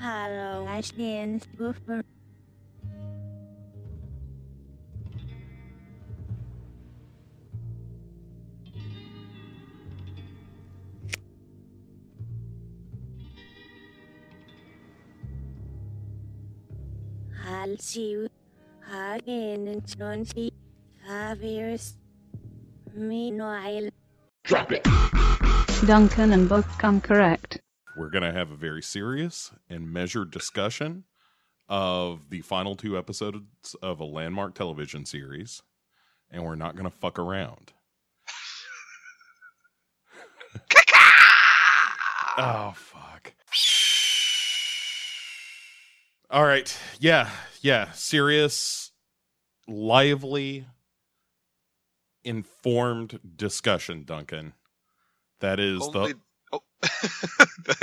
Hallo, Ashton Spoofer. Halsiu, Hagen and Chauncey, Javiers, Meanwhile, Duncan and both come correct. We're going to have a very serious and measured discussion of the final two episodes of a landmark television series, and we're not going to fuck around. oh, fuck. All right. Yeah. Yeah. Serious, lively, informed discussion, Duncan. That is Only, the. Oh.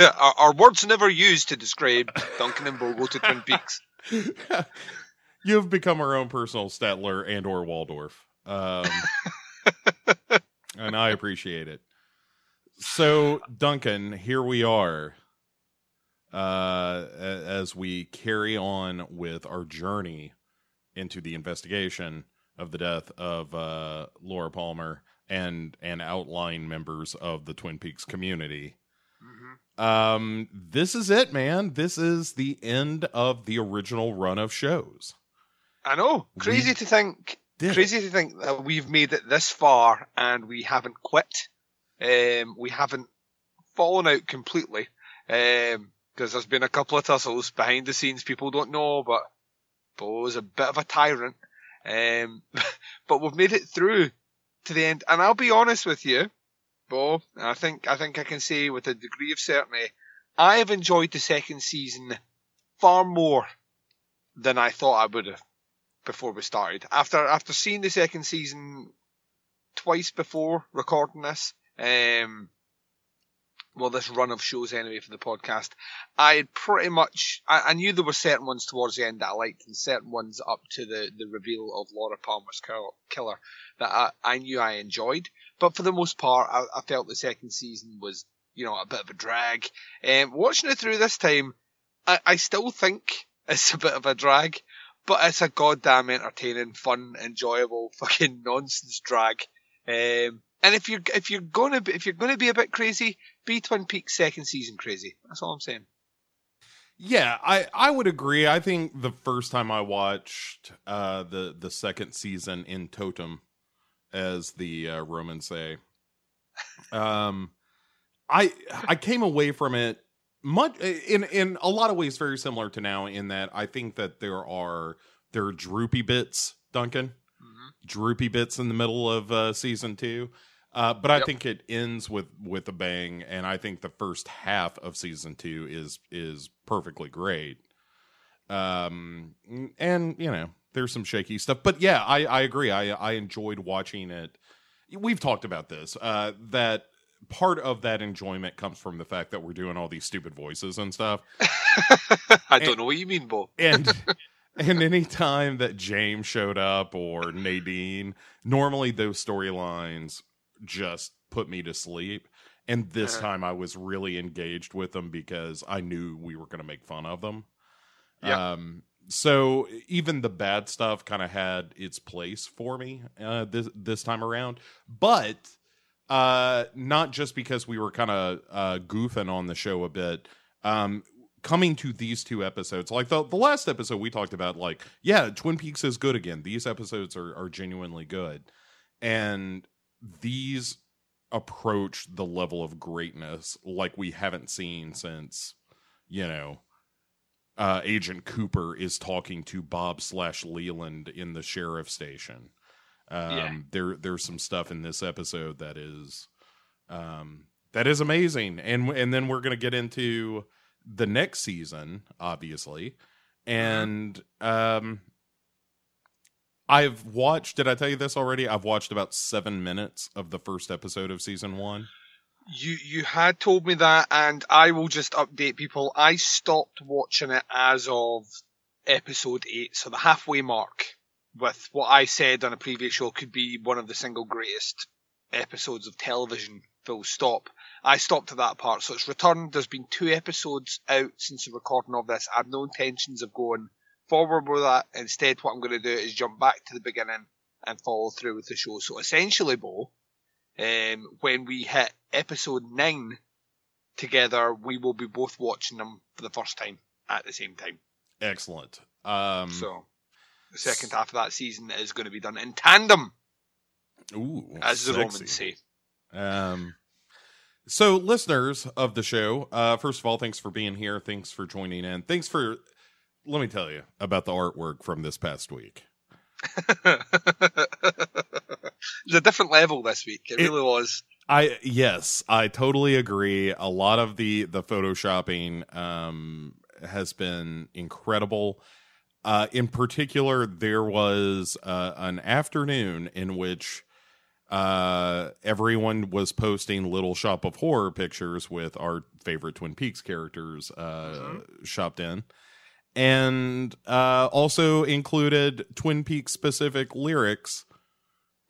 our, our words never used to describe Duncan and Bo go to Twin Peaks. you have become our own personal Statler and or Waldorf. Um, and I appreciate it. So, Duncan, here we are uh, as we carry on with our journey into the investigation of the death of uh, Laura Palmer and and outline members of the Twin Peaks community. Mhm. Um, this is it, man. This is the end of the original run of shows. I know. Crazy We to think. did it. Crazy to think that we've made it this far and we haven't quit. Um, we haven't fallen out completely. Um, because there's been a couple of tussles behind the scenes people don't know, but Bo's a bit of a tyrant. Um, but we've made it through to the end. And I'll be honest with you, Bo, I think, I think I can say with a degree of certainty, I have enjoyed the second season far more than I thought I would have before we started. After after seeing the second season twice before recording this, um, well, this run of shows anyway for the podcast, I pretty much I, I knew there were certain ones towards the end that I liked, and certain ones up to the the reveal of Laura Palmer's killer that I, I knew I enjoyed. But for the most part, I, I felt the second season was you know a bit of a drag. Um, watching it through this time, I, I still think it's a bit of a drag but it's a goddamn entertaining, fun, enjoyable fucking nonsense drag. Um, and if you're if you're gonna be, if you're gonna be a bit crazy, be Twin Peaks second season crazy. That's all I'm saying. Yeah, I I would agree. I think the first time I watched uh the the second season in Totem as the uh, Romans say um I I came away from it much in in a lot of ways very similar to now in that I think that there are there are droopy bits, Duncan. Mhm. Droopy bits in the middle of uh season 2. Uh, but I Yep. think it ends with with a bang, and I think the first half of season two is is perfectly great. Um, and you know, there's some shaky stuff, but yeah, I I agree. I I enjoyed watching it. We've talked about this. Uh, that part of that enjoyment comes from the fact that we're doing all these stupid voices and stuff, I don't know what you mean, Bo. and. And any time that James showed up or Nadine, normally those storylines just put me to sleep. And this Uh-huh. time I was really engaged with them because I knew we were going to make fun of them. Yeah. Um, so even the bad stuff kind of had its place for me uh, this this time around, but uh, not just because we were kind of uh, goofing on the show a bit. Um, coming to these two episodes, like the the last episode we talked about, like yeah, Twin Peaks is good again. These episodes are are genuinely good, and these approach the level of greatness like we haven't seen since you know uh agent cooper is talking to bob slash leland in the sheriff station. Um Yeah. there there's some stuff in this episode that is um that is amazing. And and then we're gonna get into the next season obviously. And um I've watched. Did I tell you this already? I've watched about seven minutes of the first episode of season one. You you had told me that, and I will just update people. I stopped watching it as of episode eight, so the halfway mark. With what I said on a previous show, could be one of the single greatest episodes of television full stop. I stopped at that part, so it's returned. There's been two episodes out since the recording of this. I have no intentions of going forward with that. Instead, what I'm going to do is jump back to the beginning and follow through with the show. So essentially, Bo, um, when we hit episode nine together, we will be both watching them for the first time at the same time. Excellent. Um, So the second half of that season is going to be done in tandem, ooh, as the sexy. Romans say. Um, so, listeners of the show, uh, first of all, thanks for being here. Thanks for joining in. Thanks for, let me tell you about the artwork from this past week. it's a different level this week. It, It- really was. I yes, I totally agree. A lot of the the photoshopping um has been incredible. Uh in particular there was uh, an afternoon in which uh everyone was posting little shop of horror pictures with our favorite Twin Peaks characters uh shopped in and uh also included Twin Peaks specific lyrics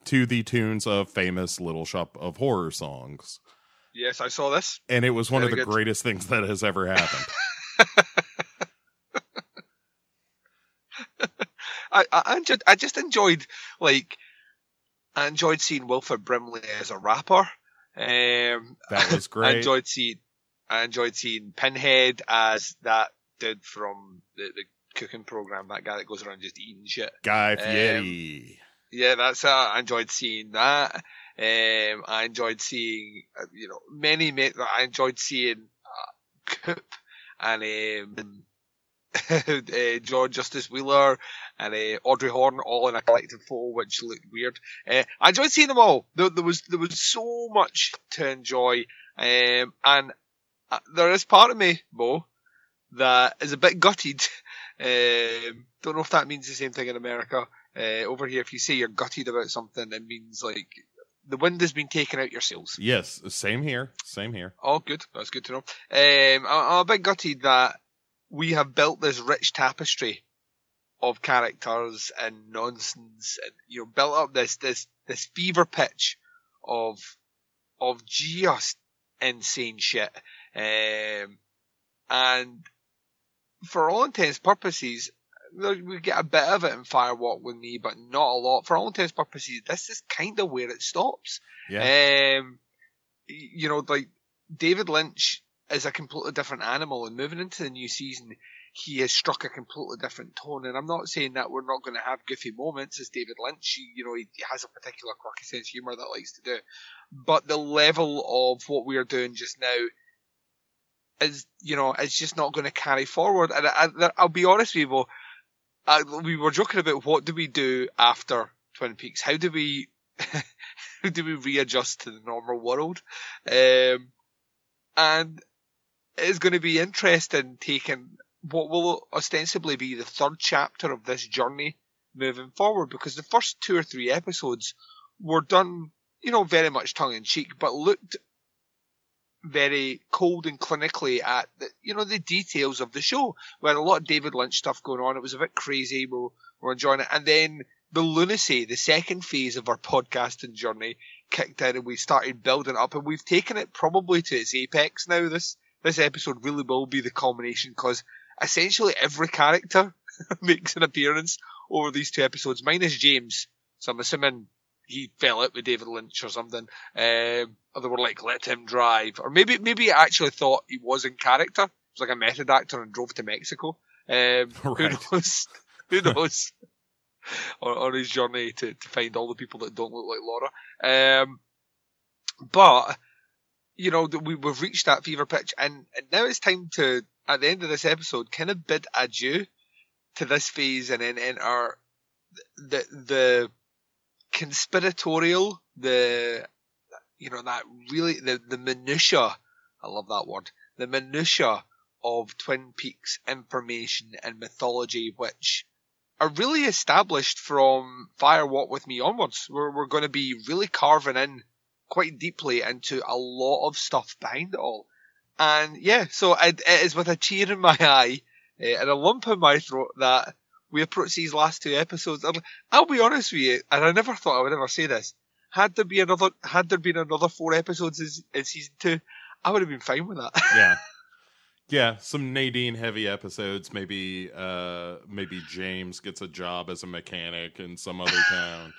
to the tunes of famous Little Shop of Horror songs. Yes, I saw this. And it was one of the good. greatest things that has ever happened. I, I, I just, I just enjoyed, like, I enjoyed seeing Wilford Brimley as a rapper. Um, That was great. I enjoyed seeing, I enjoyed seeing Pinhead as that dude from the, the cooking program, that guy that goes around just eating shit. Guy Um, Fieri. Yeah, that's uh, I enjoyed seeing that. Um, I enjoyed seeing, uh, you know, many, many. I enjoyed seeing uh, Coop and um, uh, John Justice Wheeler and uh, Audrey Horne all in a collective photo, which looked weird. Uh, I enjoyed seeing them all. There, there was there was so much to enjoy, um, and uh, there is part of me, Bo, that is a bit gutted. Um, don't know if that means the same thing in America. Uh, over here, if you say you're gutted about something, it means like the wind has been taken out your sails. Yes, same here. Same here. Oh, good. That's good to know. Um, I- I'm a bit gutted that we have built this rich tapestry of characters and nonsense, and you know, built up this this this fever pitch of of just insane shit. Um, and for all intents and purposes, we get a bit of it in Firewalk with me, but not a lot. For all intents and purposes, this is kind of where it stops. Yeah. Um, you know, like David Lynch is a completely different animal, and moving into the new season, he has struck a completely different tone. And I'm not saying that we're not going to have goofy moments as David Lynch. You know, he has a particular quirky sense of humor that likes to do, but the level of what we are doing just now is, you know, is just not going to carry forward. And I, I, I'll be honest with you, I, we were joking about what do we do after Twin Peaks? How do we how do we readjust to the normal world? Um, and it's going to be interesting taking what will ostensibly be the third chapter of this journey moving forward because the first two or three episodes were done, you know, very much tongue in cheek, but looked very cold and clinically at the, you know, the details of the show. We had a lot of David Lynch stuff going on. It was a bit crazy. We we're enjoying it. And then the lunacy, the second phase of our podcasting journey kicked in and we started building up and we've taken it probably to its apex now. This, this episode really will be the culmination because essentially every character makes an appearance over these two episodes, minus James. So I'm assuming he fell out with David Lynch or something. Um, or they were like, let him drive. Or maybe, maybe he actually thought he was in character. He was like a method actor and drove to Mexico. Um, who knows? Who knows? on, on his journey to, to find all the people that don't look like Laura. Um, but, you know, that we, we've reached that fever pitch and, and now it's time to, at the end of this episode, kind of bid adieu to this phase and then enter the, the conspiratorial, the, you know, that really, the, the minutia, I love that word, the minutia of Twin Peaks information and mythology, which are really established from Fire Walk With Me onwards. We're, we're going to be really carving in quite deeply into a lot of stuff behind it all. And yeah, so it, it is with a tear in my eye uh, and a lump in my throat that we approach these last two episodes. I'll, I'll be honest with you, and I never thought I would ever say this. had there be another, had there been another four episodes in, in season two, I would have been fine with that. yeah. Yeah, some Nadine heavy episodes. Maybe uh maybe James gets a job as a mechanic in some other town.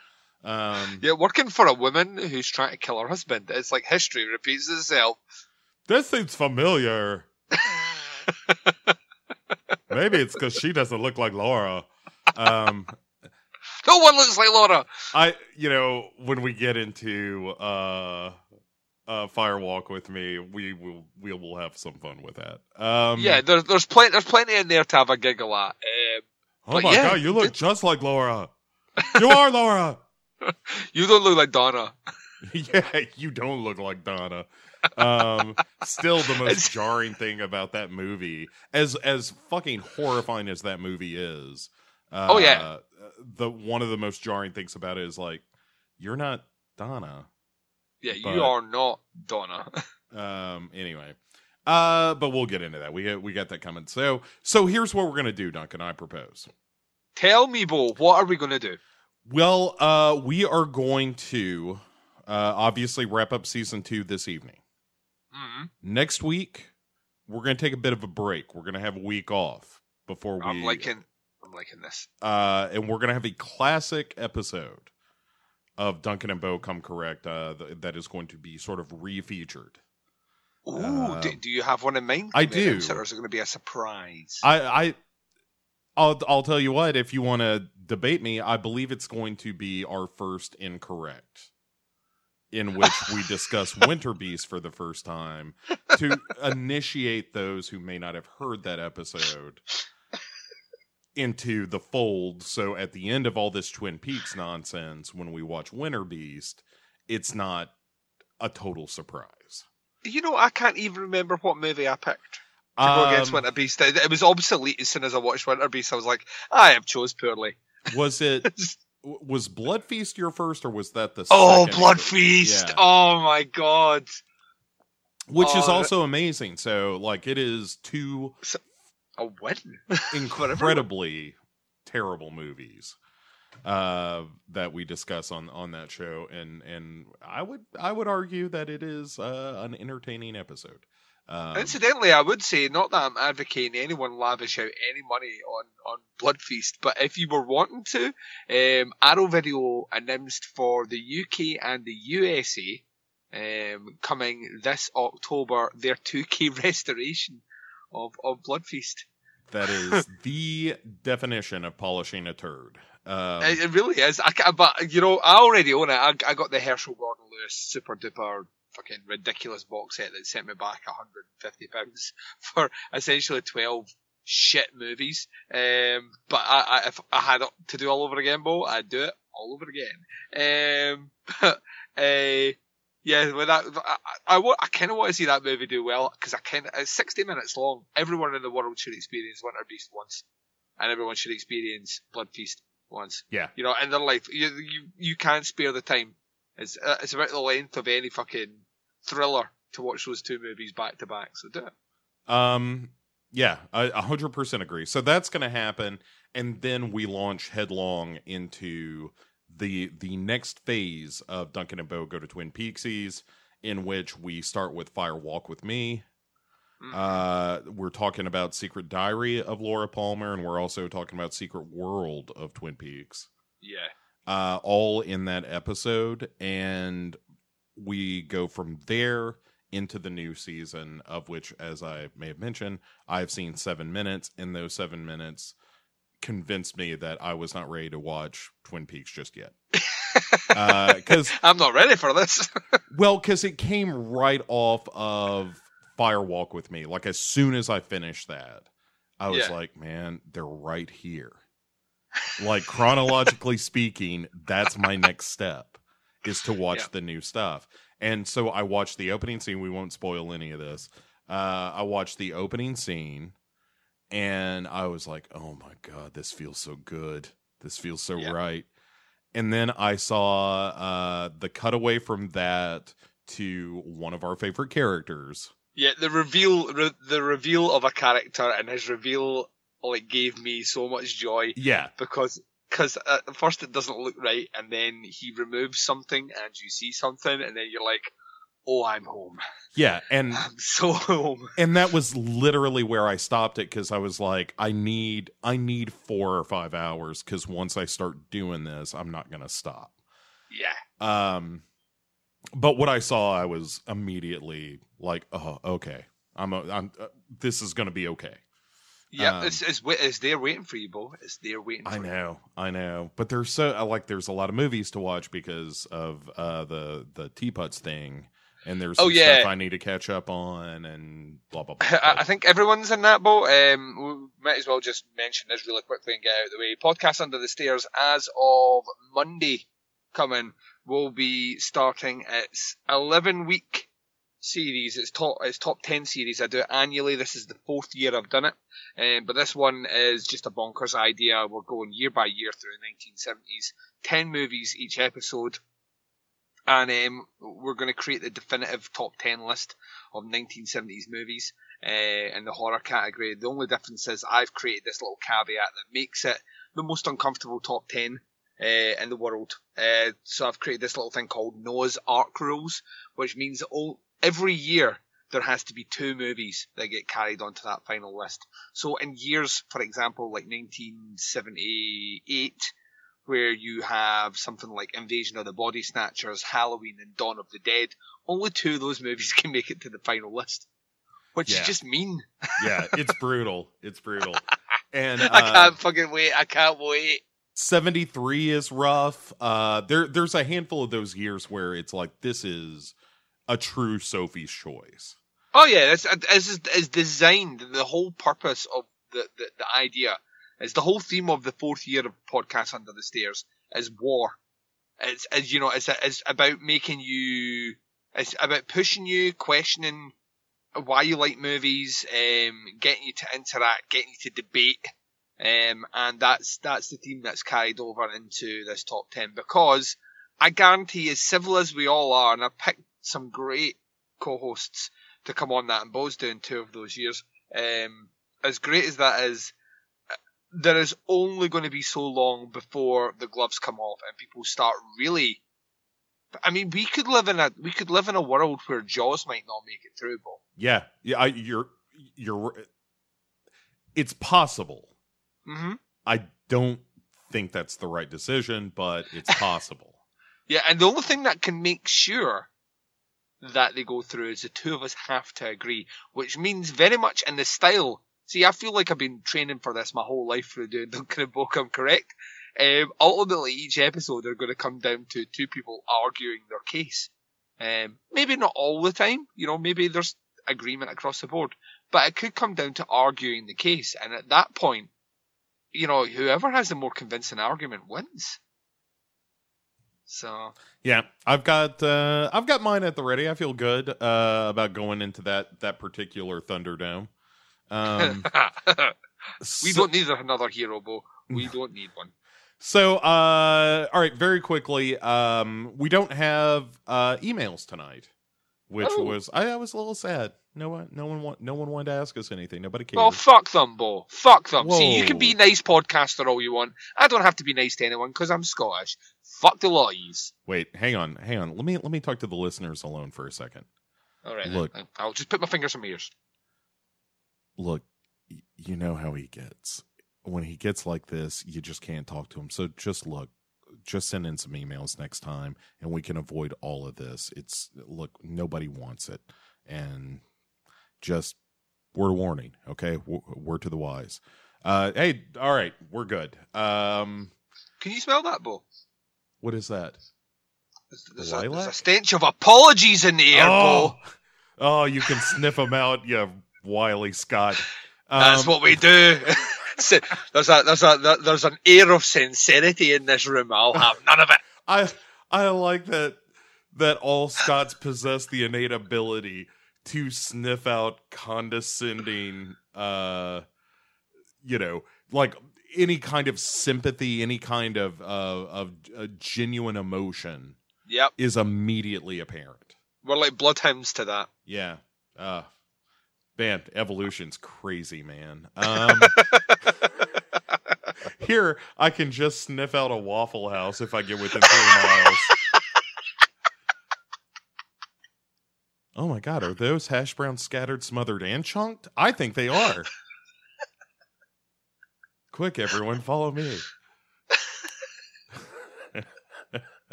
Um yeah, working for a woman who's trying to kill her husband. It's like history repeats itself. This seems familiar. Maybe it's because she doesn't look like Laura. Um no one looks like Laura. I you know, when we get into uh uh Firewalk with me, we will we will have some fun with that. Um yeah, there's there's plenty there's plenty in there to have a giggle at. Um, Oh my yeah, god, you look just like Laura. You are Laura. you don't look like Donna. yeah, you don't look like Donna. Um, still the most jarring thing about that movie, as as fucking horrifying as that movie is. Uh, Oh, yeah. the one of the most jarring things about it is like, you're not Donna. Yeah, you are not Donna. Um, anyway, uh, but we'll get into that. We we got that coming. So so here's what we're gonna do, Duncan. I propose. Tell me, Bo, what are we going to do? Well, uh, we are going to uh, obviously wrap up season two this evening. Hmm Next week, we're going to take a bit of a break. We're going to have a week off before we, I'm liking, I'm liking this. uh, and we're going to have a classic episode of Duncan and Bo Come Correct uh, th- that is going to be sort of refeatured. Ooh, Uh, do, do you have one in mind? I Can we announce do. Or is it going to be a surprise? I, I, I'll, I'll tell you what. If you want to debate me, I believe it's going to be our first incorrect, in which we discuss Winter Beast for the first time to initiate those who may not have heard that episode into the fold. So at the end of all this Twin Peaks nonsense, when we watch Winter Beast, it's not a total surprise. you know, I can't even remember what movie I picked to go against Um, Winter Beast. It, was obsolete as soon as I watched Winter Beast. I was like, I have chose poorly. was it was Blood Feast your first, or was that the oh, second? Blood Feast! Yeah. Oh my god! which is Oh, also amazing. So, like, it is two A win. incredibly terrible movies uh, that we discuss on on that show, and and I would I would argue that it is uh, an entertaining episode. Um, Incidentally, I would say not that I'm advocating anyone lavish out any money on, on Blood Feast, but if you were wanting to, um, Arrow Video announced for the UK and the USA um, coming this October their 2K restoration of, of Blood Feast. that is the definition of polishing a turd. Um, it, it really is. I, but you know, I already own it. I, I got the Herschell Gordon Lewis super duper fucking ridiculous box set that sent me back 150 pounds for essentially 12 shit movies. Um, but I, I, if I had to do all over again, Bo, I'd do it all over again. Um, but, uh, yeah, with that, I, I, I, kind of want to see that movie do well because I kind it's 60 minutes long. Everyone in the world should experience Winter Beast once, and everyone should experience Blood Feast once. Yeah. you know, in their life, you you you can't spare the time. It's uh, it's about the length of any fucking thriller to watch those two movies back to back. So do it. Um, yeah, I a hundred percent agree. So that's going to happen, and then we launch headlong into the the next phase of Duncan and Bo go to Twin Peaksies, in which we start with Fire Walk with Me. Mm. Uh, we're talking about Secret Diary of Laura Palmer, and we're also talking about Secret World of Twin Peaks. yeah, Uh, all in that episode, and we go from there into the new season, of which, as I may have mentioned, I've seen seven minutes, and those seven minutes convinced me that I was not ready to watch Twin Peaks just yet. Uh, because I'm not ready for this. well, because it came right off of Firewalk with me. Like as soon as I finished that, I was Yeah. like, man, they're right here. Like chronologically speaking, that's my next step is to watch Yeah. the new stuff. And so I watched the opening scene. We won't spoil any of this. Uh, I watched the opening scene, and I was like, "Oh my god, this feels so good. This feels so Yeah. right." And then I saw uh, the cutaway from that to one of our favorite characters. yeah, the reveal, re- the reveal of a character and his reveal like gave me so much joy Yeah, because because at first it doesn't look right, and then he removes something, and you see something, and then you're like, "Oh, I'm home. Yeah, and I'm so home." and that was literally where I stopped it because I was like, I need I need four or five hours because once I start doing this, I'm not gonna stop. Yeah, Um, but what I saw, I was immediately like, oh, okay, I'm a, I'm uh, this is gonna be okay. Yeah. Um, it's it's it's there waiting for you, Bo. It's there waiting. For you. I You. know, I know, but there's so I like there's a lot of movies to watch because of uh the the teapots thing, and there's Oh, yeah. stuff I need to catch up on, and blah blah blah. I I think everyone's in that boat. Um, we might as well just mention this really quickly and get out of the way. Podcast Under the Stairs, as of Monday coming, will be starting its 11 week series. It's top, it's top 10 series. I do it annually. This is the fourth year I've done it. Um, but this one is just a bonkers idea. We're going year by year through the 1970s. 10 movies each episode. And um, we're going to create the definitive top 10 list of 1970s movies uh, in the horror category. The only difference is I've created this little caveat that makes it the most uncomfortable top 10 uh, in the world. Uh, so I've created this little thing called Noah's Ark rules, which means all, every year there has to be two movies that get carried onto that final list. So in years, for example, like 1978, where you have something like Invasion of the Body Snatchers, Halloween, and Dawn of the Dead, only two of those movies can make it to the final list. Which Yeah. is just mean. yeah, it's brutal. It's brutal. And I uh, can't fucking wait. I can't wait. 73 is rough. Uh there there's a handful of those years where it's like this is a true Sophie's choice. Oh yeah, it's, it's, it's designed. The whole purpose of the, the, the idea is the whole theme of the fourth year of podcast under the stairs is war. It's, it's you know it's it's about making you. It's about pushing you, questioning why you like movies, um, getting you to interact, getting you to debate, um, and that's that's the theme that's carried over into this top ten because I guarantee, as civil as we all are, and I've picked some great co-hosts to come on that, and Bo's doing two of those years. Um, as great as that is, there is only going to be so long before the gloves come off and people start really. I mean, we could live in a we could live in a world where Jaws might not make it through, Bo. Yeah. Yeah, I, you're you're it's possible. hmm I don't think that's the right decision, but it's possible. Yeah, and the only thing that can make sure that they go through is the two of us have to agree, which means very much in the style. See, I feel like I've been training for this my whole life through doing Duncan and Bo Come Correct. Um, ultimately, each episode are going to come down to two people arguing their case. Um, maybe not all the time, you know, maybe there's agreement across the board, but it could come down to arguing the case, and at that point, you know, whoever has the more convincing argument wins. So, Yeah, I've got uh I've got mine at the ready. I feel good uh about going into that that particular Thunderdome. Um we so, don't need another hero, Bo. We don't need one. so uh all right, very quickly, um we don't have uh emails tonight, which Oh. was I, I was a little sad. No one no one want, no one wanted to ask us anything. Nobody cared. Well, fuck them, Bo. Fuck them. See, you can be nice podcaster all you want. I don't have to be nice to anyone because I'm Scottish. Fuck the laws. Wait, hang on, hang on. Let me let me talk to the listeners alone for a second. All right, Look. then. I'll just put my fingers in my ears. look, you know how he gets. When he gets like this, you just can't talk to him. So just look, just send in some emails next time and we can avoid all of this. It's look, nobody wants it. And just word of warning, okay? Word to the wise. Uh hey, all right, we're good. Um Can you smell that, Bo? what is that? There's, a, there's a stench of apologies in the air, oh, Bo. oh, you can sniff them out, you wily Scot. That's Um, what we do. There's a there's a there's an air of sincerity in this room. I'll have none of it. I I like that that all Scots possess the innate ability to sniff out condescending uh you know like any kind of sympathy any kind of uh, of uh, genuine emotion Yep, is immediately apparent. We're like bloodhounds to that. yeah. Uh man evolution's crazy man. Um Here, I can just sniff out a Waffle House if I get within three miles. Oh my god, are those hash browns scattered, smothered, and chunked? I think they are. Quick, everyone, follow me.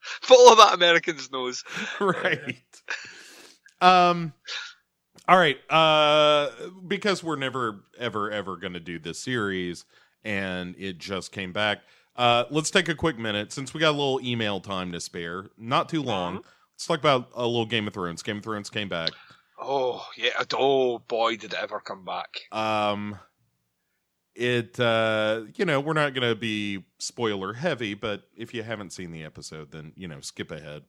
Follow that American's nose. right. Um all right, uh because we're never ever ever going to do this series and it just came back. Uh let's take a quick minute since we got a little email time to spare. Not too long. Let's talk about a little Game of Thrones. Game of Thrones came back. Oh yeah. Oh boy, did it ever come back. Um it uh you know, we're not going to be spoiler heavy, but if you haven't seen the episode then, you know, skip ahead.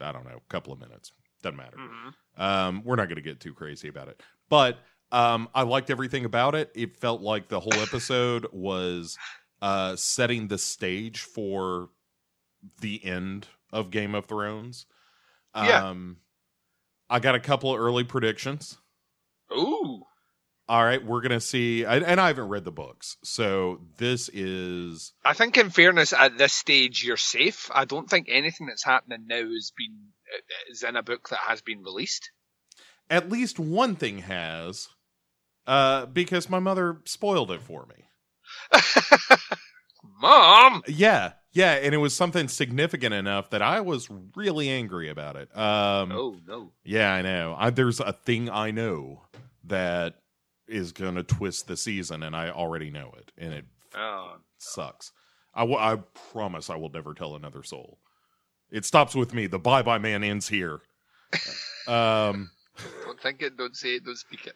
I don't know, a couple of minutes. Doesn't matter. hmm Um, we're not going to get too crazy about it, but um, I liked everything about it. It felt like the whole episode was uh, setting the stage for the end of Game of Thrones. Yeah. Um, I got a couple of early predictions. Ooh. All right, we're gonna see, and and I haven't read the books, so this is I think, in fairness, at this stage, you're safe. I don't think anything that's happening now has been is in a book that has been released. at least one thing has, uh, because my mother spoiled it for me. Mom. Yeah, yeah, and it was something significant enough that I was really angry about it. Um, Oh no. yeah, I know. I, there's a thing I know that is going to twist the season, and I already know it, and it Oh. sucks. I, w- I promise I will never tell another soul. It stops with me. The bye bye man ends here. um. Don't think it. Don't say it. Don't speak it.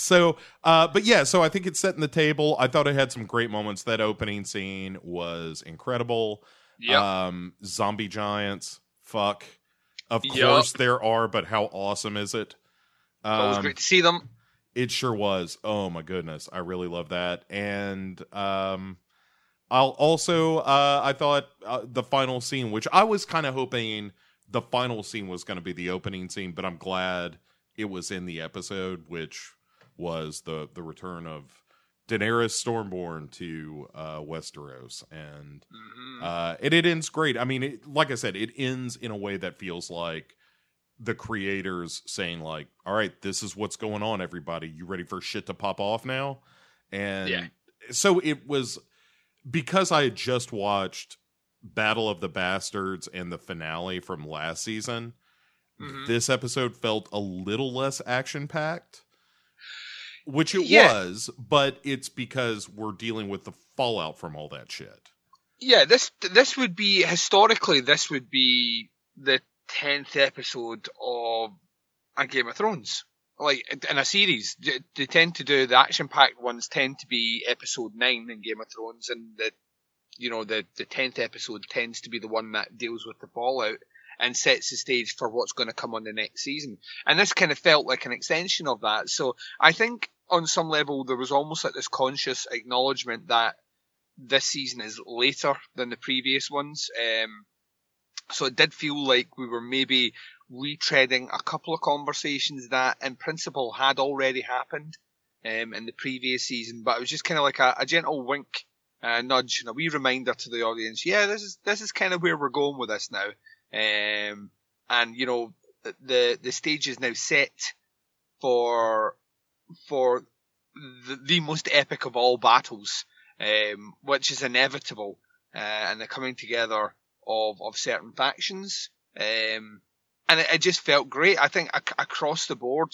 So uh but yeah so i think it's setting the table. I thought it had some great moments. That opening scene was incredible. Yeah. um zombie giants. Fuck. Of Yup. course there are but how awesome is it? It was great to see them. it sure was. Oh my goodness. I really love that. And um i'll also uh i thought uh, the final scene which i was kind of hoping the final scene was going to be the opening scene but i'm glad it was in the episode which was the the return of daenerys stormborn to uh westeros and Mhm. uh, and it ends great. I mean, it, like I said, it ends in a way that feels like the creators saying, like, "All right, this is what's going on, everybody. You ready for shit to pop off now?" And Yeah. so it was because I had just watched Battle of the Bastards and the finale from last season. Mhm. This episode felt a little less action packed. Which it Yeah. was, but it's because we're dealing with the fallout from all that shit. Yeah, this this would be historically this would be the tenth episode of a Game of Thrones. Like in a series, they tend to do the action-packed ones tend to be episode nine in Game of Thrones, and the you know the the tenth episode tends to be the one that deals with the fallout and sets the stage for what's going to come on the next season. And this kind of felt like an extension of that. So I think on some level there was almost like this conscious acknowledgement that this season is later than the previous ones. Um, so it did feel like we were maybe retreading a couple of conversations that in principle had already happened um, in the previous season, but it was just kind of like a, a gentle wink, a nudge, and a wee reminder to the audience. Yeah, this is this is kind of where we're going with this now, um, and you know the the stage is now set for for the, the most epic of all battles um, which is inevitable, uh, and the coming together of, of certain factions. Um, and it, it just felt great. I think ac- across the board,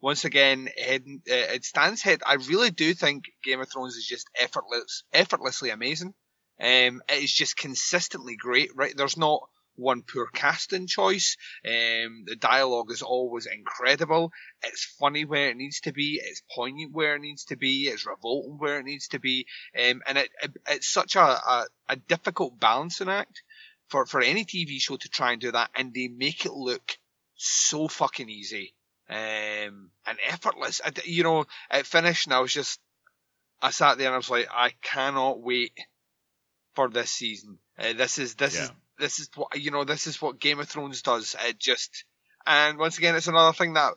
once again, uh, it stands head. I really do think Game of Thrones is just effortless, effortlessly amazing. Um, it is just consistently great, right? There's not one poor casting choice. Um, the dialogue is always incredible. It's funny where it needs to be. It's poignant where it needs to be. It's revolting where it needs to be. Um, and it, it, it's such a, a, a difficult balancing act for, for any TV show to try and do that. And they make it look so fucking easy. Um, and effortless. I, you know, it finished and I was just, I sat there and I was like, I cannot wait for this season. Uh, this is, this is, Yeah. This is what, you know, this is what Game of Thrones does. It just, and once again, it's another thing that,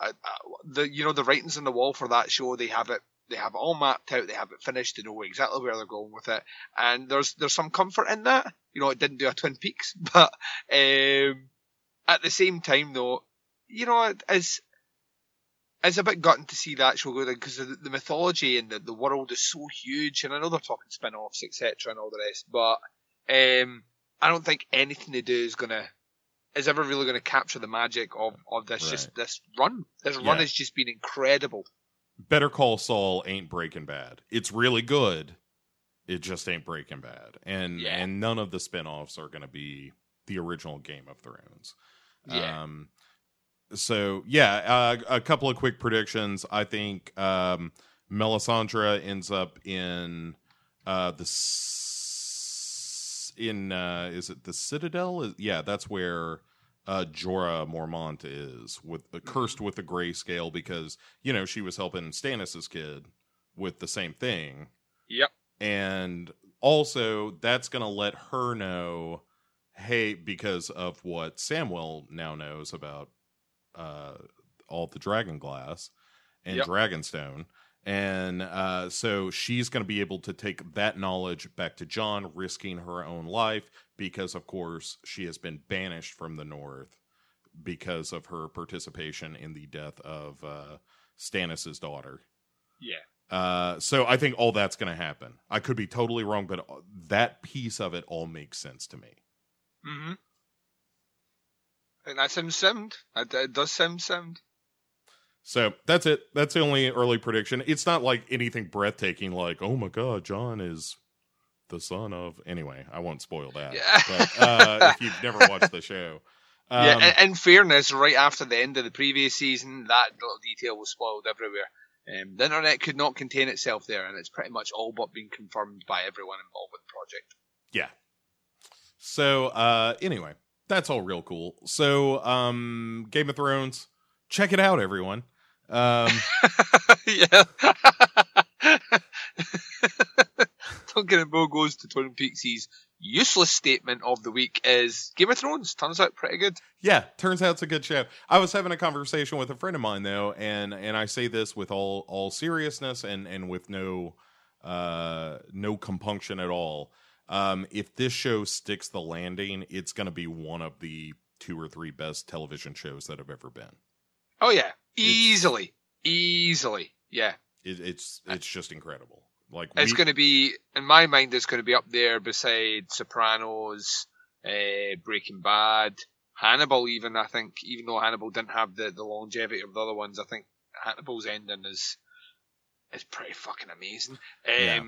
uh, uh, the, you know, the writings on the wall for that show, they have it, they have it all mapped out, they have it finished, they know exactly where they're going with it, and there's there's some comfort in that. You know, it didn't do a Twin Peaks, but um, at the same time, though, you know, it's it's a bit gutting to see that show go because the, the mythology and the, the world is so huge, and I know they're talking spin-offs, etc., and all the rest, but um, I don't think anything they do is gonna is ever really going to capture the magic of, of this Right. just this run. This Yeah. run has just been incredible. Better Call Saul ain't Breaking Bad. It's really good. It just ain't Breaking Bad. And Yeah. and none of the spin-offs are going to be the original Game of Thrones. Yeah. Um so yeah, uh, a couple of quick predictions. I think um Melisandre ends up in uh the in uh is it the Citadel? Is- Yeah, that's where uh Jorah Mormont is with uh, cursed with the grayscale because you know she was helping Stannis's kid with the same thing Yep. and also that's going to let her know hey because of what Samwell now knows about uh all the dragon glass and Yep. dragonstone and uh so she's going to be able to take that knowledge back to Jon risking her own life because of course she has been banished from the north because of her participation in the death of uh Stannis's daughter Yeah. uh, so I think all that's going to happen. I could be totally wrong, but that piece of it all makes sense to me. Mm-hmm. And that sounds sound. It, it does sound sound. So that's it. That's the only early prediction. It's not like anything breathtaking, like oh my god, Jon is the son of. Anyway, I won't spoil that. Yeah. But uh, if you've never watched the show, um, yeah. In, in fairness, right after the end of the previous season, that little detail was spoiled everywhere. Um, the internet could not contain itself there, and it's pretty much all but been confirmed by everyone involved with the project. yeah. So uh, anyway, that's all real cool. So um, Game of Thrones, check it out, everyone. Um, yeah. Duncan and Bo goes to Twin Peaks' useless statement of the week is Game of Thrones turns out pretty good. Yeah, turns out it's a good show. I was having a conversation with a friend of mine though, and and I say this with all all seriousness and and with no uh no compunction at all. Um if this show sticks the landing, it's going to be one of the two or three best television shows that have ever been. Oh yeah, easily, easily, yeah. It, it's it's just incredible. Like It's going to be, in my mind, it's going to be up there beside Sopranos, uh, Breaking Bad, Hannibal. Even I think, even though Hannibal didn't have the, the longevity of the other ones, I think Hannibal's ending is is pretty fucking amazing. Um, Yeah.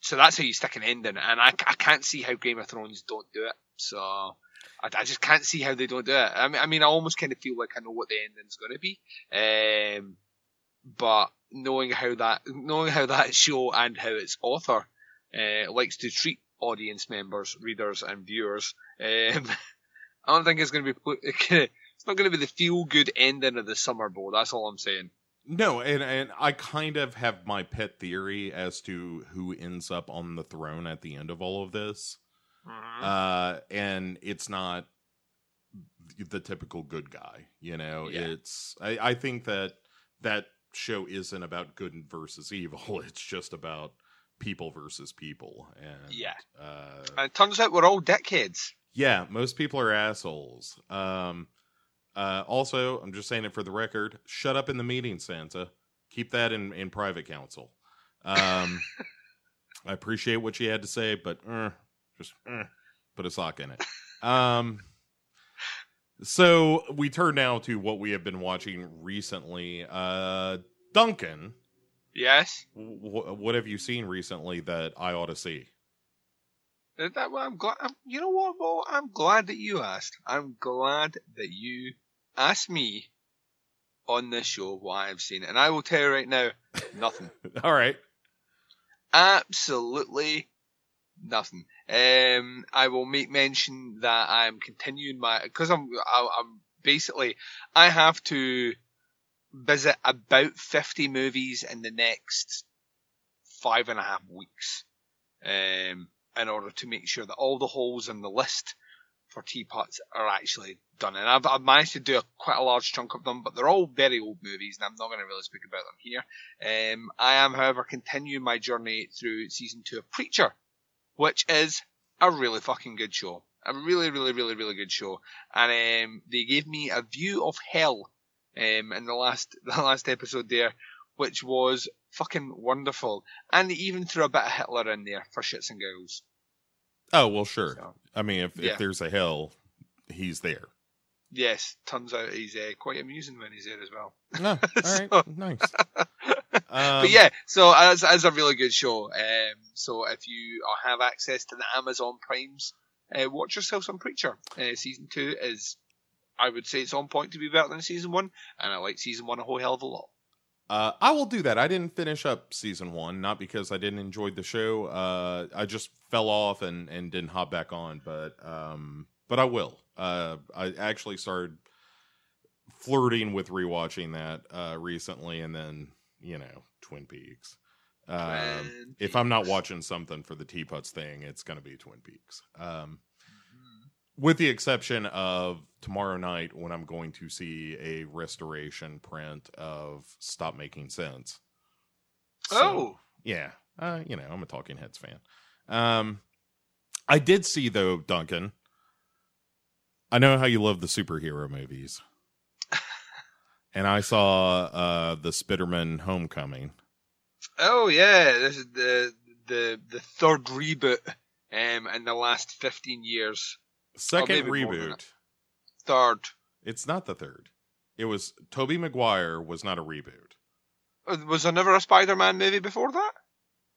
So that's how you stick an ending, and I, I can't see how Game of Thrones don't do it. So I, I just can't see how they don't do it. I mean, I mean, I almost kind of feel like I know what the ending's going to be. Um, but knowing how that knowing how that show and how its author uh, likes to treat audience members, readers, and viewers, um, I don't think it's going to be it's not going to be the feel good ending of the summer bowl. That's all I'm saying. No, and and I kind of have my pet theory as to who ends up on the throne at the end of all of this. Uh and it's not the typical good guy you know? Yeah. it's I, I think that that show isn't about good versus evil. It's just about people versus people. And Yeah. uh And it turns out we're all dickheads. yeah most people are assholes. Um uh also i'm just saying it for the record shut up in the meeting Sansa. Keep that in in private counsel. Um i appreciate what you had to say but uh, just uh, put a sock in it um so we turn now to what we have been watching recently uh duncan Yes. w- what have you seen recently that i ought to see That, well, I'm glad. I'm, you know what? Well, I'm glad that you asked. I'm glad that you asked me on this show why I've seen, it, and I will tell you right now, nothing. all right Absolutely nothing. Um, I will make mention that I'm continuing my because I'm I, I'm basically I have to visit about 50 movies in the next five and a half weeks, um, in order to make sure that all the holes in the list for teapots are actually done. And I've, I've managed to do a, quite a large chunk of them, but they're all very old movies, and I'm not going to really speak about them here. Um, I am, however, continuing my journey through season two of Preacher, which is a really fucking good show. A really, really, really, really good show. And um, they gave me a view of hell um, in the last the last episode there, which was fucking wonderful. And they even threw a bit of Hitler in there for shits and giggles. Oh well, sure. So, I mean, if Yeah. if there's a hell, he's there. yes, turns out he's uh, quite amusing when he's there as well. No, all right, So- nice. Um, but yeah, so as as a really good show. Um, so if you have access to the Amazon Primes, uh, watch yourself some Preacher. Uh, season two is, I would say, it's on point to be better than season one, and I like season one a whole hell of a lot. Uh, I will do that. I didn't finish up season one, not because I didn't enjoy the show. Uh, I just fell off and, and didn't hop back on, but um, but I will. Uh, I actually started flirting with rewatching that uh, recently, and then you know Twin Peaks. Um, Twin if I'm not watching something for the teapots thing, it's going to be Twin Peaks. Um, with the exception of tomorrow night when I'm going to see a restoration print of Stop Making Sense. Oh, yeah, uh, you know, I'm a Talking Heads fan. Um, I did see though, Duncan. I know how you love the superhero movies, and I saw uh, the Spiderman Homecoming. oh yeah, this is the the the third reboot um in the last fifteen years. Second maybe more than reboot. Third. It's not the third. It was Tobey Maguire was not a reboot. Uh, Was there never a Spider-Man movie before that?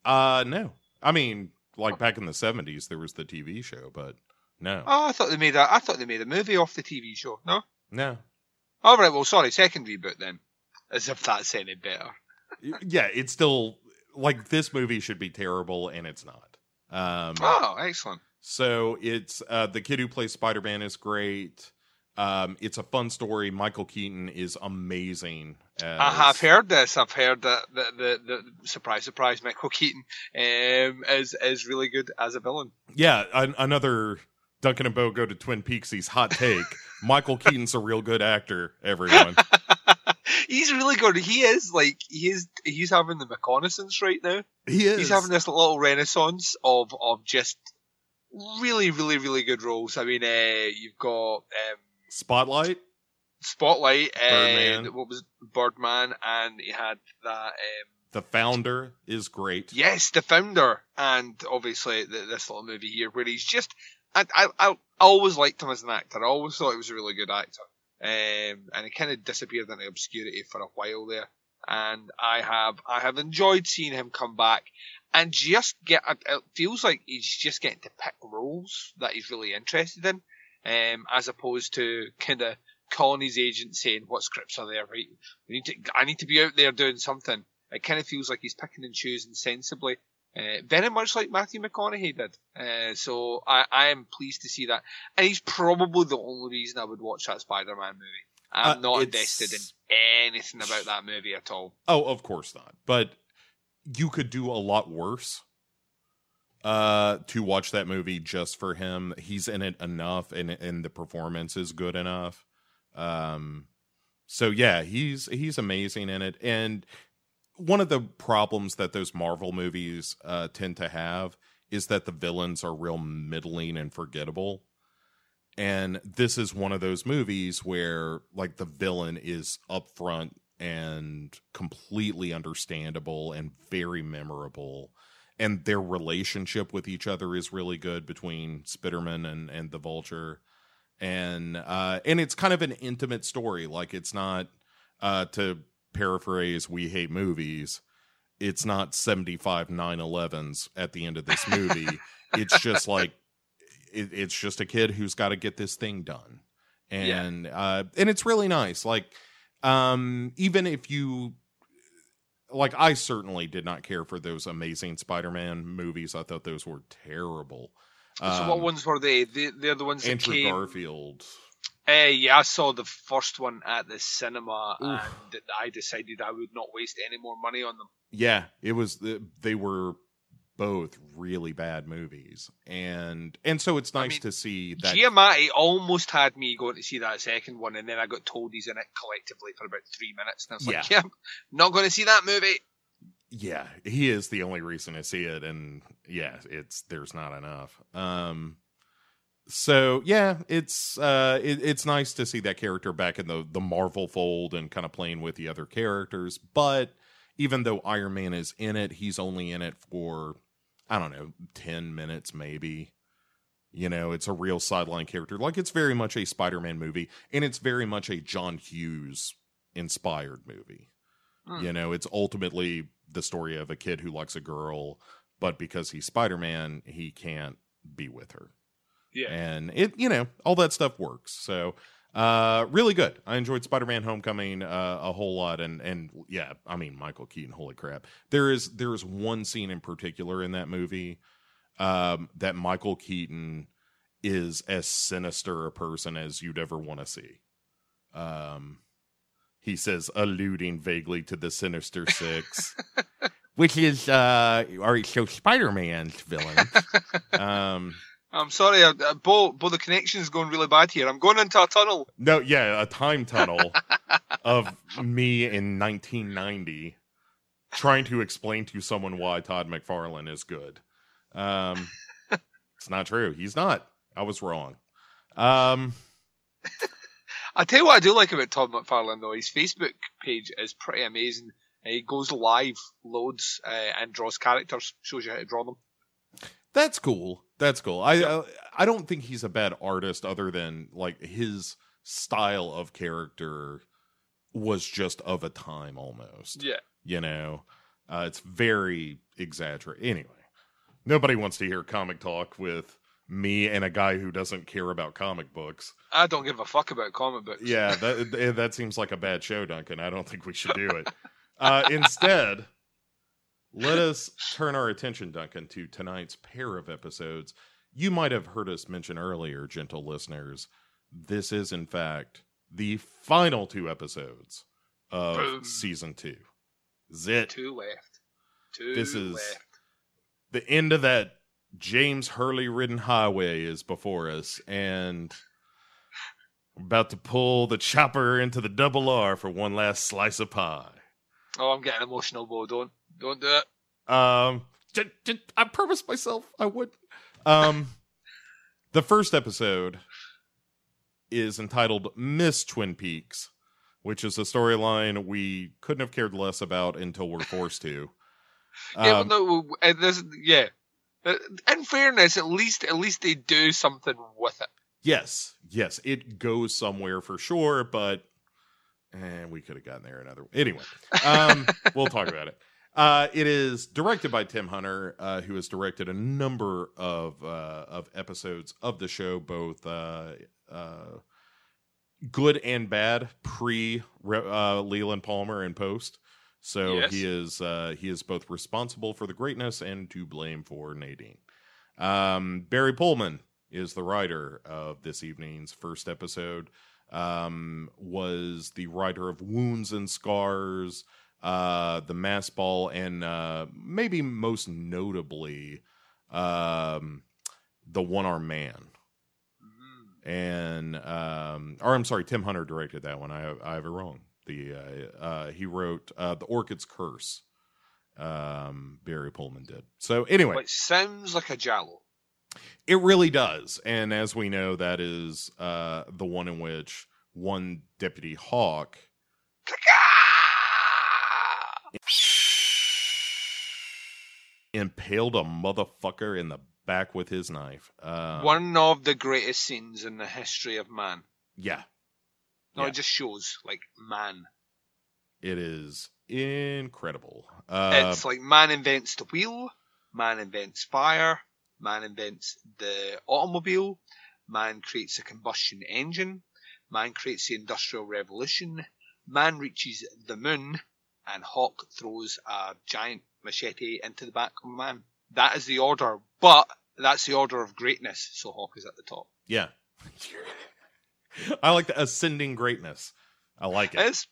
Uh no. I mean, like back in the seventies there was the TV show, but no. Oh, I thought they made a I thought they made a movie off the TV show. No. No. All right. Well, sorry. Second reboot then. As if that's any better. Yeah, it's still like this movie should be terrible and it's not. Um Oh, excellent. so it's uh the kid who plays Spider-Man is great. Um it's a fun story. Michael Keaton is amazing. As, I have heard this. I've heard that the, the, the surprise, surprise, Michael Keaton um, is is really good as a villain. Yeah, an- another Duncan and Bo go to Twin Peaks. He's hot take. Michael Keaton's a real good actor, everyone. he's really good. He is like he is. He's having the reconnaissance right now. He is. He's having this little renaissance of of just really, really, really good roles. I mean, uh, you've got um, Spotlight. Spotlight Birdman. and what was Birdman, and he had that. Um, The founder is great. Yes, the founder, and obviously the, this little movie here where he's just. I, I I always liked him as an actor. I always thought he was a really good actor, um, and he kind of disappeared into obscurity for a while there. And I have I have enjoyed seeing him come back and just get. It feels like he's just getting to pick roles that he's really interested in, um, as opposed to kind of calling his agent saying what scripts are there. Right, we need to. I need to be out there doing something. It kind of feels like he's picking and choosing sensibly, uh, very much like Matthew McConaughey did. Uh, so I, I am pleased to see that, and he's probably the only reason I would watch that Spider-Man movie. I'm Uh, not invested in anything about that movie at all. Oh, of course not. But you could do a lot worse. Uh, to watch that movie just for him. He's in it enough, and and the performance is good enough. Um, so yeah, he's he's amazing in it. And one of the problems that those Marvel movies uh tend to have is that the villains are real middling and forgettable. And this is one of those movies where like the villain is upfront and completely understandable and very memorable. And their relationship with each other is really good between Spiderman and, and the Vulture. And uh and it's kind of an intimate story. Like it's not uh to paraphrase We Hate Movies, it's not 75 911s at the end of this movie. it's just like it, it's just a kid who's got to get this thing done. And uh and it's really nice. Like um even if you like I certainly did not care for those amazing Spider-Man movies. I thought those were terrible. so what Um, ones were they? The, they're the ones that Andrew came. Garfield. Uh, yeah, I saw the first one at the cinema, Oof. and I decided I would not waste any more money on them. Yeah, it was the, they were both really bad movies, and and so it's I nice mean, to see that. Giamatti almost had me going to see that second one, and then I got told he's in it collectively for about three minutes, and I was like, Yeah. "Yeah, not going to see that movie." yeah, he is the only reason to see it, and yeah, it's there's not enough. Um, so yeah, it's uh, it, it's nice to see that character back in the the Marvel fold and kind of playing with the other characters. But even though Iron Man is in it, he's only in it for I don't know ten minutes maybe. You know, it's a real sideline character. Like it's very much a Spider-Man movie, and it's very much a John Hughes inspired movie. Hmm. You know, it's ultimately the story of a kid who likes a girl, but because he's Spider-Man, he can't be with her Yeah, and it you know all that stuff works. So uh really good. I enjoyed spider-man homecoming uh, a whole lot. And and yeah i mean michael keaton holy crap. There is there is one scene in particular in that movie um that michael keaton is as sinister a person as you'd ever want to see. Um he says alluding vaguely to the sinister six which is uh all right so spider-man's villain. Um I'm sorry, uh, uh, Bo. Bo, the connection's going really bad here. I'm going into a tunnel. No, yeah, a time tunnel of me in 1990 trying to explain to someone why Todd McFarlane is good. Um, it's not true. He's not. I was wrong. Um, I tell you what I do like about Todd McFarlane though. His Facebook page is pretty amazing. Uh, He goes live, loads, uh, and draws characters. Shows you how to draw them. that's cool. That's cool. I, I I don't think he's a bad artist, other than like his style of character was just of a time almost. Yeah. you know uh, it's very exaggerated anyway nobody wants to hear comic talk with me and a guy who doesn't care about comic books I don't give a fuck about comic books. yeah that that seems like a bad show duncan i don't think we should do it uh, instead let us turn our attention duncan to tonight's pair of episodes you might have heard us mention earlier gentle listeners this is in fact the final two episodes of Boom. season two zit Two left. Two This is- left. the end of that James Hurley ridden highway is before us, and about to pull the chopper into the double R for one last slice of pie. Oh, I'm getting emotional, Bo. Don't don't do it. Um, j- j- I promised myself I would. Um, the first episode is entitled Miss Twin Peaks, which is a storyline we couldn't have cared less about until we're forced to. yeah, Um, but no, uh, there's, yeah. In fairness, at least at least they do something with it. Yes, yes, it goes somewhere for sure, but and we could have gotten there another. Way. Anyway, um, we'll talk about it. Uh, it is directed by Tim Hunter, uh, who has directed a number of uh, of episodes of the show, both uh, uh, good and bad, pre uh, Leland Palmer and post. So Yes. he is uh, he is both responsible for the greatness and to blame for Nadine. Um, Barry Pullman is the writer of this evening's first episode. Um, was the writer of Wounds and Scars, uh, The Masked Ball, and uh, maybe most notably, um, The One Arm Man. Mm. And um, or I'm sorry, Tim Hunter directed that one. I I have it wrong. The uh, uh, he wrote uh, The Orchid's Curse. Um, Barry Pullman did. So anyway, Which sounds like a giallo. it really does. And as we know, that is uh, the one in which one Deputy Hawk impaled a motherfucker in the back with his knife. Uh, One of the greatest scenes in the history of man. Yeah, No, Yeah. it just shows like man. it is incredible. Uh, it's like man invents the wheel, man invents fire, man invents the automobile, man creates a combustion engine, man creates the industrial revolution, man reaches the moon, and Hawk throws a giant machete into the back of a man. That is the order, but that's the order of greatness, so Hawk is at the top. yeah. I like the ascending greatness. I like it. It's,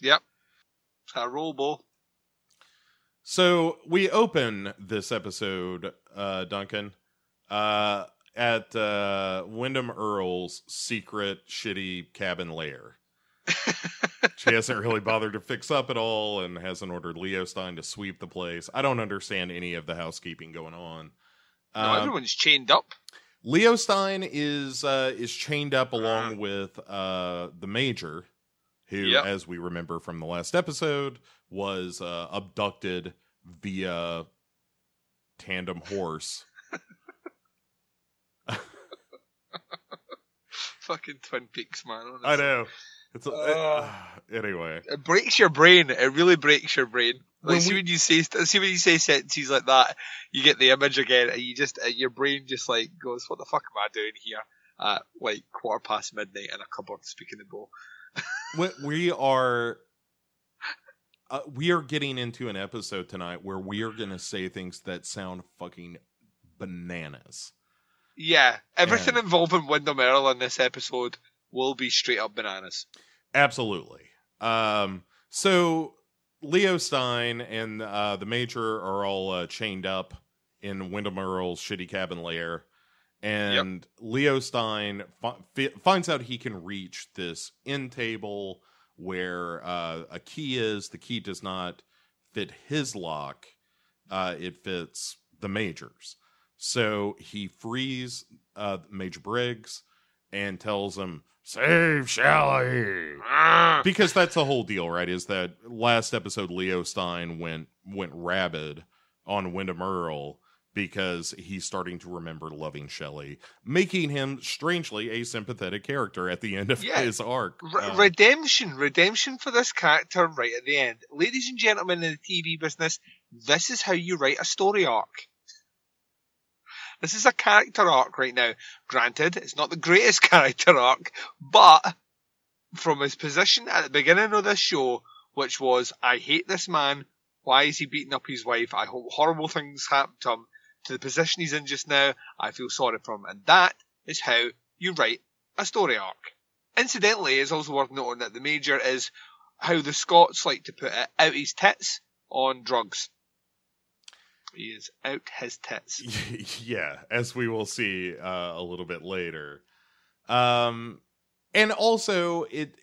yep. It's a robo. So we open this episode, uh, Duncan, uh, at uh, Windom Earle's secret shitty cabin lair. she hasn't really bothered to fix up at all and hasn't ordered Leo Stein to sweep the place. I don't understand any of the housekeeping going on. No, Um, everyone's chained up. Leo Stein is uh, is chained up along with uh, the Major, who, Yep. as we remember from the last episode, was uh, abducted via tandem horse. Fucking Twin Peaks, man. honestly. I know. It's Ugh. anyway. It breaks your brain. It really breaks your brain. Like, When see we- when you say see when you say sentences like that, you get the image again, and you just uh, your brain just like goes, "What the fuck am I doing here?" At like quarter past midnight in a cupboard speaking the bow. we, we are uh, we are getting into an episode tonight where we are going to say things that sound fucking bananas. Yeah, everything Yeah. involving Windom Earle in this episode will be straight up bananas. Absolutely. Um, so Leo Stein and uh, the Major are all uh, chained up in Windom Earle's shitty cabin lair, and Leo Stein fi- fi- finds out he can reach this end table where uh, a key is. The key does not fit his lock; uh, it fits the Major's. So he frees uh, Major Briggs and tells him, "Save Shelly." because that's the whole deal, right? Is that last episode Leo Stein went went rabid on Windom Earle because he's starting to remember loving Shelly, making him strangely a sympathetic character at the end of Yeah. his arc. Re- Uh, redemption, redemption for this character right at the end. Ladies and gentlemen in the TV business, this is how you write a story arc. This is a character arc right now. Granted, it's not the greatest character arc, but from his position at the beginning of this show, which was, I hate this man, why is he beating up his wife? I hope horrible things happen to him, to the position he's in just now, I feel sorry for him. And that is how you write a story arc. Incidentally, it's also worth noting that the major is how the Scots like to put it, out his tits on drugs. He is out his tits. yeah, as we will see uh, a little bit later. Um, and also, it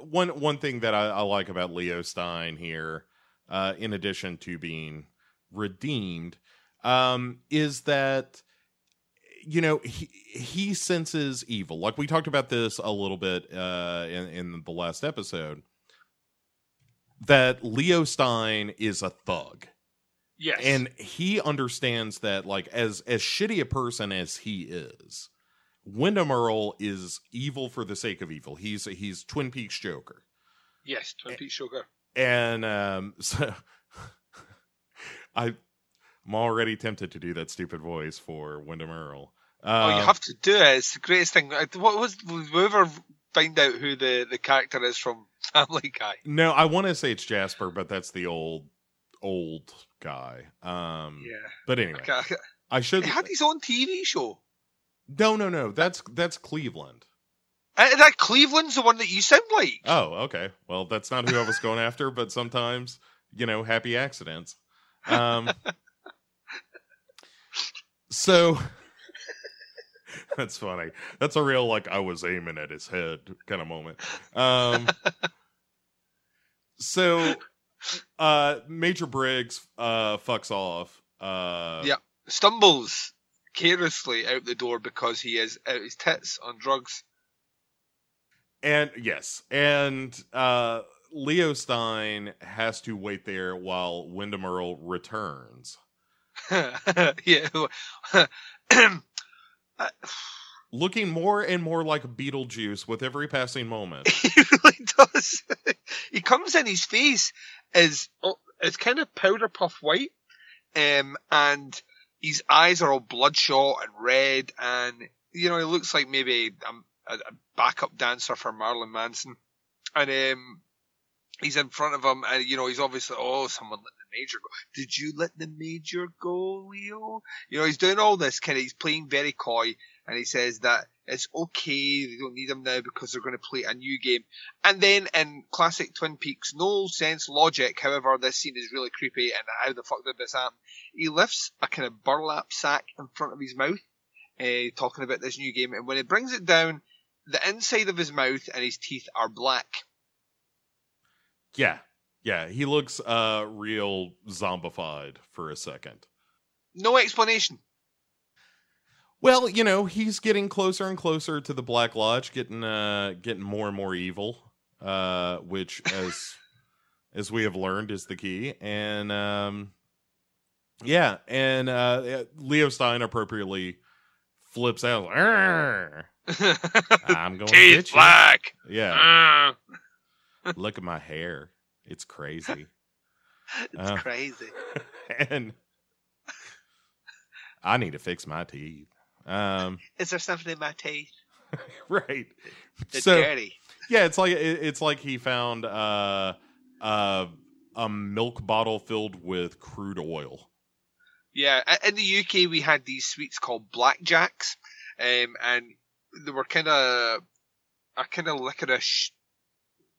one one thing that I, I like about Leo Stein here, uh, in addition to being redeemed, um, is that you know he he senses evil. Like we talked about this a little bit uh, in in the last episode. That Leo Stein is a thug Yes. and he understands that like as as shitty a person as he is windom earle is evil for the sake of evil he's he's twin peaks joker yes, Twin Peaks Joker. and um so i i'm already tempted to do that stupid voice for windom earle oh, you Um, have to do it. It's the greatest thing. Uh, What was? Will we ever find out who the, the character is from Family Guy? no i want to say it's jasper but that's the old old guy um Yeah. but anyway Okay. i should He had his own TV show. no no no that's that's cleveland Uh, that Cleveland's the one that you sound like. Oh, okay. Well, that's not who I was going after, but sometimes, you know, happy accidents. Um So that's funny. That's a real like I was aiming at his head kind of moment. Um So uh Major Briggs uh fucks off. Uh Yeah. Stumbles carelessly out the door because he is out his tits on drugs. And yes, and uh Leo Stein has to wait there while Windom Earle returns. yeah. Uh, looking more and more like Beetlejuice with every passing moment. he really does. he comes in, his face is oh, it's kind of powder puff white, um, and his eyes are all bloodshot and red, and you know he looks like maybe a, a backup dancer for Marilyn Manson, and um, he's in front of him, and you know he's obviously oh someone let the major go. Did you let the major go, Leo? You know he's doing all this kind of he's playing very coy, and he says that it's okay, they don't need him now because they're going to play a new game. And then in classic Twin Peaks, no sense logic, however, this scene is really creepy and how the fuck did this happen? He lifts a kind of burlap sack in front of his mouth, uh, talking about this new game, and when he brings it down, the inside of his mouth and his teeth are black. Yeah, yeah, he looks uh real zombified for a second. No explanation. Well, you know, he's getting closer and closer to the Black Lodge, getting uh getting more and more evil, uh which as as we have learned is the key. And um yeah, and uh Leo Stein appropriately flips out. I'm going to Teeth get you. black. Yeah, look at my hair. It's crazy. it's Uh. crazy. and I need to fix my teeth. Um Is there something in my teeth? right. It's so dirty. yeah, it's like it, it's like he found uh uh a milk bottle filled with crude oil. Yeah, in the UK we had these sweets called blackjacks, um, and they were kind of a kind of licorice,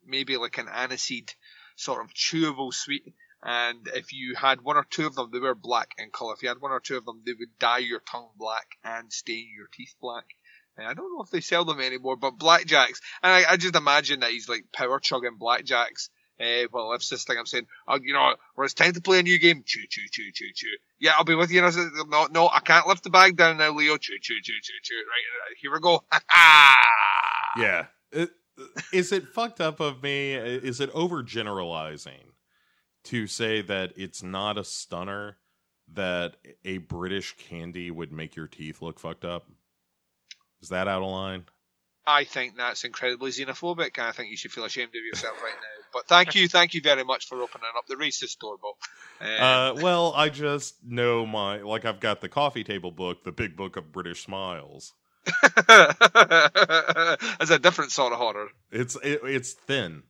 maybe like an aniseed sort of chewable sweet. And if you had one or two of them, they were black in color. If you had one or two of them, they would dye your tongue black and stain your teeth black. And I don't know if they sell them anymore, but blackjacks. And I, I just imagine that he's like power chugging blackjacks. Uh, well, if this thing I'm saying, oh, you know, well, it's time to play a new game. Choo, choo, choo, choo, choo. Yeah, I'll be with you. No, no, I can't lift the bag down now, Leo. Choo, choo, choo, choo, choo. Right, right, here we go. Yeah. Is it fucked up of me? Is it overgeneralizing to say that it's not a stunner that a British candy would make your teeth look fucked up? Is that out of line? I think that's incredibly xenophobic, and I think you should feel ashamed of yourself right now. But thank you, thank you very much for opening up the racist door, Bob. Uh, Uh, well, I just know my like I've got the coffee table book, the big book of British smiles. It's a different sort of horror. It's it, it's thin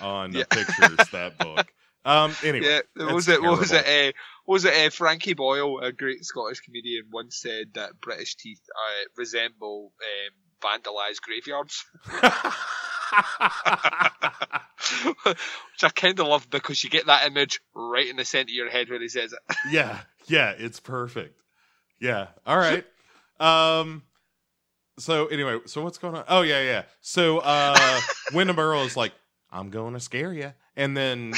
on the Yeah. pictures that book. Um. Anyway, Yeah, what was it? What was it? Uh, what was it? Uh, Frankie Boyle, a great Scottish comedian, once said that British teeth uh, resemble um, vandalised graveyards, which I kind of love because you get that image right in the centre of your head when he says it. yeah, yeah, it's perfect. Yeah. All right. Um. So anyway, so what's going on? Oh yeah, yeah. So uh, Windom Earle is like, "I'm going to scare you," and then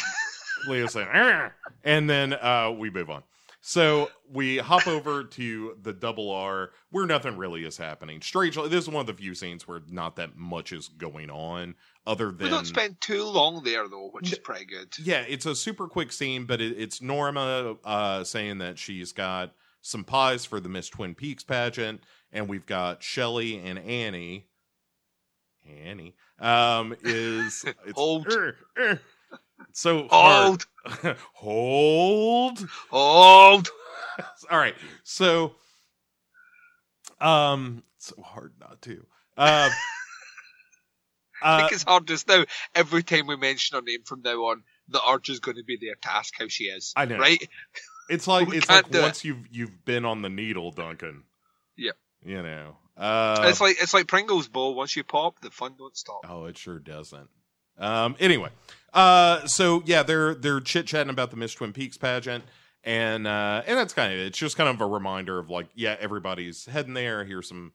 Leo's saying, "Arr!" and then uh, we move on. So we hop over to the double R where nothing really is happening. Strangely, this is one of the few scenes where not that much is going on, other than. We don't spend too long there though, which is pretty good. yeah, it's a super quick scene, but it, it's Norma uh, saying that she's got some pies for the Miss Twin Peaks pageant, and we've got Shelly and Annie. Annie um, is it's, Hold. "Urgh, urgh." It's so. Hold, hold. hold. All right, so um, so hard not to. Uh, I uh, think it's hard just now. Every time we mention her name from now on, the urge is going to be there to ask how she is. I know. right? It's like it's like do it. once you've you've been on the needle, Duncan. Yep. You know. Uh, it's like it's like Pringles bowl. Once you pop, the fun don't stop. oh, it sure doesn't. Um. Anyway. Uh. So yeah, they're they're chit chatting about the Miss Twin Peaks pageant, and uh, and that's kind of. It's just kind of a reminder of like, yeah, everybody's heading there. Here's some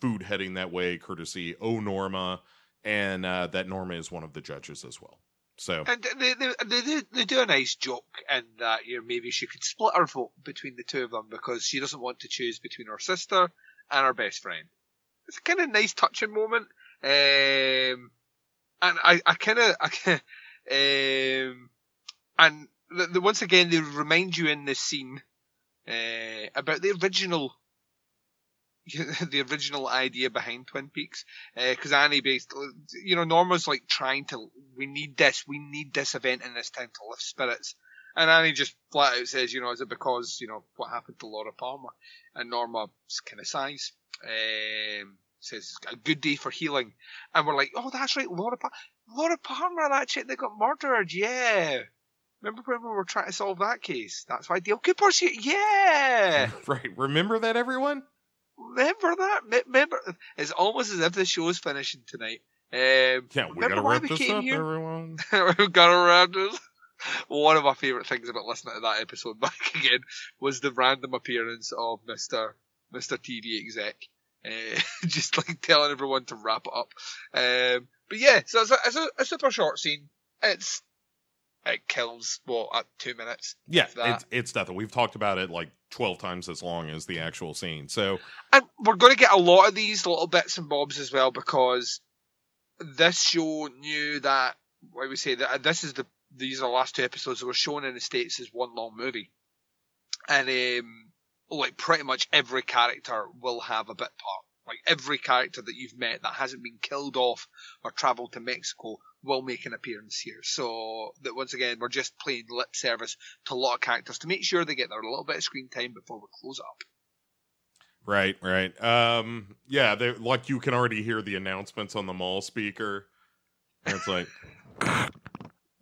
food heading that way, courtesy Oh Norma, and uh, that Norma is one of the judges as well. So And they they, they do they do a nice joke in that you know maybe she could split her vote between the two of them because she doesn't want to choose between her sister and her best friend. It's a kind of nice touching moment. Um, and I I kind of um, and the, the, once again they remind you in this scene uh, about the original the original idea behind Twin Peaks. Because Annie basically, you know, Norma's like trying to, we need this, we need this event in this town to lift spirits. And Annie just flat out says, you know, is it because, you know, what happened to Laura Palmer? And Norma kind of sighs, um, says, a good day for healing. And we're like, oh, that's right, Laura, pa- Laura Palmer, that chick that got murdered, yeah. Remember when we were trying to solve that case? That's why Dale Cooper's here, yeah! right, remember that everyone? remember that? Remember, it's almost as if the show's finishing tonight. Um, Yeah, we gotta wrap we this up, here? everyone. We've got around us. One of my favourite things about listening to that episode back again was the random appearance of Mr. Mr. TV exec. Uh, just like telling everyone to wrap it up. Um, but yeah, so it's a, it's a, a super short scene. It's, it kills, what, at two minutes? Yeah, it's it's nothing. We've talked about it like twelve times as long as the actual scene. So And we're going to get a lot of these little bits and bobs as well because this show knew that, Why we say, that this is the, these are the last two episodes that were shown in the States as one long movie. And, um, like pretty much every character will have a bit part. Like every character that you've met that hasn't been killed off or travelled to Mexico will make an appearance here. So that once again, we're just playing lip service to a lot of characters to make sure they get their little bit of screen time before we close up. right, right. Um, yeah, they like you can already hear the announcements on the mall speaker. And it's like,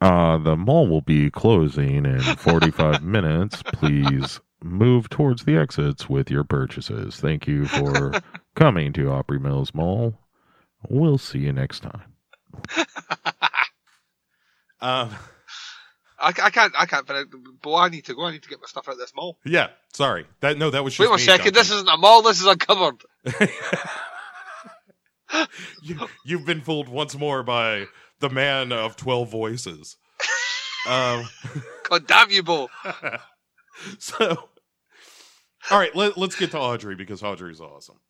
uh, the mall will be closing in forty five minutes. Please move towards the exits with your purchases. Thank you for coming to Opry Mills Mall. We'll see you next time. Um. I, I can't, I can't, but boy, I need to go. I need to get my stuff out of this mall. Yeah, sorry. That no, that was just Wait a second. Duncan. This isn't a mall. This is a cupboard. you, you've been fooled once more by the man of 12 voices. um, God damn you, Bo. so, all right, let, let's get to Audrey because Audrey's awesome.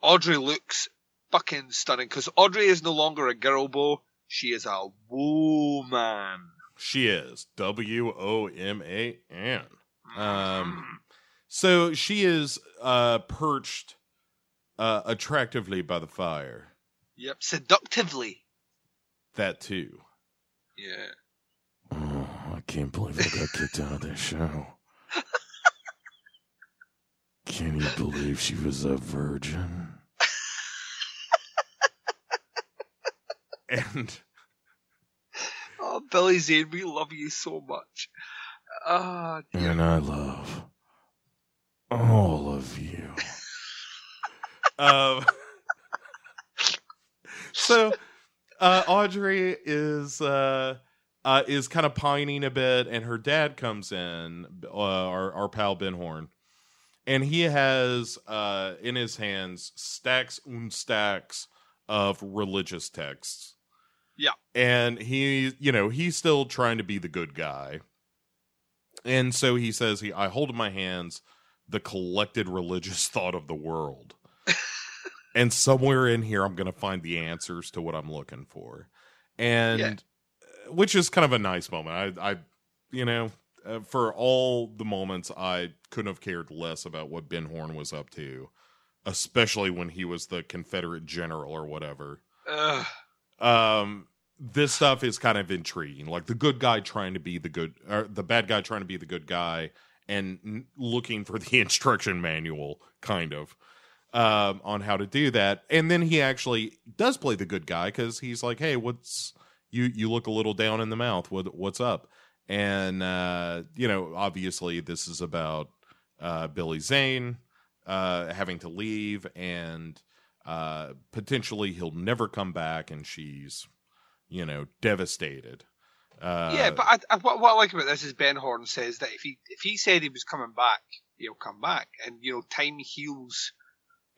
Audrey looks fucking stunning because Audrey is no longer a girl, Bo. She is a woman. She is W O M A N. Um, so she is uh, perched uh, attractively by the fire. Yep, seductively. That too. Yeah. Oh, I can't believe I got kicked out of this show. Can you believe she was a virgin? and Oh, Billy Zane, we love you so much. Ah, dear. and I love all of you. um, so uh, Audrey is uh, uh, is kind of pining a bit, and her dad comes in, uh, our our pal Ben Horne, and he has uh, in his hands stacks and stacks of religious texts. Yeah. and he, you know, he's still trying to be the good guy, and so he says, "He, I hold in my hands the collected religious thought of the world." and somewhere in here i'm going to find the answers to what i'm looking for and Yeah. uh, which is kind of a nice moment i i you know uh, for all the moments i couldn't have cared less about what ben horne was up to especially when he was the confederate general or whatever. Ugh. um this stuff is kind of intriguing. Like the good guy trying to be the good or the bad guy trying to be the good guy and n- looking for the instruction manual kind of um on how to do that. And then he actually does play the good guy because he's like hey what's you you look a little down in the mouth. What what's up and uh you know obviously this is about uh billy zane uh having to leave and uh potentially he'll never come back and she's you know devastated uh yeah, but I, I, what, what I like about this is Ben Horne says that if he if he said he was coming back, he'll come back, and you know time heals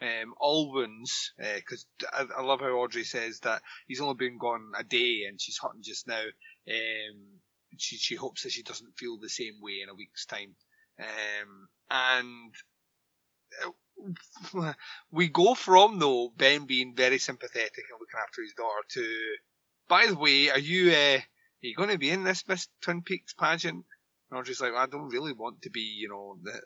um, all wounds. Because I, I love how Audrey says that he's only been gone a day and she's hurting just now. Um, she she hopes that she doesn't feel the same way in a week's time. Um, and uh, we go from though Ben being very sympathetic and looking after his daughter to, by the way, are you uh, are you going to be in this Miss Twin Peaks pageant? And Audrey's like, I don't really want to be, you know, the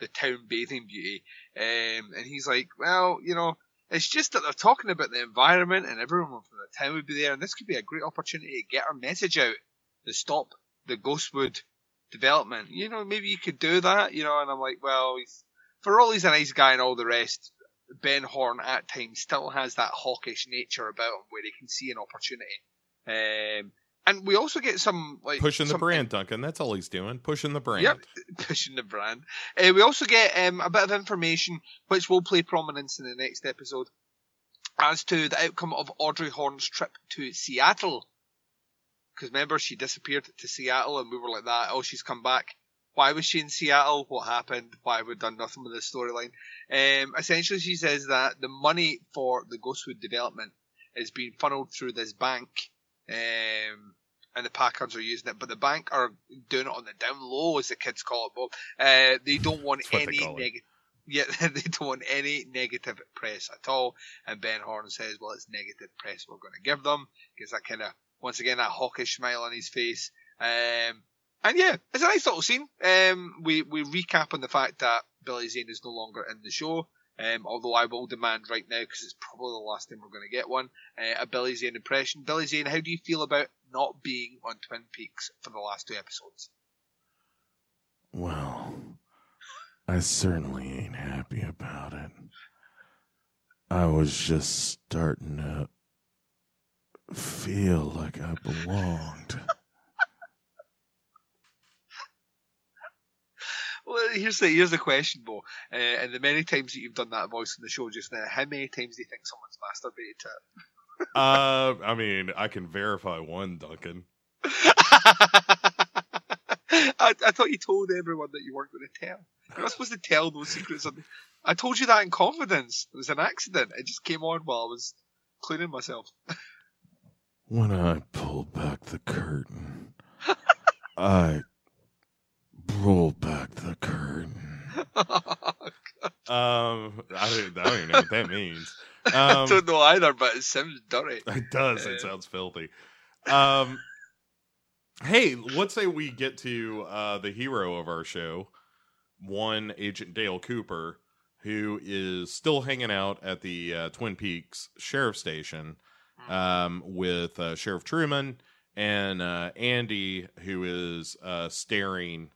the town bathing beauty. Um, and he's like, well, you know, it's just that they're talking about the environment and everyone from the town would be there, and this could be a great opportunity to get our message out to stop the Ghostwood development. You know, maybe you could do that, you know. And I'm like, well, he's for all he's a nice guy and all the rest. Ben Horne at times still has that hawkish nature about him where he can see an opportunity. Um, and we also get some like Pushing the some- brand, Duncan. That's all he's doing. Pushing the brand. Yep. pushing the brand. Uh, we also get um, a bit of information which will play prominence in the next episode as to the outcome of Audrey Horne's trip to Seattle. Because remember, she disappeared to Seattle, and we were like that. Oh, she's come back. Why was she in Seattle? What happened? Why have we done nothing with this storyline? Um, essentially, she says that the money for the Ghostwood development is being funneled through this bank, um, and the Packards are using it, but the bank are doing it on the down low, as the kids call it. Bob. Uh, they don't want That's what they any negative. Yeah, they don't want any negative press at all. And Ben Horne says, "Well, it's negative press we're going to give them." because that kind of once again that hawkish smile on his face. Um, and yeah, it's a nice little scene. Um, we we recap on the fact that Billy Zane is no longer in the show. Um, although I will demand right now, because it's probably the last time we're going to get one, uh, a Billy Zane impression. Billy Zane, how do you feel about not being on Twin Peaks for the last two episodes? Well, I certainly ain't happy about it. I was just starting to feel like I belonged. Well, here's the here's the question, Bo. Uh, and the many times that you've done that voice in the show just now, how many times do you think someone's masturbated to it? Uh, I mean, I can verify one, Duncan. I, I thought you told everyone that you weren't going to tell. You're not supposed to tell those secrets. On I told you that in confidence. It was an accident. It just came on while I was cleaning myself. When I pull back the curtain, I rolled back the curtain. Um, I don't, I don't even know what that means. I Um, don't know either, but it sounds dirty. It does. Uh, It sounds filthy. Um, hey, let's say we get to uh, the hero of our show, one Agent Dale Cooper, who is still hanging out at the uh, Twin Peaks Sheriff Station um, with uh, Sheriff Truman and uh, Andy, who is uh, staring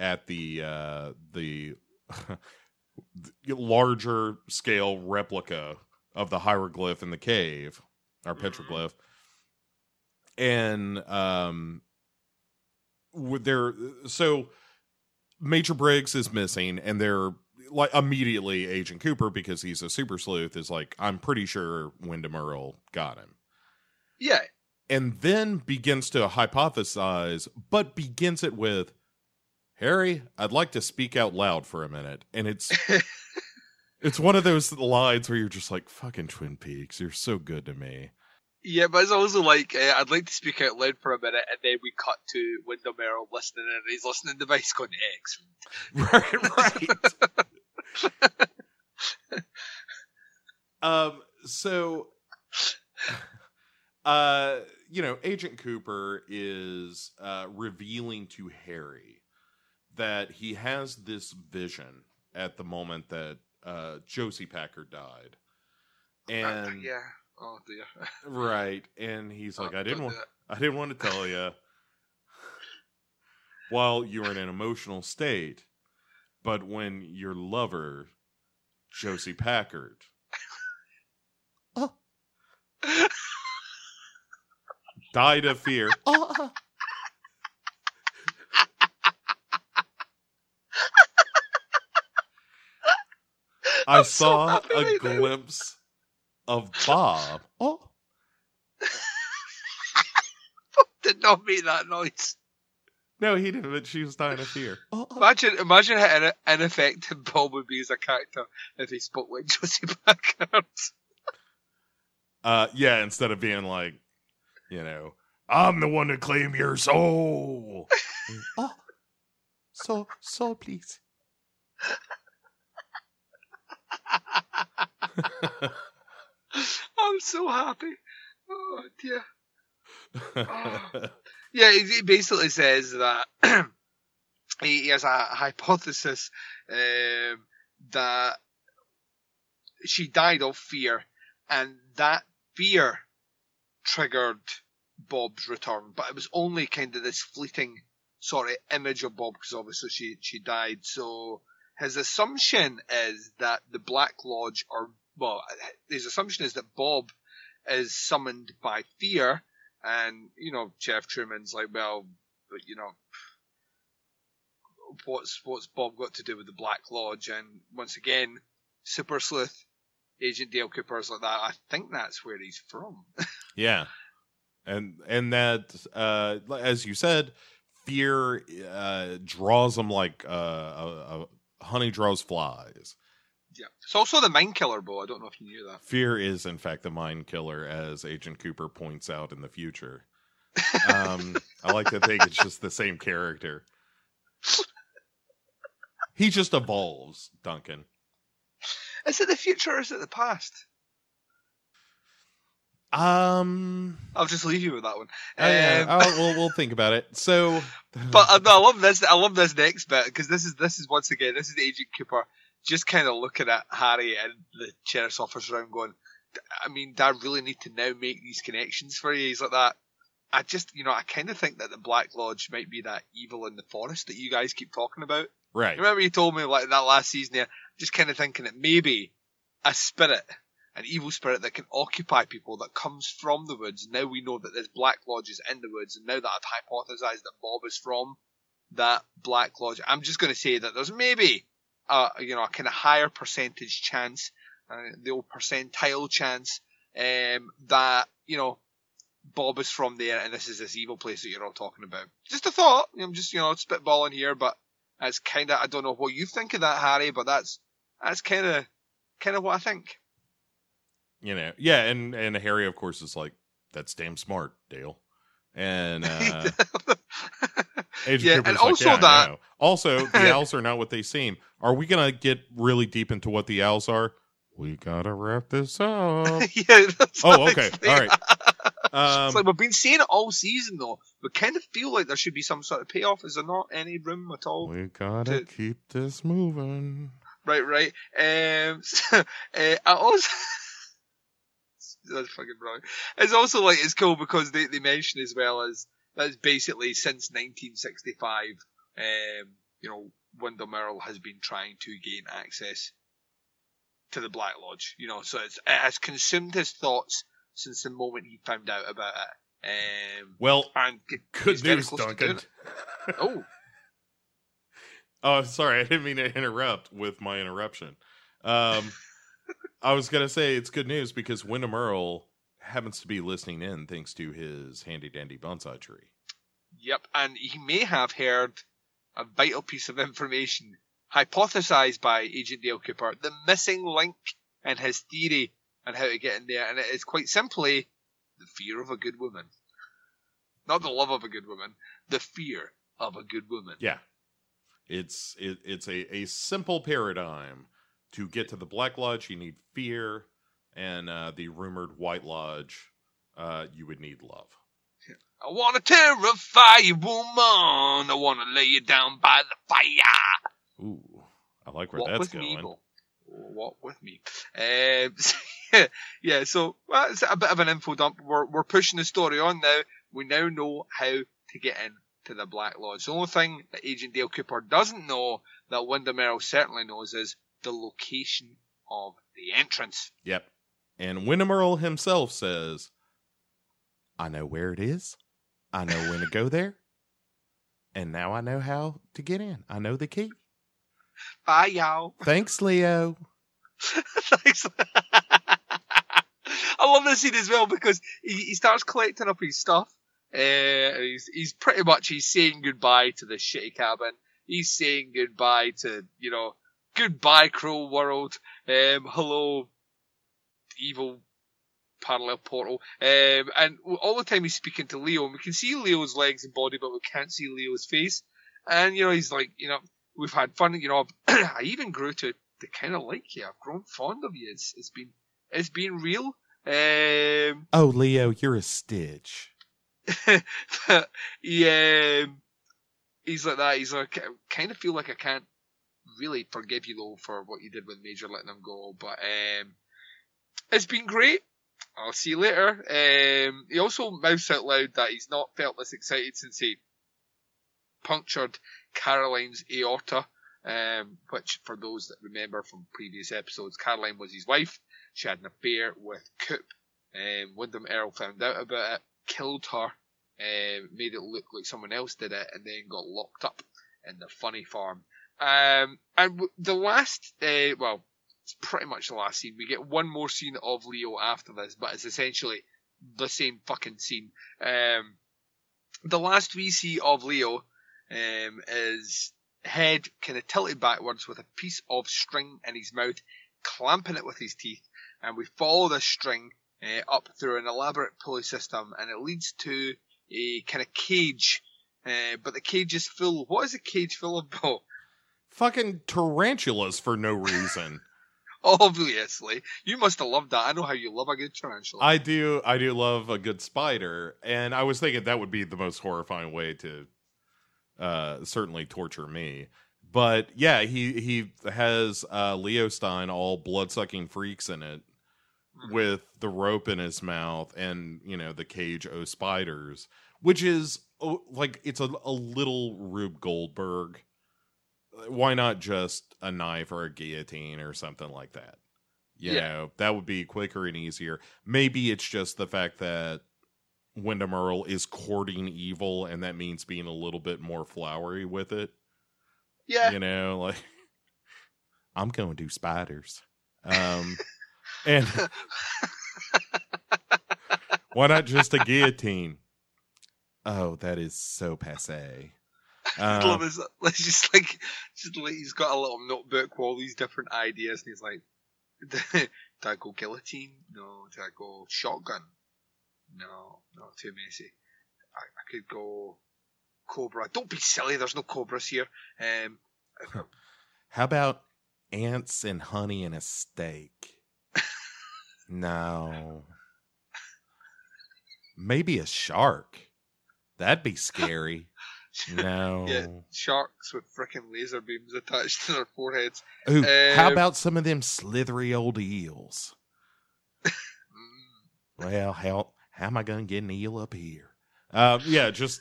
at the uh, the larger scale replica of the hieroglyph in the cave, or petroglyph, and um, with their so Major Briggs is missing, and they're like immediately Agent Cooper because he's a super sleuth is like I'm pretty sure Windom Earle got him, Yeah. and then begins to hypothesize, but begins it with. Harry, I'd like to speak out loud for a minute. And it's it's one of those lines where you're just like, fucking Twin Peaks, you're so good to me. Yeah, but it's also like uh, I'd like to speak out loud for a minute, and then we cut to Windom Earle listening, and he's listening device going excellent. right, right. Um, so, uh, you know, Agent Cooper is uh, revealing to Harry that he has this vision at the moment that uh, Josie Packard died, and yeah, oh dear. right, and he's like, Oh, I didn't want. I didn't want to tell you while you were in an emotional state, but when your lover, Josie Packard, oh, died of fear. Oh, uh-huh. I I'm so saw happy a right now. glimpse of Bob. Oh, Did not make that noise. No, he didn't. But she was dying of fear. Oh, oh. Imagine, imagine how ine- ineffective Bob would be as a character if he spoke like Josie Packard. Uh, yeah, instead of being like, you know, I'm the one to claim your soul. oh, so, so please. I'm so happy. Oh dear. Yeah, he basically says that he he has a hypothesis um, that she died of fear, and that fear triggered Bob's return. But it was only kind of this fleeting sort of image of Bob, because obviously she she died. So his assumption is that the Black Lodge, or well, his assumption is that Bob is summoned by fear, And you know, Jeff Truman's like, well, but you know, what's what's Bob got to do with the Black Lodge? And once again, Super Sleuth, Agent Dale Cooper's like that. I think that's where he's from. Yeah, and and that uh, as you said, fear uh, draws them like uh, a, a honey draws flies. Yeah, it's also the Mind Killer, Bo. I don't know if you knew that. Fear is in fact the mind killer, as Agent Cooper points out in the future. Um, I like to think it's just the same character. He just evolves, Duncan. Is it the future or is it the past? Um, I'll just leave you with that one. oh, yeah, Um, oh, we'll we'll think about it. So, But uh, no, I love this. I love this next bit because this is this is once again this is Agent Cooper just kind of looking at Harry and the sheriff's office around, going, "I mean, do I really need to now make these connections for you?" He's like that. I just, you know, I kind of think that the Black Lodge might be that evil in the forest that you guys keep talking about. right, Remember you told me like that last season there, just kind of thinking that maybe a spirit, an evil spirit that can occupy people that comes from the woods. Now we know that there's Black Lodges in the woods, and now that I've hypothesized that Bob is from that Black Lodge, I'm just going to say that there's maybe a you know a kind of higher percentage chance, uh, the old percentile chance, um, that you know Bob is from there, and this is this evil place that you're all talking about. Just a thought. I'm just you know spitballing here, but that's kind of I don't know what you think of that, Harry, but that's that's kind of kind of what I think. you know, yeah, and and Harry, of course, is like, "That's damn smart, Dale," and uh, Agent Yeah, Cooper's and like, also "Yeah, that- know." Also, the owls are not what they seem. Are we gonna get really deep into what the owls are? We gotta wrap this up. yeah. That's oh, okay, I'm all right. it's Um, like we've been saying it all season though. We kind of feel like there should be some sort of payoff. Is there not any room at all? we gotta to- keep this moving. Right, right. Um, so, uh, I also. That's fucking brilliant. It's also like it's cool because they, they mention as well as that's basically since 1965, um, you know, Windom Earle has been trying to gain access to the Black Lodge. You know, so it's, it has consumed his thoughts since the moment he found out about it. Um, Well, and good news, Duncan. Oh, Oh, sorry, I didn't mean to interrupt with my interruption. Um, I was gonna say it's good news because Windom Earle happens to be listening in thanks to his handy dandy bonsai tree. Yep, and he may have heard a vital piece of information hypothesized by Agent Dale Cooper, the missing link in his theory on how to get in there, and it is quite simply the fear of a good woman. Not the love of a good woman, the fear of a good woman. Yeah, it's it, it's a a simple paradigm to get to the Black Lodge. You need fear, and uh, the rumored White Lodge, uh, you would need love. I want to terrify you, woman. I want to lay you down by the fire. Ooh, I like where Walk that's going. me. Walk with me. Um, yeah, so well, it's a bit of an info dump. We're we're pushing the story on now. We now know how to get in to the Black Lodge. The only thing that Agent Dale Cooper doesn't know that Windom Earle certainly knows is the location of the entrance. Yep. And Earle himself says, I know where it is. I know when to go there. And now I know how to get in. I know the key. Bye, y'all. Thanks, Leo. Thanks. I love this scene as well because he, he starts collecting up his stuff. Uh, he's he's pretty much he's saying goodbye to the shitty cabin. He's saying goodbye to you know goodbye cruel world. Um, hello, evil parallel portal. Um, and all the time he's speaking to Leo, and we can see Leo's legs and body, but we can't see Leo's face. And you know he's like, you know, we've had fun. You know, I even grew to to kind of like you. I've grown fond of you. It's it's been it's been real. Um, Oh, Leo, you're a stitch. but he, um, he's like that. He's like, I kind of feel like I can't really forgive you though for what you did with Major letting him go. But um, it's been great. I'll see you later. Um, he also mouths out loud that he's not felt this excited since he punctured Caroline's aorta. Um, which, for those that remember from previous episodes, Caroline was his wife. She had an affair with Coop. Um, Windom Earle found out about it. killed her, uh, made it look like someone else did it, and then got locked up in the funny farm. Um, and the last, uh, well, it's pretty much the last scene. We get one more scene of Leo after this, but it's essentially the same fucking scene. Um, the last we see of Leo um, is head kind of tilted backwards with a piece of string in his mouth, clamping it with his teeth, and we follow this string uh, up through an elaborate pulley system, and it leads to a kind of cage. Uh, but the cage is full. What is a cage full of? Fucking tarantulas for no reason. Obviously, you must have loved that. I know how you love a good tarantula. I do I do love a good spider, and I was thinking that would be the most horrifying way to uh certainly torture me. But yeah, he he has uh Leo Stein all blood sucking freaks in it Mhm. with the rope in his mouth and you know the cage o spiders, which is oh, like it's a, a little Rube Goldberg. Why not just a knife or a guillotine or something like that? You Yeah. know, that would be quicker and easier. Maybe it's just the fact that Windom Earle is courting evil, and that means being a little bit more flowery with it. yeah, You know, like I'm going to do spiders. Um, and why not just a guillotine? Oh, that is so passe. I Uh, love it's just like, just like he's got a little notebook with all these different ideas, and he's like, "Do I go guillotine? No. Do I go shotgun? No, not too messy. I, I could go cobra. Don't be silly. There's no cobras here. Um, how about ants and honey and a steak? no. Maybe a shark. That'd be scary. No. yeah, sharks with freaking laser beams attached to their foreheads. Ooh, how Um, about some of them slithery old eels? Well, how how am I going to get an eel up here? Um, yeah, just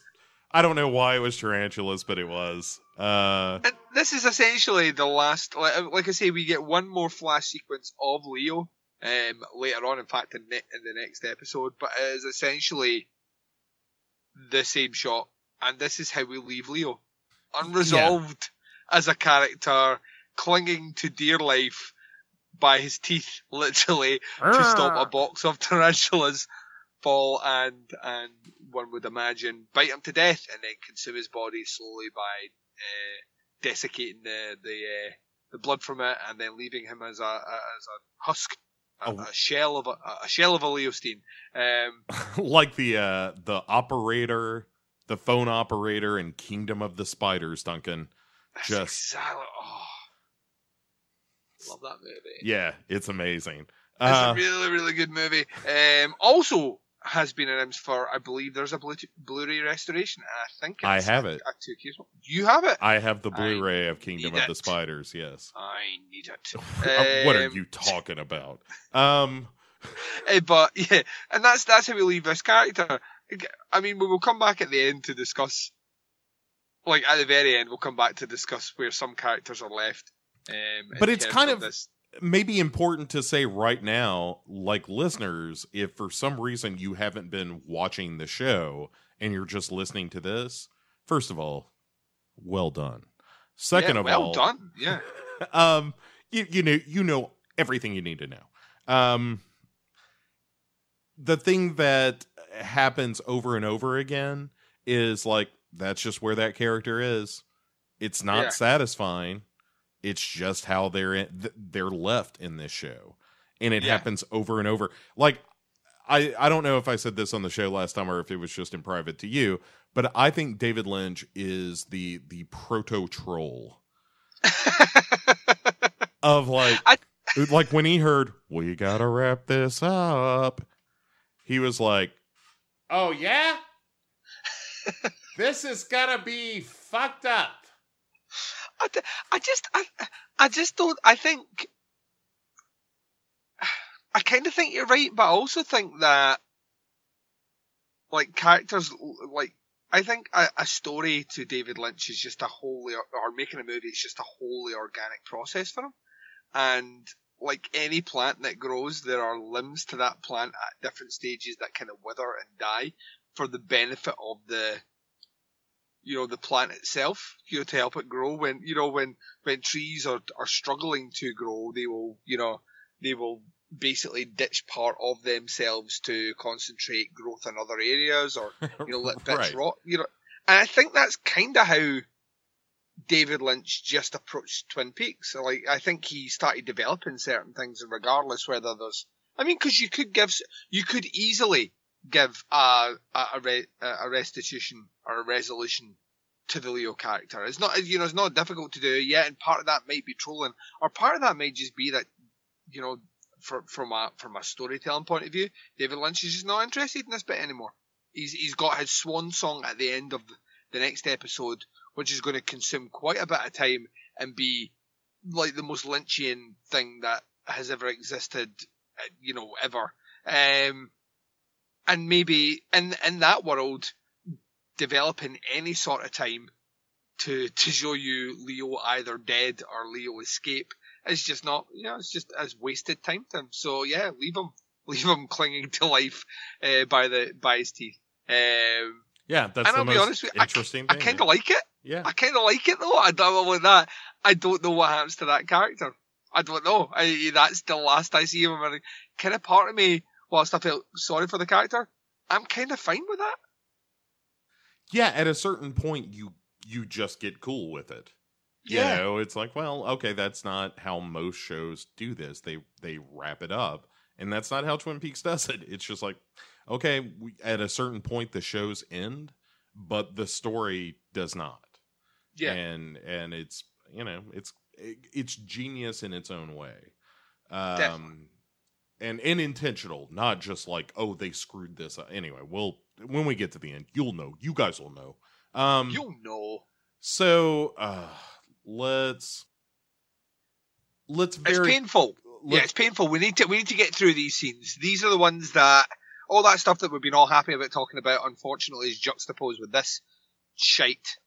I don't know why it was tarantulas, but it was. Uh, And this is essentially the last. Like, like I say, we get one more flash sequence of Leo um, later on. In fact, in, ne- in the next episode, but it is essentially the same shot, and this is how we leave Leo, unresolved as a character, clinging to dear life by his teeth, literally to stop a box of tarantulas fall and and one would imagine bite him to death and then consume his body slowly by uh, desiccating the the uh, the blood from it and then leaving him as a, a as a husk. A, Oh. a shell of a, a shell of a Leostein. Um, like the uh, the operator, the phone operator in Kingdom of the Spiders, Duncan. that's Just- exactly. Oh, love that movie. Yeah, it's amazing. It's Uh, a really, really good movie. Um, also has been announced for, I believe there's a Blu- Blu-ray restoration. and I think I have a, it. Two. You have it. I have the I Blu-ray of Kingdom of the. Spiders. Yes. I need it. Uh, what are Um, you talking about? Um, Eh, but yeah, and that's that's how we leave this character. I mean, we will come back at the end to discuss. Like at the very end, we'll come back to discuss where some characters are left. Um, But it's kind of- this. maybe important to say right now, like listeners, if for some reason you haven't been watching the show and you're just listening to this, first of all, well done. Second yeah, of well all, well done. Yeah, um, you you know you know everything you need to know. Um, the thing that happens over and over again is like that's just where that character is. It's not Yeah. satisfying. It's just how they're in, th- they're left in this show, and it Yeah. happens over and over. Like I I don't know if I said this on the show last time or if it was just in private to you, but I think David Lynch is the the proto troll of like I- like when he heard we gotta wrap this up he was like oh yeah? This is gonna be fucked up. I, just I, I just don't I think I kind of think you're right, but I also think that like characters like I think a, a story to David Lynch is just a wholly or making a movie is just a wholly organic process for him, and like any plant that grows, there are limbs to that plant at different stages that kind of wither and die for the benefit of the, you know, the plant itself, you know, to help it grow. When, you know, when, when trees are, are struggling to grow, they will, you know, they will basically ditch part of themselves to concentrate growth in other areas or, you know, let bits Right. rot, you know. And I think that's kind of how David Lynch just approached Twin Peaks. Like, I think he started developing certain things, regardless whether there's, I mean, because you could give, you could easily give a a, re, a restitution or a resolution to the Leo character. It's not, you know, it's not difficult to do yet, and part of that might be trolling, or part of that may just be that, you know, for, from a from a storytelling point of view, David Lynch is just not interested in this bit anymore. He's he's got his swan song at the end of the next episode, which is going to consume quite a bit of time and be like the most Lynchian thing that has ever existed, you know, ever. Um, and maybe in in that world, developing any sort of time to to show you Leo either dead or Leo escape is just not, you know, it's just as wasted time to him. So yeah, leave him, leave him clinging to life uh, by the by his teeth. Um, Yeah, that's And the I'll be most honest with you, I- interesting I thing. kind of like it. yeah. I kind of like it though. I don't know that. I don't know what happens to that character. I don't know. I, that's the last I see of him. And kind of part of me, whilst I feel sorry for the character, I'm kind of fine with that. yeah, at a certain point you you just get cool with it. Yeah. You know, it's like, well, okay, that's not how most shows do this. They they wrap it up, and that's not how Twin Peaks does it. It's just like, okay, we, at a certain point the shows end, but the story does not. Yeah. and and it's you know it's it's genius in its own way um Definitely. and and intentional not just like oh they screwed this up anyway well when we get to the end you'll know you guys will know um you know. so uh let's let's Very, It's painful. Yeah, let's- it's painful. We need to we need to get through these scenes. These are the ones that all that stuff that we've been all happy about talking about, unfortunately, is juxtaposed with this shite.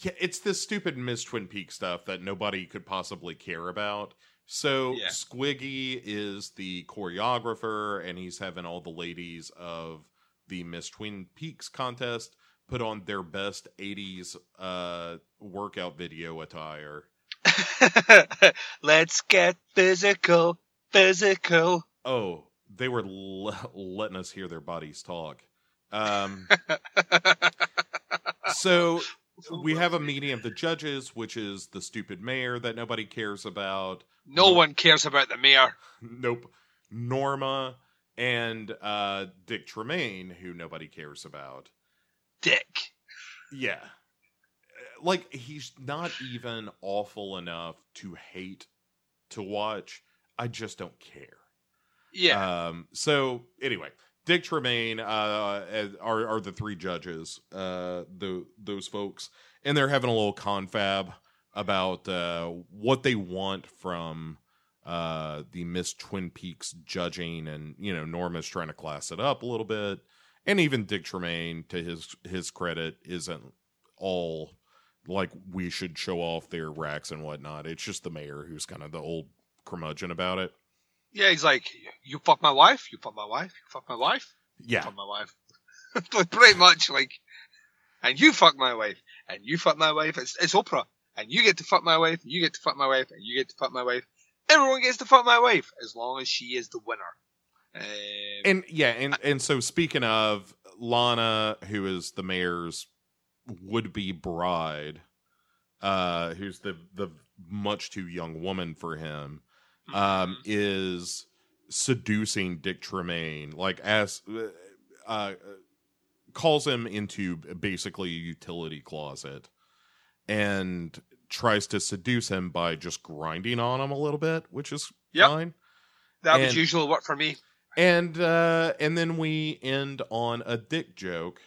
Yeah, it's this stupid Miss Twin Peaks stuff that nobody could possibly care about. So Yeah. Squiggy is the choreographer, and he's having all the ladies of the Miss Twin Peaks contest put on their best '80s uh, workout video attire. Let's get physical, physical. Oh, they were l- letting us hear their bodies talk. Um, so we have a meeting of the judges, which is the stupid mayor that nobody cares about. No one cares about the mayor. Nope. Norma and uh, Dick Tremaine, who nobody cares about. Dick. Yeah. Uh, Like, he's not even awful enough to hate to watch. I just don't care. Yeah. Um, so anyway, Dick Tremaine uh, are are the three judges, uh, the those folks, and they're having a little confab about uh, what they want from uh, the Miss Twin Peaks judging, and you know Norma's trying to class it up a little bit, and even Dick Tremaine, to his his credit, isn't all like we should show off their racks and whatnot. It's just the mayor who's kind of the old curmudgeon about it. Yeah, he's like, you fuck my wife, you fuck my wife, you fuck my wife, Yeah, fuck my wife. Pretty much like, and you fuck my wife, and you fuck my wife. It's, it's Oprah. And you get to fuck my wife, and you get to fuck my wife, and you get to fuck my wife. Everyone gets to fuck my wife, as long as she is the winner. Um, and yeah, and and so speaking of Lana, who is the mayor's would be bride, uh, who's the the much too young woman for him, um, is seducing Dick Tremaine, like as uh, calls him into basically a utility closet, and tries to seduce him by just grinding on him a little bit, which is Yep. fine. that and- usually work for me. And uh and then we end on a dick joke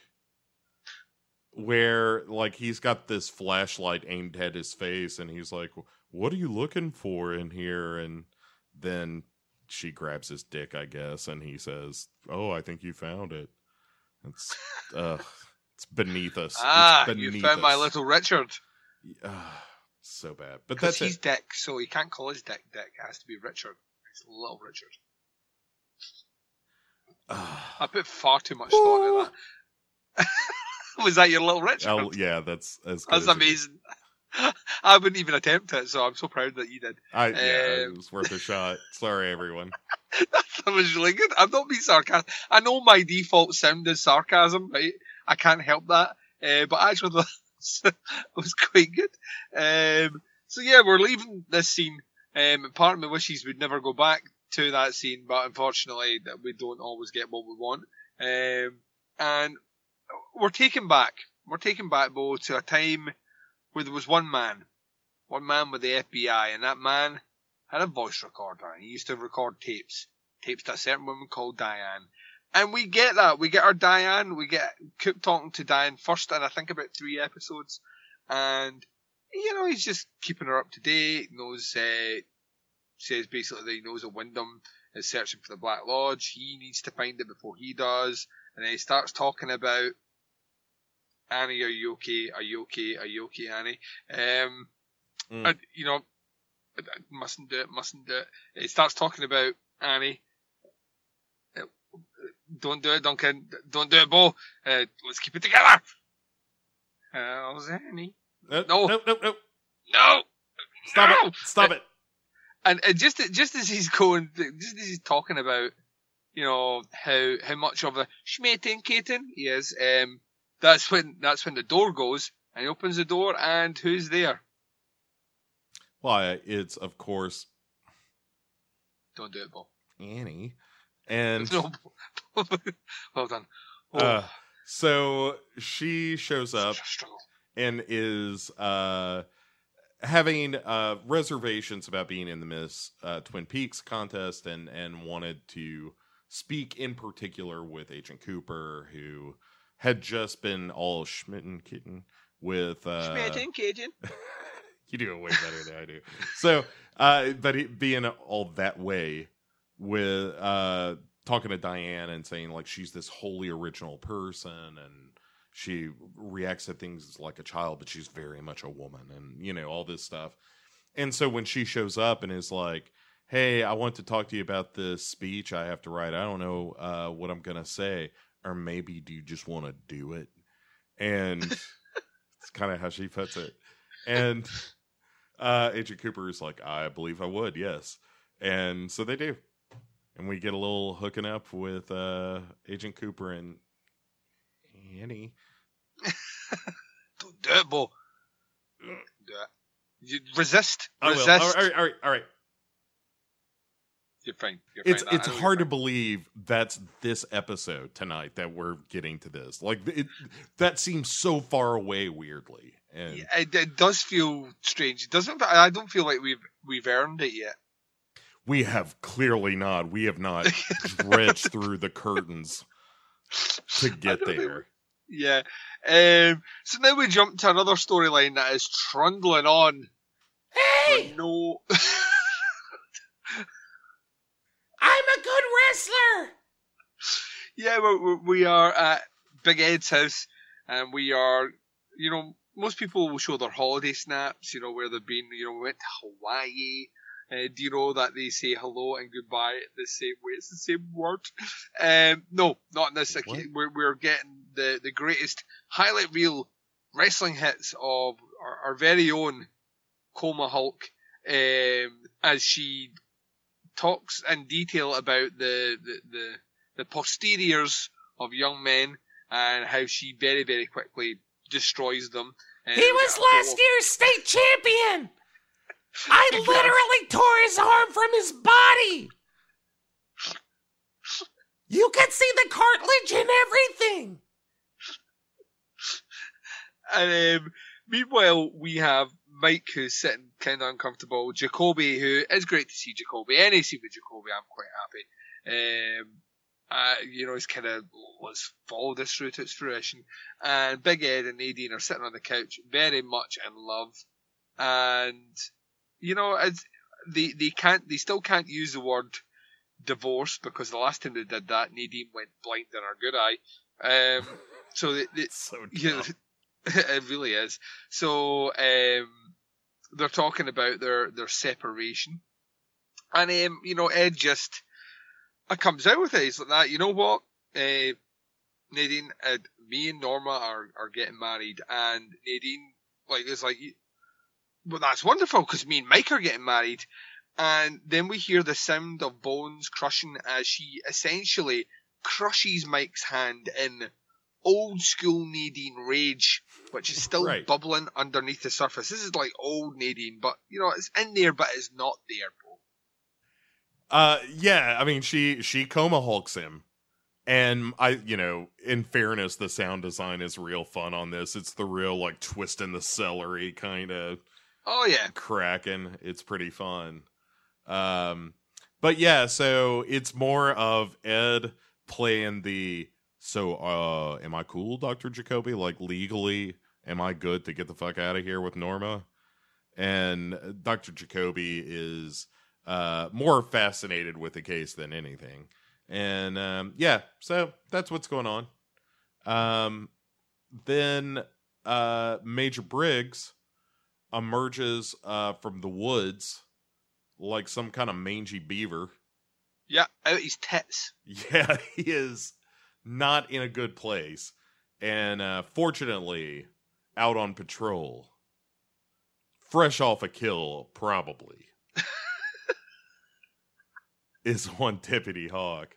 where like he's got this flashlight aimed at his face and he's like, "What are you looking for in here?" and then she grabs his dick, I guess, and he says, "Oh, I think you found it." It's uh it's beneath us. Ah, it's you beneath found my little Richard. Ah, so bad. But that's he's it. Dick, so he can't call his Dick Dick. It has to be Richard. It's Little Richard. Ah, I put far too much thought into that. Was that your Little Richard? I'll- yeah, that's as good That's amazing. I wouldn't even attempt it, so I'm so proud that you did. I, yeah, it Um, was worth a shot. Sorry, everyone. that was really good. I'm not being sarcastic. I know my default sound is sarcasm, right? I can't help that. Uh, but actually, that was, quite good. Um, so yeah, we're leaving this scene. Um, part of me wishes we'd never go back to that scene, but unfortunately, that we don't always get what we want. Um, and we're taken back. We're taken back, Bo, to a time where there was one man, one man with the FBI, and that man had a voice recorder. and He used to record tapes, tapes to a certain woman called Diane. And we get that. We get our Diane. We get Coop talking to Diane first in I think about three episodes. And, you know, he's just keeping her up to date, knows, uh, says basically that he knows that Windom is searching for the Black Lodge. He needs to find it before he does. And then he starts talking about Annie, are you okay? Are you okay? Are you okay, Annie? Um, Mm. and, you know, mustn't do it, mustn't do it. He starts talking about Annie. Uh, Don't do it, Duncan. Don't do it, Bo. Uh, let's keep it together. How's Annie? Uh, No. no, no, no. No! Stop No! it. Stop it. And, and just just as he's going, just as he's talking about, you know, how how much of a schmating kitten he is, um, that's when that's when the door goes and he opens the door and who's there? Why, it's, of course, Don't do it, Bo. Annie. And No. well done. Oh, uh, so she shows up such a struggle. and is uh, having uh, reservations about being in the Miss uh, Twin Peaks contest and, and wanted to speak in particular with Agent Cooper, who had just been all schmitten kitten with. Uh, Schmating kitten. you do it way better than I do. So, uh, but he, being all that way with uh, talking to Diane and saying like she's this wholly original person and she reacts to things like a child, but she's very much a woman, and you know all this stuff. And so when she shows up and is like, "Hey, I want to talk to you about this speech I have to write. I don't know uh, what I'm gonna say, or maybe do you just want to do it?" And it's kind of how she puts it. And uh, Agent Cooper is like, "I believe I would, yes." And so they do, and we get a little hooking up with uh, Agent Cooper and Annie. Don't do it, Bo. Don't it. You resist. I will. Resist. All right, all right, all right. You're fine. You're It's fine. It's I know hard to believe that's this episode tonight that we're getting to this. Like it, that seems so far away weirdly. And. Yeah, It, it does feel strange. It doesn't. I don't feel like we've we've earned it yet. we have clearly not. We have not dredged through the curtains to get don't there. Yeah. Um, so now we jump to another storyline that is trundling on. Hey! No. I'm a good wrestler. yeah, we're, we're, at Big Ed's house, and we are, you know, most people will show their holiday snaps, you know, where they've been, you know, we went to Hawaii. Uh, do you know that they say hello and goodbye the same way? It's the same word. Um, no, not in this. What? We're, we're getting the, the greatest highlight reel wrestling hits of our, our very own Coma Hulk um, as she talks in detail about the, the, the, the posteriors of young men and how she very, very quickly destroys them. And He was get a photo last year's state champion. I literally tore his arm from his body. You could see the cartilage and everything. And um, meanwhile, we have Mike who's sitting kind of uncomfortable. Jacoby, who is great to see Jacoby. Any scene with Jacoby, I'm quite happy. Um, uh, you know, he's kind of let's follow this through to its fruition. And Big Ed and Nadine are sitting on the couch, very much in love. And you know, it's, they they can't, they still can't use the word divorce because the last time they did that, Nadine went blind in her good eye. Um, so they, they, So yeah, dumb. it really is. So um, they're talking about their their separation, And um, you know, Ed just uh, comes out with it. He's like that. You know what? Uh, Nadine, uh, me and Norma are, are getting married, and Nadine like is like, well, that's wonderful because me and Mike are getting married. And then we hear the sound of bones crushing as she essentially crushes Mike's hand in old school Nadine rage, which is still Right. bubbling underneath the surface. This is like old Nadine, but you know it's in there, but it's not there. Bro. Uh, yeah, I mean, she she coma hulks him, and I, you know, in fairness, the sound design is real fun on this. It's the real like twist in the celery kind of Oh yeah, cracking. It's pretty fun. Um, but yeah, so it's more of Ed playing the so uh am I cool, Dr. Jacoby? Like legally, am I good to get the fuck out of here with Norma? And Dr. Jacoby is uh more fascinated with the case than anything. And um yeah, so that's what's going on. Um then uh Major Briggs emerges uh from the woods like some kind of mangy beaver. yeah, out his tits. Yeah, he is not in a good place. And uh fortunately, out on patrol. Fresh off a kill, probably. is one Tippity Hawk.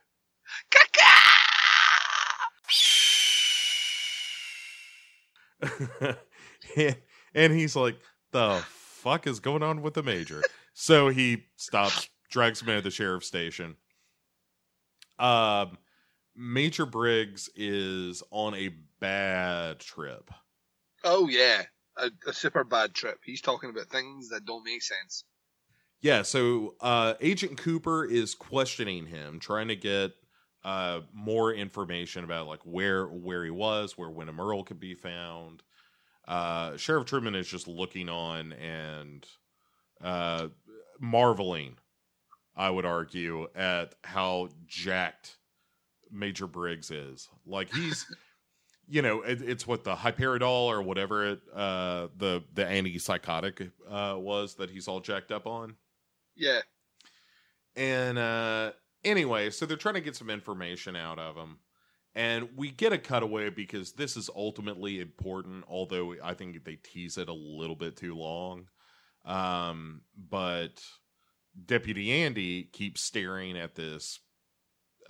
and, and he's like, the fuck is going on with the major? so he stops, drags him into the sheriff's station. Um, Major Briggs is on a bad trip. Oh yeah, a, a super bad trip. He's talking about things that don't make sense. Yeah, so uh, Agent Cooper is questioning him, trying to get uh, more information about like where where he was, where Windom Earle could be found. Uh, Sheriff Truman is just looking on and uh, marveling, I would argue, at how jacked Major Briggs is. Like he's, you know, it, it's what the Haloperidol or whatever it, uh, the the antipsychotic uh, was that he's all jacked up on. Yeah, And uh anyway, so they're trying to get some information out of him. And we get a cutaway because this is ultimately important, although I think they tease it a little bit too long. Um, but Deputy Andy keeps staring at this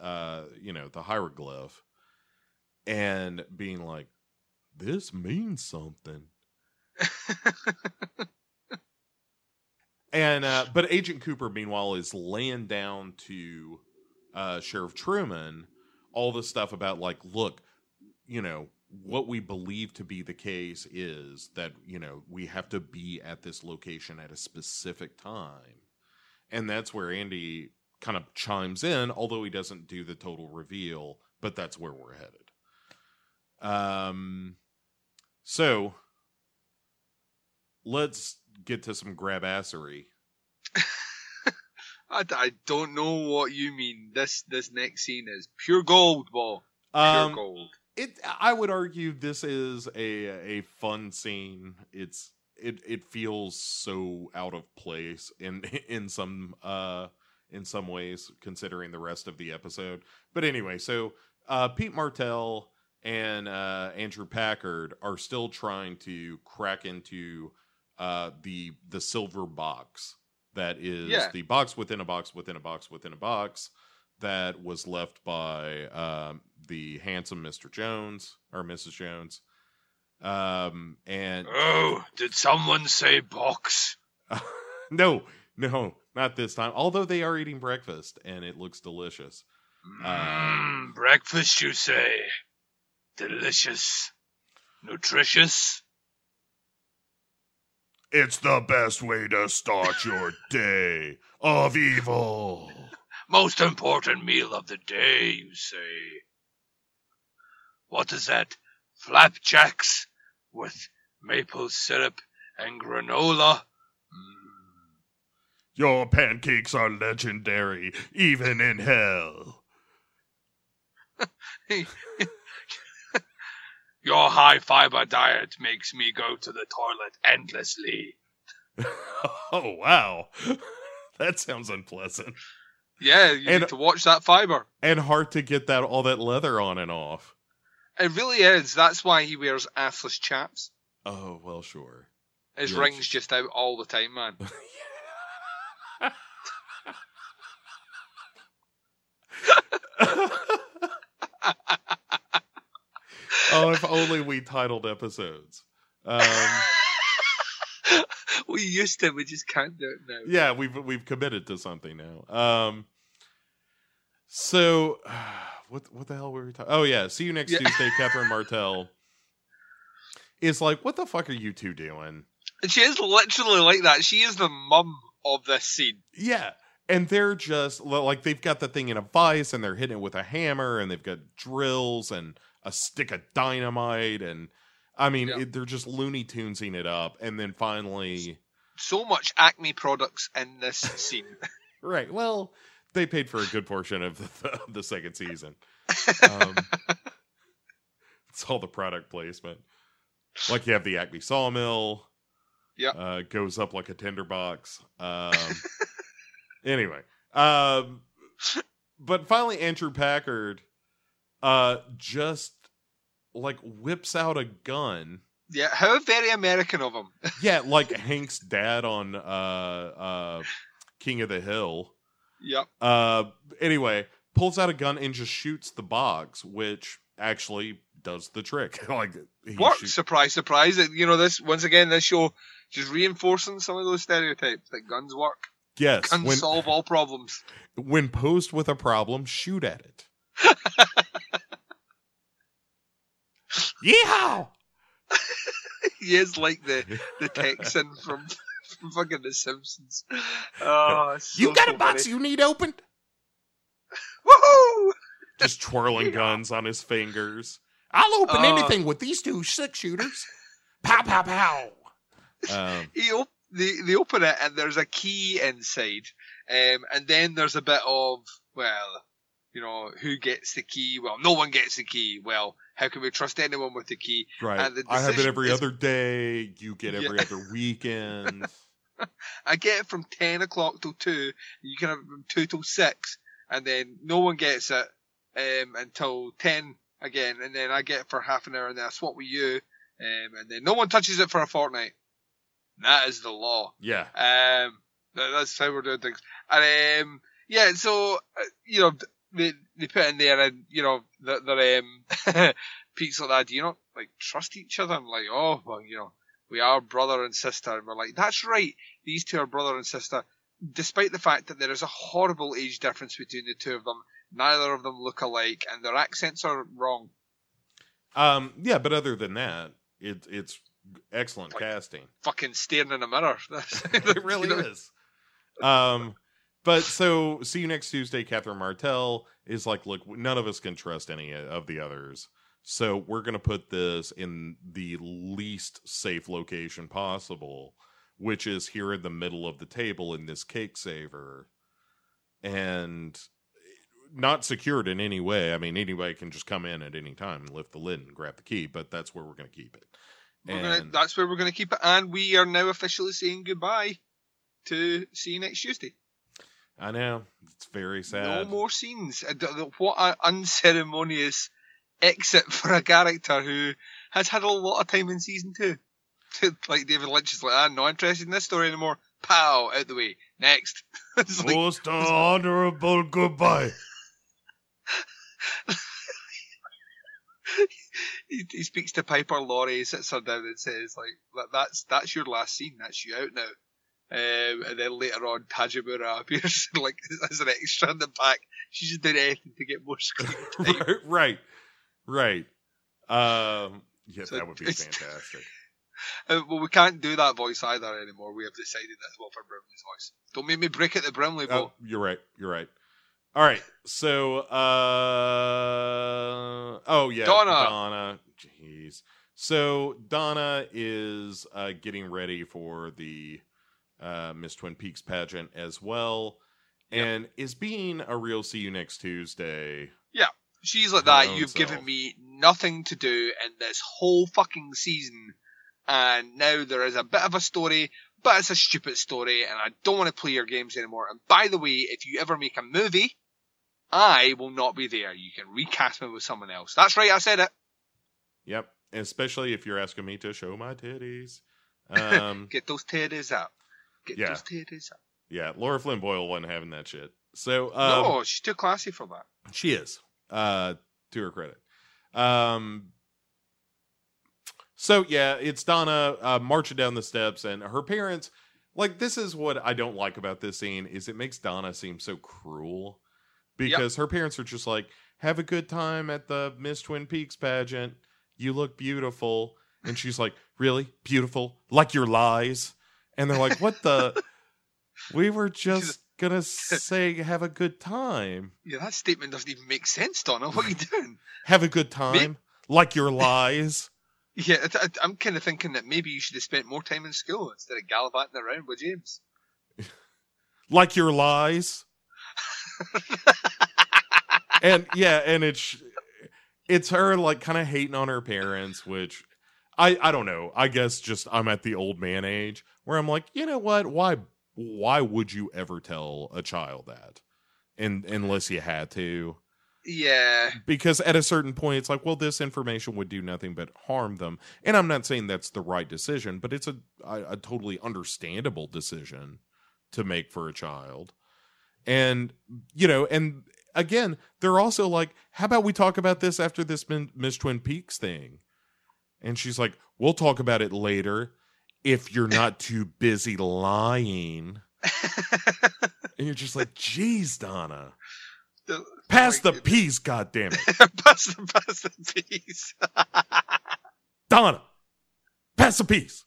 uh, you know, the hieroglyph and being like, This means something. And uh, but Agent Cooper, meanwhile, is laying down to uh, Sheriff Truman all the stuff about like, look, you know, what we believe to be the case is that you know we have to be at this location at a specific time, and that's where Andy kind of chimes in, although he doesn't do the total reveal. But that's where we're headed. Um, so let's get to some grabassery. I, I don't know what you mean. This this next scene is pure gold, ball. Pure Um, gold. it I would argue this is a a fun scene. It's it it feels so out of place in in some uh in some ways considering the rest of the episode. But anyway, so uh Pete Martell and uh Andrew Packard are still trying to crack into uh the the silver box that is Yeah. the box within a box within a box within a box that was left by um, the handsome Mr. Jones or Mrs. Jones. Um, and Oh, did someone say box? no, no, not this time. Although they are eating breakfast and it looks delicious. Uh, mmm, breakfast, you say? Delicious. Nutritious? It's the best way to start your day of evil. Most important meal of the day, you say. What is that? Flapjacks with maple syrup and granola? Your pancakes are legendary, even in hell. Your high fiber diet makes me go to the toilet endlessly. oh wow, that sounds unpleasant Yeah, you And- need to watch that fiber. and hard to get that all that leather on and off. It really is. That's why he wears assless chaps. Oh well, sure. His Yes. rings just out all the time, man. Oh, if only we titled episodes. Um, we used to, we just can't do it now. yeah, we've we've committed to something now. Um, so what what the hell were we talking? Oh yeah, see you next Yeah. Tuesday. Catherine Martell is like, what the fuck are you two doing? She is literally like that. She is the mum of this scene. Yeah. And they're just like they've got the thing in a vice and they're hitting it with a hammer and they've got drills and a stick of dynamite and I mean Yeah. it, they're just Looney Tunesing it up and then finally So much Acme products in this scene. right well they paid for a good portion of the, the second season um, it's all the product placement like you have the Acme sawmill Yeah. uh, goes up like a tinderbox um, anyway um, but finally Andrew Packard uh, just like whips out a gun yeah, how very American of him. yeah like Hank's dad on uh, uh, King of the Hill yep. uh, anyway, pulls out a gun and just shoots the box, which actually does the trick. like he Works. Surprise, surprise. You know, this, once again, this show just reinforcing some of those stereotypes that guns work. yes, Guns when solve all problems. when posed with a problem, shoot at it. Yeehaw! he is like the, the Texan from, from fucking The Simpsons. Oh, it's You got so a box funny. you need opened? Woohoo! Just twirling Yeah. guns on his fingers. I'll open Uh, anything with these two six shooters. Pow pow pow. Um, he op- they, they open it and there's a key inside. Um, and then there's a bit of, well, you know, who gets the key? Well, no one gets the key. Well, how can we trust anyone with the key? right. And the I have it every is- other day. You get every Yeah. other weekend. I get it from 10 o'clock till 2. You can have it from 2 till 6. And then no one gets it um, until 10 again. And then I get it for half an hour and then I swap with you. Um, and then no one touches it for a fortnight. That is the law. yeah. Um, that- that's how we're doing things. And um, yeah, so uh, you know they they put in there, and you know they're, they're um, Pete's like that. Do you not like trust each other? I'm like, oh well, you know, we are brother and sister, and we're like, that's right. These two are brother and sister, despite the fact that there is a horrible age difference between the two of them. Neither of them look alike, and their accents are wrong. Um, yeah, but other than that, it, it's excellent Like- casting. Fucking staring in a mirror. That's- It really you know, is. Um, but so see you next Tuesday. Catherine Martell is like, look, none of us can trust any of the others, so we're gonna put this in the least safe location possible, which is here in the middle of the table in this cake saver, and not secured in any way. I mean, anybody can just come in at any time and lift the lid and grab the key, but that's where we're gonna keep it. We're gonna, that's where we're going to keep it, and we are now officially saying goodbye to see you next Tuesday. I know it's very sad. No more scenes. What an unceremonious exit for a character who has had a lot of time in season two. like David Lynch is like, ah, I'm not interested in this story anymore. Pow, out the way. Next. it's like, Most honorable goodbye. he, he speaks to Piper Laurie, sits her down and says, like, that's that's your last scene. That's you out now. Um, and then later on, Tojamura appears like as an extra in the back. She's just doing anything to get more screen time. right, right, right. Um, yeah, So that would be fantastic. Uh, well, we can't do that voice either anymore. We have decided that's Wilford Brimley's voice. Don't make me break it the Brimley Oh, you're right. You're right. All right. So, uh, oh yeah, Donna. Donna. Jeez. So Donna is uh, getting ready for the uh, Miss Twin Peaks pageant as well, Yep. and is being a real see you next Tuesday. Yeah, she's like that. You've self. given me nothing to do in this whole fucking season, and now there is a bit of a story, but it's a stupid story, and I don't want to play your games anymore. And by the way, if you ever make a movie, I will not be there. You can recast me with someone else. That's right, I said it. Yep. Especially if you're asking me to show my titties. Um, Get those titties up. Get Yeah. those titties up. yeah, Lara Flynn Boyle wasn't having that shit. So um, no, she's too classy for that. She is, uh, to her credit. Um, so yeah, it's Donna uh, marching down the steps, and her parents. Like this is what I don't like about this scene is it makes Donna seem so cruel because her parents are just like, "Have a good time at the Miss Twin Peaks pageant. You look beautiful," and she's like, "Really beautiful? Like your lies?" And they're like, "What the? we were just gonna say have a good time." Yeah, that statement doesn't even make sense, Donna. What are you doing? have a good time like your lies Yeah, I- I- I'm kind of thinking that maybe you should have spent more time in school instead of gallivanting around with James. like your lies and yeah and it's it's her like kind of hating on her parents which i i don't know. I guess just i'm at the old man age where i'm like you know what? Why why would you ever tell a child that and unless you had to? Yeah, because at a certain point it's like well this information would do nothing but harm them. And i'm not saying that's the right decision but it's a a, a totally understandable decision to make for a child. And you know and again they're also like how about we talk about this after this miss twin peaks thing and she's like we'll talk about it later if you're not too busy lying and you're just like geez donna pass the peas god damn it pass the pass the piece. Donna, pass the piece.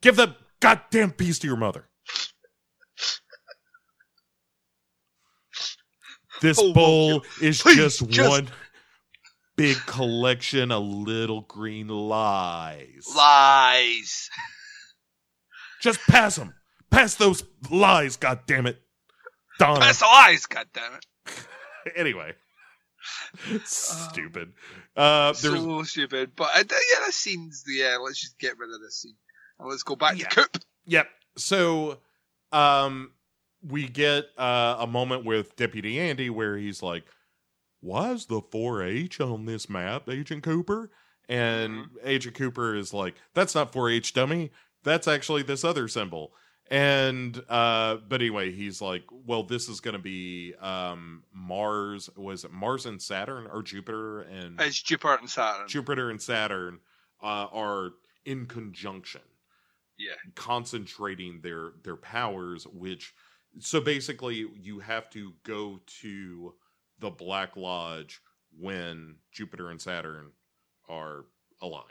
Give the goddamn piece to your mother. This Oh, bowl is Please, just, just- one big collection of little green lies. Lies. Just pass them. Pass those lies, God damn it, Donna. Pass the lies. God damn it. anyway, stupid. Uh, there's so stupid. But uh, yeah, that scene's the yeah. Let's just get rid of this scene and let's go back Yeah. to Coop. Yep. So, um, we get uh, a moment with Deputy Andy where he's like, "Why is the 4-H on this map, Agent Cooper?" And Agent Cooper is like, "That's not 4-H, dummy. That's actually this other symbol." And uh, but anyway, he's like, "Well, this is going to be um Mars. Was it Mars and Saturn or Jupiter and It's Jupiter and Saturn. Jupiter and Saturn uh, are in conjunction?" yeah. concentrating their their powers which so basically you have to go to the black lodge when jupiter and saturn are aligned.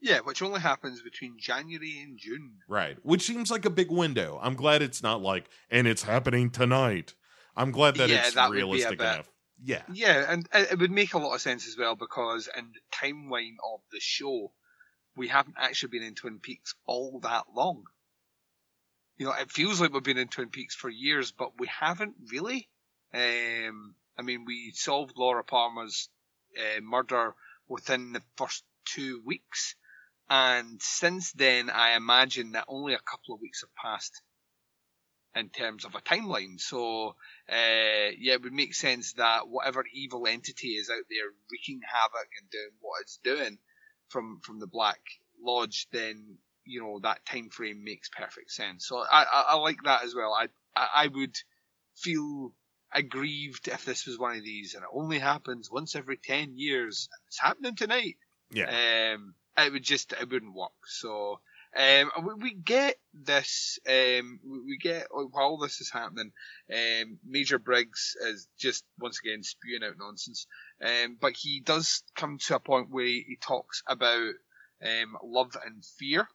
Yeah, which only happens between January and June. right which seems like a big window. I'm glad it's not like and it's happening tonight. I'm glad that Yeah, it's that would be a realistic enough. Yeah. Yeah, and it would make a lot of sense as well because in the timeline of the show, we haven't actually been in Twin Peaks all that long. You know, it feels like we've been in Twin Peaks for years, but we haven't really. Um, I mean, we solved Laura Palmer's uh, murder within the first two weeks, and since then, I imagine that only a couple of weeks have passed in terms of a timeline. So, uh, yeah, it would make sense that whatever evil entity is out there wreaking havoc and doing what it's doing from from the Black Lodge, then you know that time frame makes perfect sense. So I I, I like that as well. I, I I would feel aggrieved if this was one of these and it only happens once every ten years and it's happening tonight. yeah Um, it would just it wouldn't work. So um, we, we get this. Um, we, we get while this is happening. Um, Major Briggs is just once again spewing out nonsense. Um, but he does come to a point where he talks about um, love and fear.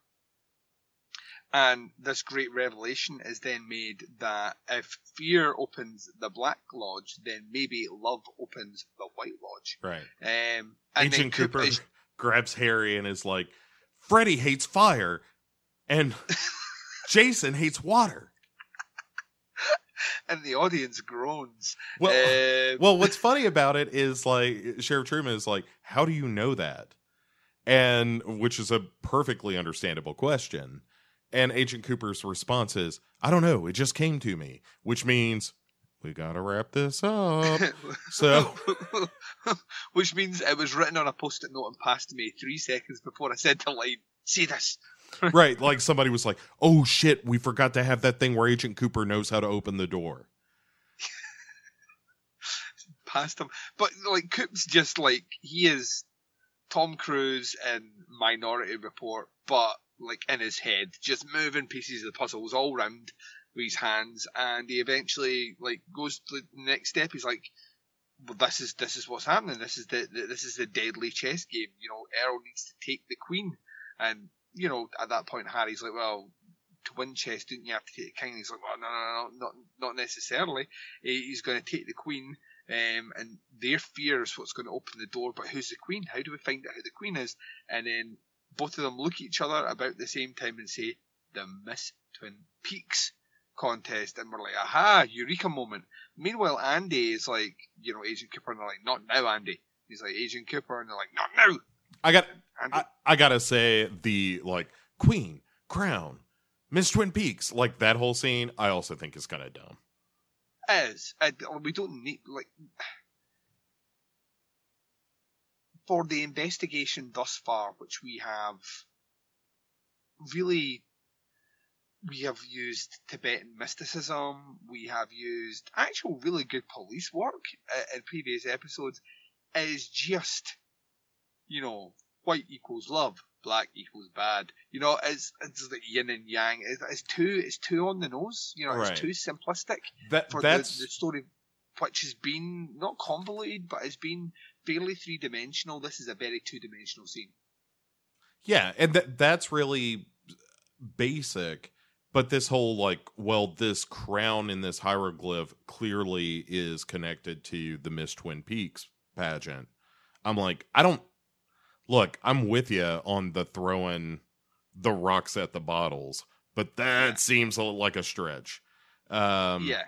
And this great revelation is then made that if fear opens the Black Lodge, then maybe love opens the White Lodge. right Um, and agent cooper is- grabs harry and is like freddy hates fire and jason hates water and the audience groans. well Uh, Well, what's funny about it is like Sheriff Truman is like, "How do you know that?" and which is a perfectly understandable question. And Agent Cooper's response is, I don't know, it just came to me, which means we gotta wrap this up. So- which means it was written on a post-it note and passed to me three seconds before I said the line. See this? right, like somebody was like, "Oh shit, we forgot to have that thing where Agent Cooper knows how to open the door." past him. But like Coop's just like he is Tom Cruise in Minority Report, but like in his head, just moving pieces of the puzzles all round with his hands, and he eventually like goes to the next step. He's like, well, "This is this is what's happening. This is the, the this is the deadly chess game. You know, Earle needs to take the queen." And you know, at that point, Harry's like, "Well." To win chess, didn't you have to take the king? He's like, well, no, no, no, not not necessarily. He's going to take the queen, um, and their fear is what's going to open the door. But who's the queen? How do we find out who the queen is? And then both of them look at each other about the same time and say, "The Miss Twin Peaks contest," and we're like, "Aha! Eureka moment!" Meanwhile, Andy is like, you know, Agent Cooper, and they're like, "Not now, Andy." He's like, "Agent Cooper," and they're like, "Not now." I got I, I gotta say the like Queen, Crown, Miss Twin Peaks, like that whole scene, I also think is kind of dumb. is and we don't need like for the investigation thus far, which we have really we have used Tibetan mysticism, we have used actual really good police work uh, in previous episodes, is just you know white equals love, black equals bad. You know, it's it's like yin and yang. It's, it's too it's too on the nose. You know, Right. it's too simplistic That for the, the story, which has been not convoluted, but has been fairly three dimensional. This is a very two dimensional scene. yeah, and that that's really basic. But this whole like, well, this crown in this hieroglyph clearly is connected to the Miss Twin Peaks pageant. I'm like, I don't look. I'm with you on the throwing the rocks at the bottles, but that Yeah. seems a, like a stretch. Um, yeah,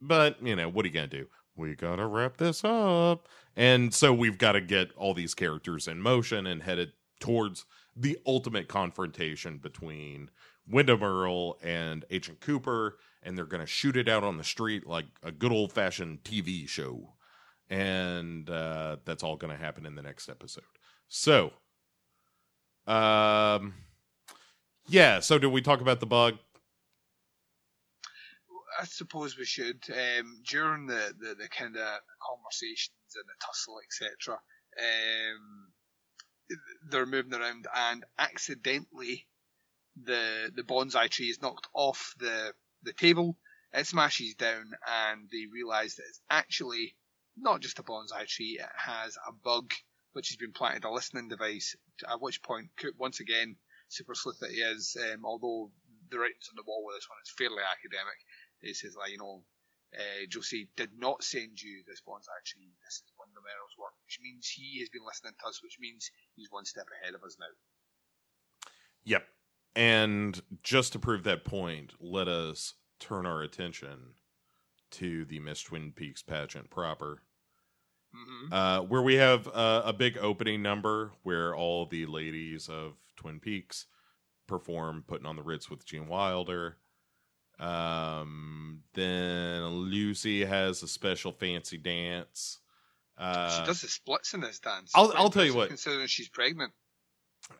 But, you know, what are you going to do? We got to wrap this up. And so we've got to get all these characters in motion and headed towards the ultimate confrontation between Windom Earle and Agent Cooper. And they're to shoot it out on the street like a good old fashioned TV show. And uh, that's all to happen in the next episode. So, um, yeah. So, did we talk about the bug? I suppose we should. Um, during the, the, the kind of conversations and the tussle, etc., um, they're moving around and accidentally the the bonsai tree is knocked off the the table. It smashes down, and they realise that it's actually not just a bonsai tree. It has a bug which has been planted a listening device. At which point, once again, super sleuth that he is, um, although the writings on the wall with this one is fairly academic. He says, like, you know, uh, Josie did not send you this bonsai actually This is Windom Earle's work, which means he has been listening to us, which means he's one step ahead of us now. Yep. And just to prove that point, let us turn our attention to the Miss Twin Peaks pageant proper, Mm-hmm. uh, where we have uh, a big opening number where all the ladies of Twin Peaks perform "Putting on the Ritz" with Gene Wilder. Um, then Lucy has a special fancy dance. Uh, she does the splits in this dance. I'll- I'll tell you what. Considering she's pregnant.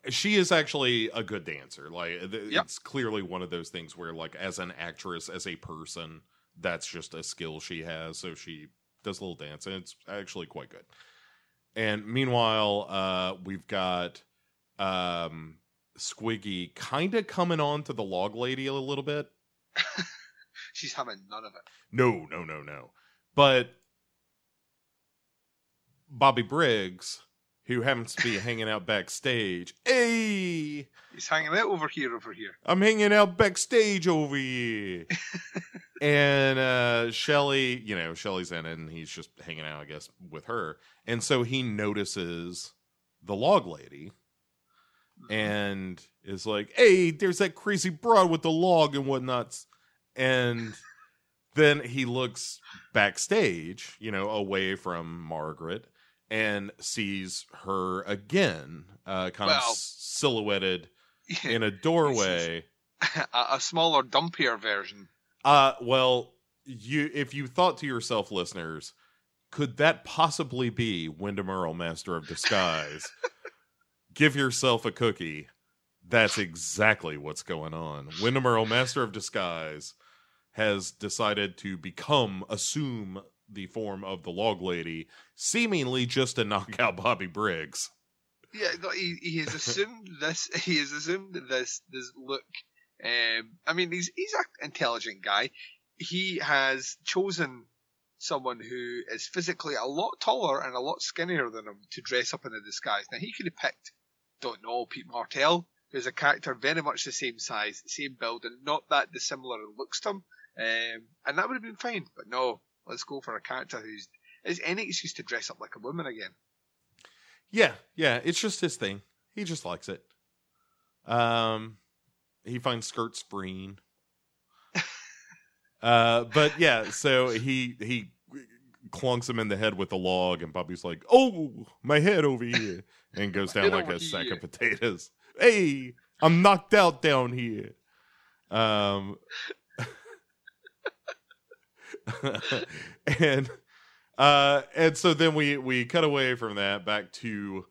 she is actually a good dancer like th- Yep. it's clearly one of those things where like as an actress as a person that's just a skill she has so she does a little dance and it's actually quite good and meanwhile uh we've got um squiggy kind of coming on to the log lady a little bit She's having none of it. no no no no but bobby briggs who happens to be hanging out backstage hey He's hanging out over here, over here. I'm hanging out backstage over here. and uh Shelly, you know, Shelly's in it and he's just hanging out, I guess, with her. And so he notices the log lady and is like, Hey, there's that crazy broad with the log and whatnots. And then he looks backstage, you know, away from Margaret, and sees her again, uh, kind of Well- s- silhouetted in a doorway. a, a smaller, dumpier version. Uh, well, you if you thought to yourself, listeners, could that possibly be Windom Earle, Master of Disguise? Give yourself a cookie. That's exactly what's going on. Windom Earle, Master of Disguise, has decided to become, assume the form of the log lady, seemingly just to knock out Bobby Briggs. Yeah, no, he, he has assumed this. He has assumed this this look. Um, I mean, he's he's an intelligent guy. He has chosen someone who is physically a lot taller and a lot skinnier than him to dress up in a disguise. Now he could have picked, don't know, Pete Martell, who's a character very much the same size, same build, and not that dissimilar in looks to him. Um, and that would have been fine. But no, let's go for a character who's is any excuse to dress up like a woman again. Yeah, yeah, it's just his thing. He just likes it. Um, he finds skirts freeing. uh, but yeah, so he he clunks him in the head with a log, and Bobby's like, "Oh, my head over here," and goes down like a sack of potatoes. Hey, I'm knocked out down here. Um, and uh, and so then we we cut away from that back to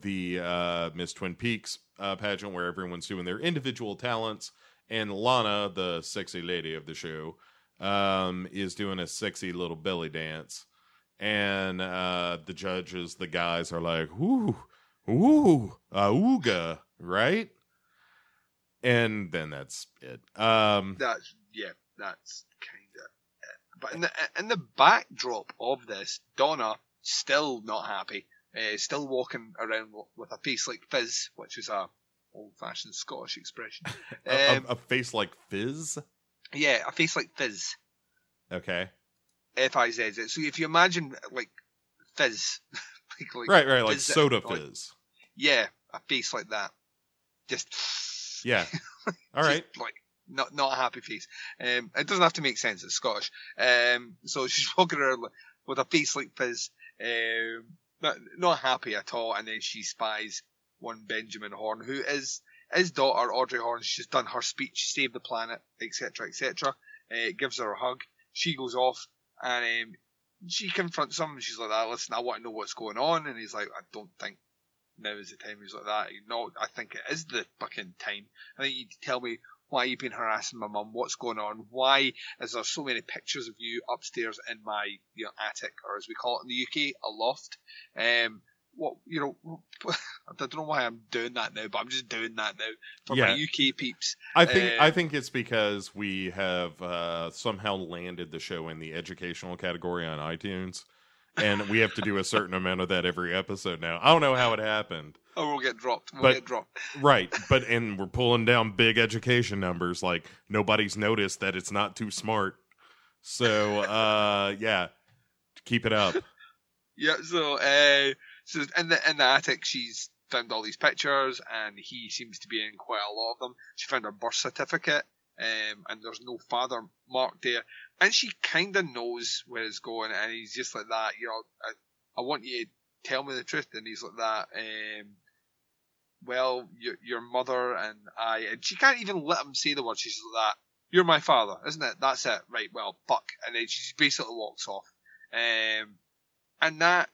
the uh, Miss Twin Peaks uh, pageant where everyone's doing their individual talents, and Lana, the sexy lady of the show, um, is doing a sexy little belly dance, and uh, the judges, the guys, are like, "Ooh, ooh, auga," right? And then that's it. Um, That's yeah, that's kind of. But in the in the backdrop of this, Donna still not happy, uh, still walking around with a face like fizz, which is a old-fashioned Scottish expression. a, Um, a, a face like Fizz. Yeah, a face like fizz, Okay. F I Z Z. So if you imagine like fizz, like, like right, right, like fizz- soda like- fizz. yeah, a face like that, just Yeah. All right. Just, like not not a happy face. Um, it doesn't have to make sense. It's Scottish. Um, so she's walking around like- with a face like Fizz, um, not not happy at all. And then she spies one Benjamin Horne, who is his daughter Audrey Horne. She's done her speech, save the planet, etc., etc. Uh, gives her a hug. She goes off and um, she confronts him. She's like, "Ah, "Listen, I want to know what's going on." And he's like, "I don't think." Now is the time. He's like that. No, I think it is the fucking time. I think you tell me why you've been harassing my mum, what's going on, why is there so many pictures of you upstairs in my you know attic, or as we call it in the UK, a loft. Um, what you know, I don't know why I'm doing that now, but I'm just doing that now for my Yeah. UK peeps. I think I Um, think it's because we have uh, somehow landed the show in the educational category on iTunes, and we have to do a certain amount of that every episode now. I don't know how it happened. Oh, we'll get dropped. We'll But- get dropped. Right, but and we're pulling down big education numbers. Like nobody's noticed that it's not too smart. So uh, yeah, keep it up. Yeah, so uh, so in the in the attic, she's found all these pictures, and he seems to be in quite a lot of them. She found her birth certificate, um, and there's no father marked there, and she kind of knows where it's going, and he's just like that. You know, I, I want you to tell me the truth, and he's like that. Um, well, your your mother and I, and she can't even let him say the word. She's like that. You're my father, isn't it? That's it. Right. Well, fuck. And then she basically walks off. Um, and that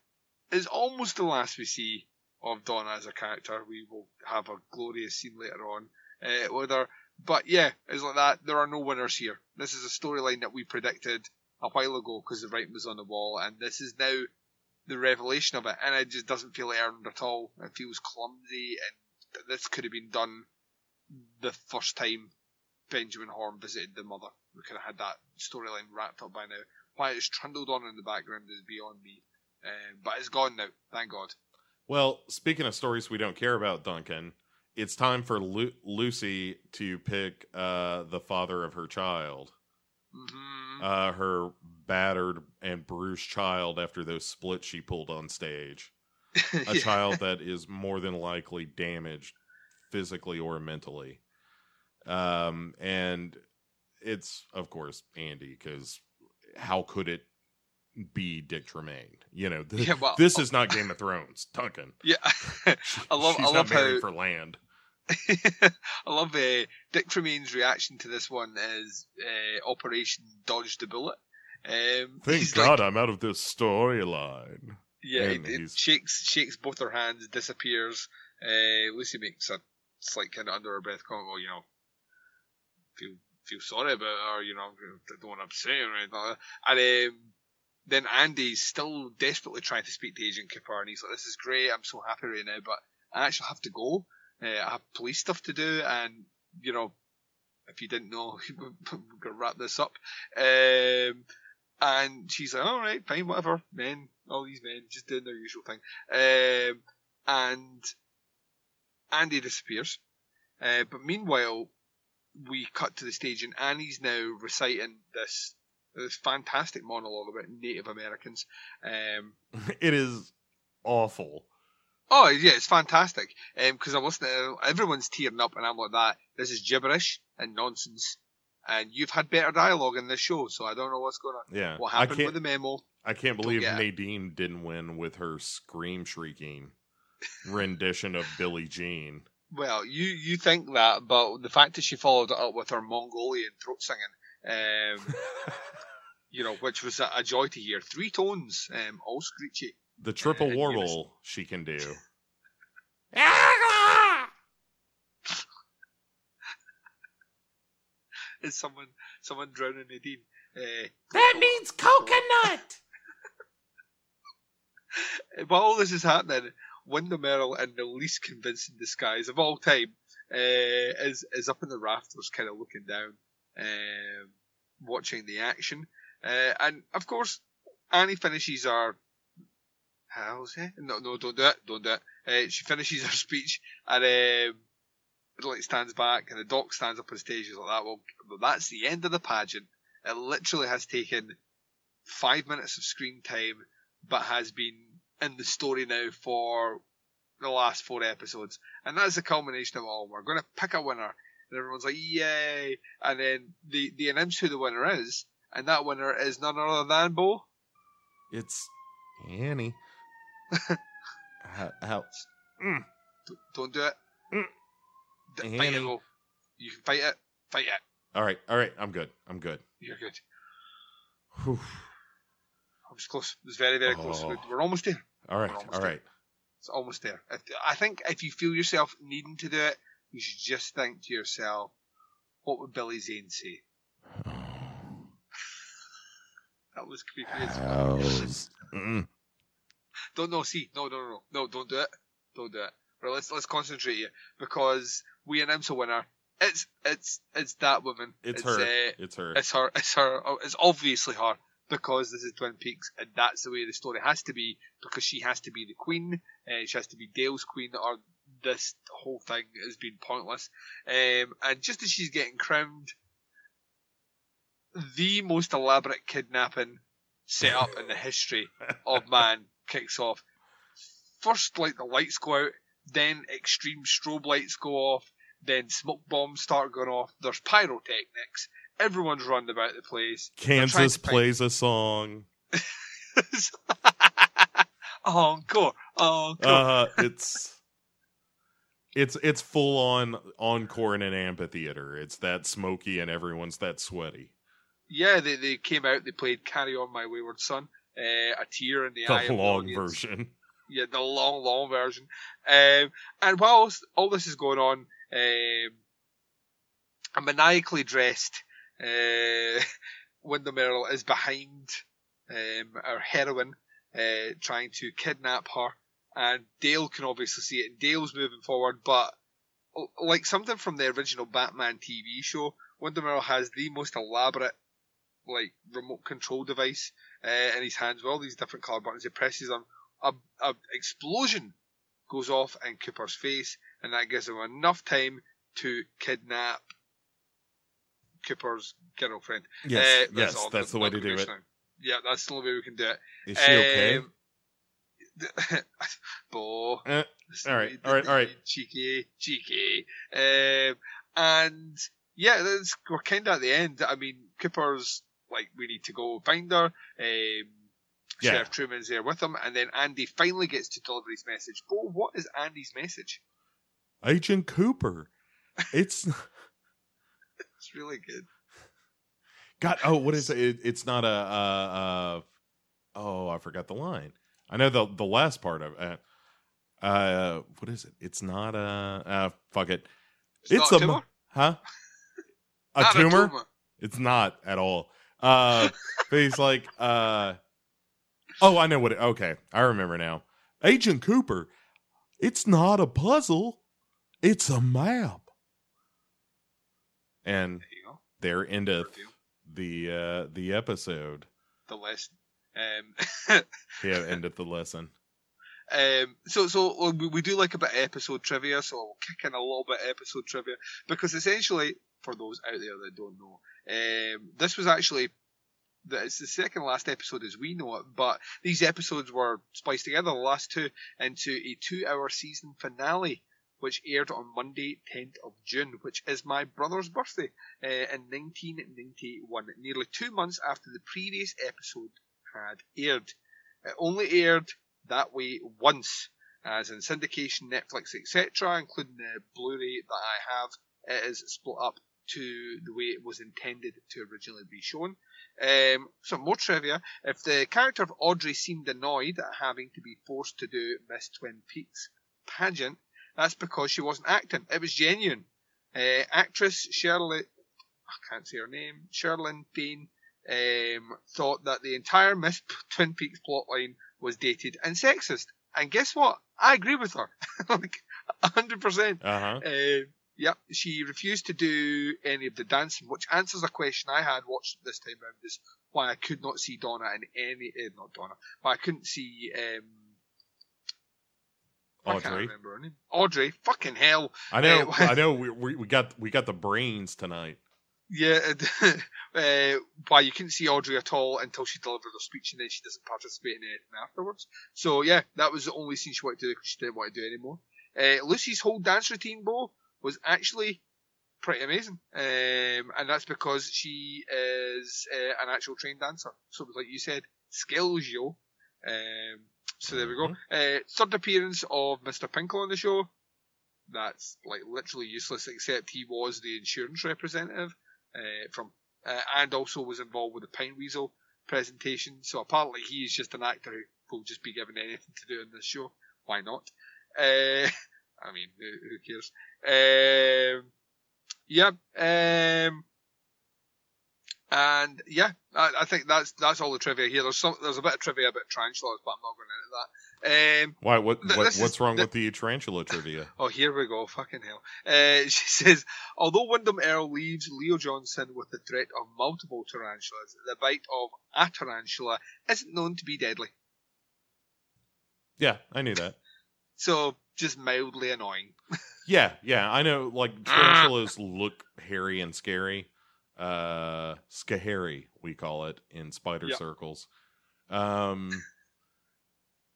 is almost the last we see of Donna as a character. We will have a glorious scene later on uh, with her. But yeah, it's like that. There are no winners here. This is a storyline that we predicted a while ago because the writing was on the wall, and this is now the revelation of it. And it just doesn't feel earned at all. It feels clumsy, and this could have been done the first time Benjamin Horne visited the mother. We could have had that storyline wrapped up by now. Why it's trundled on in the background is beyond me. Um, but it's gone now, thank God. Well, speaking of stories we don't care about, Duncan, it's time for Lu- Lucy to pick uh, the father of her child, hmm uh, her battered and bruised child after those splits she pulled on stage. A Yeah. child that is more than likely damaged physically or mentally. Um, and it's, of course, Andy, because how could it be Dick Tremayne. You know, th- Yeah, well, this is not Game of Thrones, Duncan. Yeah, I love She's I love how for land. I love uh, Dick Tremayne's reaction to this one is uh, Operation Dodge the Bullet. Um, Thank God like- I'm out of this storyline. yeah, and it, it shakes shakes both her hands, disappears. Uh, Lucy makes a slight kind of under her breath comment, "Well, you know, feel feel sorry about her, you know, I don't want to upset her or anything like that." And um, then Andy's still desperately trying to speak to Agent Cooper, and he's like, "This is great, I'm so happy right now, but I actually have to go. Uh, I have police stuff to do, and you know, if you didn't know, we're gonna wrap this up." Um, and she's like, "All right, fine, whatever, men, all these men just doing their usual thing." Um, and Andy disappears. Uh, but meanwhile, we cut to the stage, and Annie's now reciting this this fantastic monologue about Native Americans. Um, It is awful. oh yeah, it's fantastic. Because I'm listening, to, everyone's tearing up, and I'm like, "That this is gibberish and nonsense." And you've had better dialogue in this show, so I don't know what's going on. Yeah, What happened with the memo? I can't believe get it. Nadine didn't win with her scream shrieking rendition of Billie Jean. Well, you you think that, but the fact that she followed it up with her Mongolian throat singing, um, you know, which was a, a joy to hear. Three tones, um, all screechy. the triple Uh, warble she can do. Is someone someone drowning Nadine? Uh, That means coconut. while all this is happening, Windom Earle in the least convincing disguise of all time uh, is is up in the rafters, kind of looking down, um, watching the action. Uh, and of course, Annie finishes her. How's it? No, no, don't do it, don't do it. Uh, she finishes her speech, and um, like stands back, and the doc stands up on stage. He's like that. Well, that's the end of the pageant. It literally has taken five minutes of screen time, but has been in the story now for the last four episodes. And that's the culmination of all. We're going to pick a winner. And everyone's like, yay. And then they, they announce who the winner is. And that winner is none other than Bo. It's Annie. how, how D- Don't do it. Mm. D- fight it, Bo. You can fight it. Fight it. all right, all right, I'm good. I'm good. You're good. Whew. I was close. It was very, very close. Oh. We- We're almost there. All right, all there. It's almost there. If, I think if you feel yourself needing to do it, you should just think to yourself, what would Billy Zane say? That was creepy as. Mm. Don't no see no no no no don't do it don't do it. Right, let's let's concentrate here because we announce a winner. It's it's it's that woman. It's, her. Uh, it's her. it's her. It's her. oh, It's obviously her because this is Twin Peaks and that's the way the story has to be because she has to be the queen. and she has to be Dale's queen or this whole thing has been pointless. Um, and just as she's getting crowned, the most elaborate kidnapping set up in the history of man kicks off. First, like the lights go out, then extreme strobe lights go off, then smoke bombs start going off. There's pyrotechnics. Everyone's running about the place. Kansas find- plays a song. encore, encore. Uh, it's it's it's full on encore in an amphitheater. It's that smoky and everyone's that sweaty. Yeah, they they came out. They played "Carry On My Wayward Son." Uh, a tear in the, eye. The long version. Yeah, the long, long version. Um, and whilst all this is going on, um, a maniacally dressed uh, Windom Earle is behind um, our heroine, uh, trying to kidnap her. And Dale can obviously see it. And Dale's moving forward, but like something from the original Batman TV show, Windom Earle has the most elaborate like remote control device uh, in his hands with all these different color buttons. He presses them a, a explosion goes off in Cooper's face, and that gives him enough time to kidnap Cooper's girlfriend. Yes, Uh, yes, all. that's the way to do it. Now. Yeah, that's the only way we can do it. Is she okay? Um, Bo. Eh, all right, all right, all right. Cheeky, cheeky. Um, and yeah, that's, we're kind of at the end. I mean, Cooper's like, we need to go find her. Um, Yeah. Sheriff Truman's there with him, and then Andy finally gets to deliver his message. But what is Andy's message? Agent Cooper. It's It's really good. God. Oh, what is it? it it's not a. Uh, uh, oh, I forgot the line. I know the the last part of it. Uh, uh, what is it? It's not a. Uh, fuck it. It's not a mo- tumor? Huh? A Not tumor? It's not at all. Uh, but he's like, uh, oh, I know what. It, okay, I remember now. Agent Cooper. It's not a puzzle. It's a map. And There there endeth the uh the episode. The lesson. Um, Yeah, endeth the lesson. Um, so, so we, we do like a bit of episode trivia, so we'll kick in a little bit of episode trivia because essentially, for those out there that don't know, um, this was actually the, it's the second last episode as we know it, but these episodes were spliced together, the last two, into a two-hour season finale, which aired on Monday, 10th of June, which is my brother's birthday uh, in 1991, nearly two months after the previous episode had aired. It only aired that way once, as in syndication, Netflix, etc., including the Blu-ray that I have. It is split up to the way it was intended to originally be shown. Um, some more trivia. If the character of Audrey seemed annoyed at having to be forced to do Miss Twin Peaks pageant, that's because she wasn't acting. It was genuine. Uh, actress Shirley, I can't say her name, Sherlyn Payne, um, thought that the entire Miss Twin Peaks plotline was dated and sexist. And guess what? I agree with her. like, 100%. Uh huh. Uh, yeah, she refused to do any of the dancing, which answers a question I had watched this time round is why I could not see Donna in any, uh, not Donna, but I couldn't see, um, I can't Audrey. remember her name. Audrey, fucking hell. I know. Uh, I know. We, we we got we got the brains tonight. Yeah, uh, why you couldn't see Audrey at all until she delivered her speech and then she doesn't participate in anything afterwards. So yeah, that was the only scene she wanted to do because she didn't want to do anymore. Uh, Lucy's whole dance routine, Bo, was actually pretty amazing. Um, and that's because she is uh, an actual trained dancer. So like you said, skills, yo. Um, so there we go. Uh, third appearance of Mr. Pinkle on the show. That's like literally useless, except he was the insurance representative uh, from, uh, and also was involved with the Pine Weasel presentation. So apparently he is just an actor who will just be given anything to do in this show. Why not? I mean, who, cares? Um, yeah. Um, and yeah, I, I think that's that's all the trivia here. There's some there's a bit of trivia about tarantulas, but I'm not going into that. Um, Why? What? Th- what what's wrong th- with the tarantula trivia? Oh, here we go. Fucking hell. Uh, she says, although Windom Earle leaves Leo Johnson with the threat of multiple tarantulas, the bite of a tarantula isn't known to be deadly. Yeah, I knew that. So, just mildly annoying. Yeah, yeah, I know. Like tarantulas look hairy and scary. Uh, scary we call it in spider Yep. circles. Um,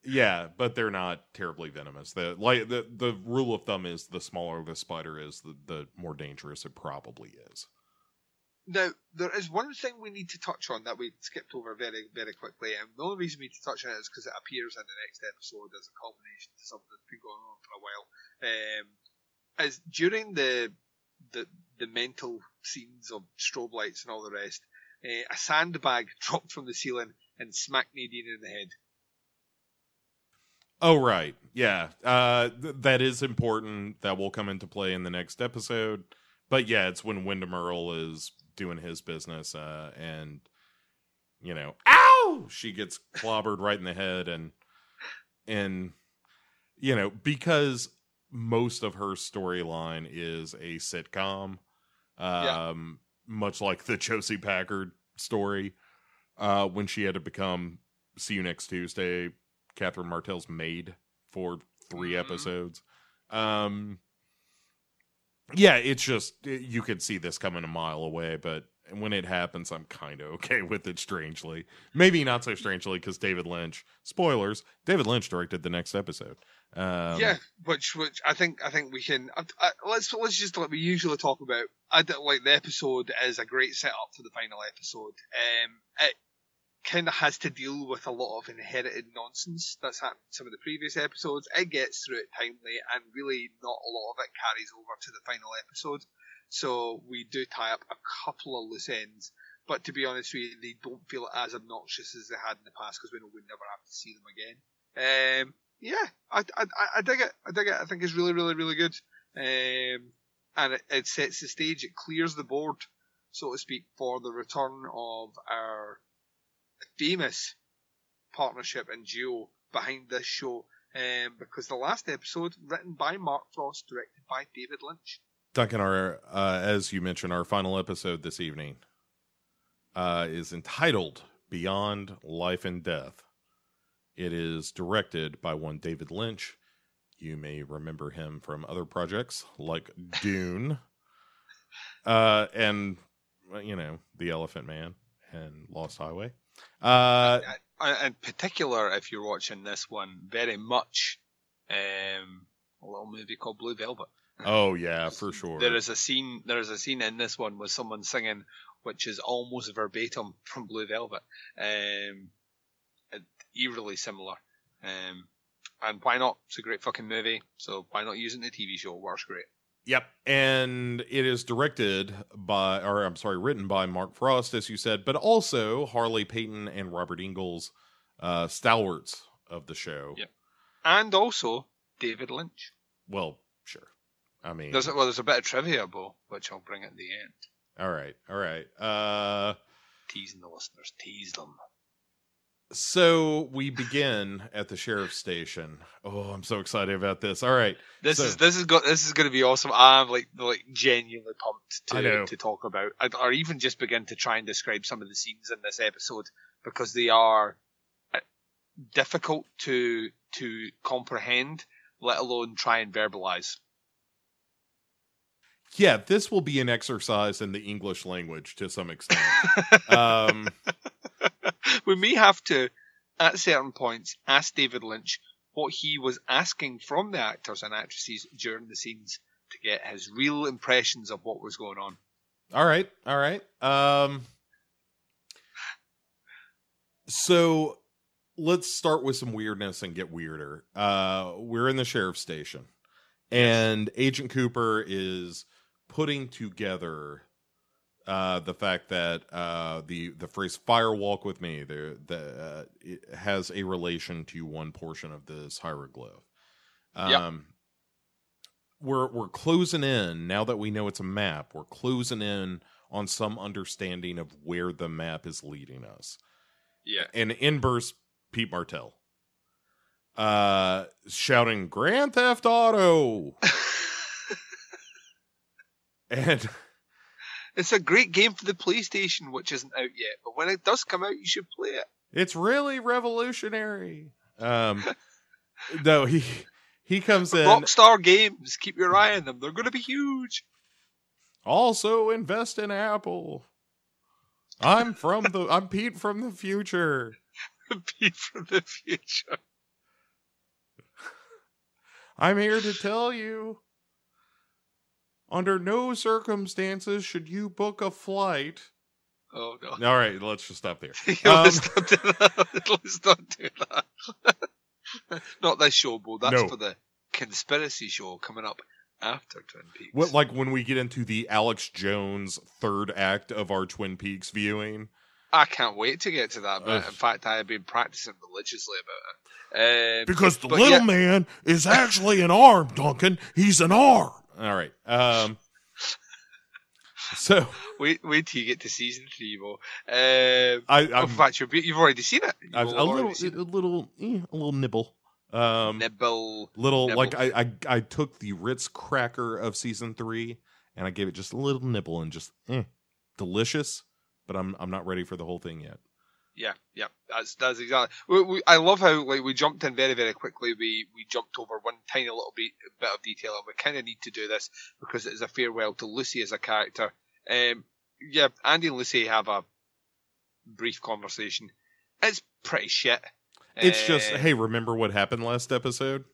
yeah, but they're not terribly venomous. The like the the rule of thumb is the smaller the spider is, the the more dangerous it probably is. Now, there is one thing we need to touch on that we skipped over very, very quickly, and the only reason we need to touch on it is because it appears in the next episode as a culmination to something that's been going on for a while. Um, as during the the the mental scenes of strobe lights and all the rest, uh, a sandbag dropped from the ceiling and smacked Nadine in the head. Oh right, yeah. Uh, th- that is important. That will come into play in the next episode. But yeah, it's when Windom Earle is doing his business, uh, and you know, ow, she gets clobbered right in the head, and and you know because most of her storyline is a sitcom, um, much like the Josie Packard story, uh, when she had to become see you next Tuesday, Catherine Martell's maid for 3 Mhm. episodes. Um, yeah, it's just you could see this coming a mile away, but when it happens, I'm kind of okay with it. Strangely, maybe not so strangely because David Lynch. Spoilers: David Lynch directed the next episode. Um, yeah, which which I think I think we can I, I, let's let's just like we usually talk about. I like the episode is a great setup for the final episode. Um, it kind of has to deal with a lot of inherited nonsense that's happened in some of the previous episodes. It gets through it timely, and really not a lot of it carries over to the final episode. So we do tie up a couple of loose ends, but to be honest with you, they don't feel as obnoxious as they had in the past because we know we'd never have to see them again. Um, yeah, I, I, I dig it. I dig it. I think it's really, really, really good. Um, and it, it sets the stage. It clears the board, so to speak, for the return of our famous partnership and duo behind this show. Um, because the last episode, written by Mark Frost, directed by David Lynch. Duncan, our uh, as you mentioned, our final episode this evening uh, is entitled "Beyond Life and Death." It is directed by one David Lynch. You may remember him from other projects like Dune, uh, and you know The Elephant Man and Lost Highway. Uh, in particular, if you're watching this one, very much um, a little movie called Blue Velvet. oh yeah, for sure. There is a scene. There is a scene in this one with someone singing, which is almost verbatim from Blue Velvet. Um, eerily similar. Um, and why not? It's a great fucking movie. So why not use it in the TV show? It works great. Yep, and it is directed by, or I'm sorry, written by Mark Frost, as you said, but also Harley Peyton and Robert Engels, uh, stalwarts of the show. Yep. And also David Lynch. Well, sure. I mean, There's a, well, there's a bit of trivia, Bo, which I'll bring at the end. all right, all right. Uh, Teasing the listeners, tease them. So we begin at the sheriff's station. Oh, I'm so excited about this. All right, This So- is this is go, this is going to be awesome. I'm like like genuinely pumped to to talk about, I'd- or even just begin to try and describe some of the scenes in this episode because they are uh, difficult to to comprehend, let alone try and verbalize. Yeah, this will be an exercise in the English language to some extent. um, we may have to, at certain points, ask David Lynch what he was asking from the actors and actresses during the scenes to get his real impressions of what was going on. All right, all right. Um so let's start with some weirdness and get weirder. Uh we're in the sheriff's station and Agent Cooper is putting together uh the fact that uh the the phrase fire walk with me there the uh, it has a relation to one portion of this hieroglyph. Um Yep. we're we're closing in now that we know it's a map. We're closing in on some understanding of where the map is leading us. Yeah. And in bursts Pete Martell, uh, shouting "Grand Theft Auto!" and It's a great game for the PlayStation, which isn't out yet. But when it does come out, you should play it. it's really revolutionary. Um, no, he he comes in. Rockstar Games, keep your eye on them. They're going to be huge. Also, invest in Apple. I'm from the. I'm Pete from the future. be from the future. I'm here to tell you. Under no circumstances should you book a flight. Oh no. All right, let's just stop there. let's not do that. Let's not do that. not this show, Bo. That's No. for the conspiracy show coming up after Twin Peaks. What, like when we get into the Alex Jones third act of our Twin Peaks viewing? I can't wait to get to that bit. Ugh. In fact, I have been practicing religiously about it. Um, Because the little yeah, man is actually an arm, Duncan. He's an arm. All right. Um. So wait, wait till you get to season three, Bo. Um, I, oh, in fact, you've already seen it. You've I'm a already little, a little, eh, a little nibble. Um, Nibble. little nibble. like I, I, I took the Ritz cracker of season three and I gave it just a little nibble and just eh, delicious. But I'm, I'm not ready for the whole thing yet. Yeah, yeah, that's that's exactly. We, we, I love how like we jumped in very very quickly. We we jumped over one tiny little bit bit of detail, and we kind of need to do this because it is a farewell to Lucy as a character. Um, yeah, Andy and Lucy have a brief conversation. It's pretty shit. It's just, Uh, hey, remember what happened last episode?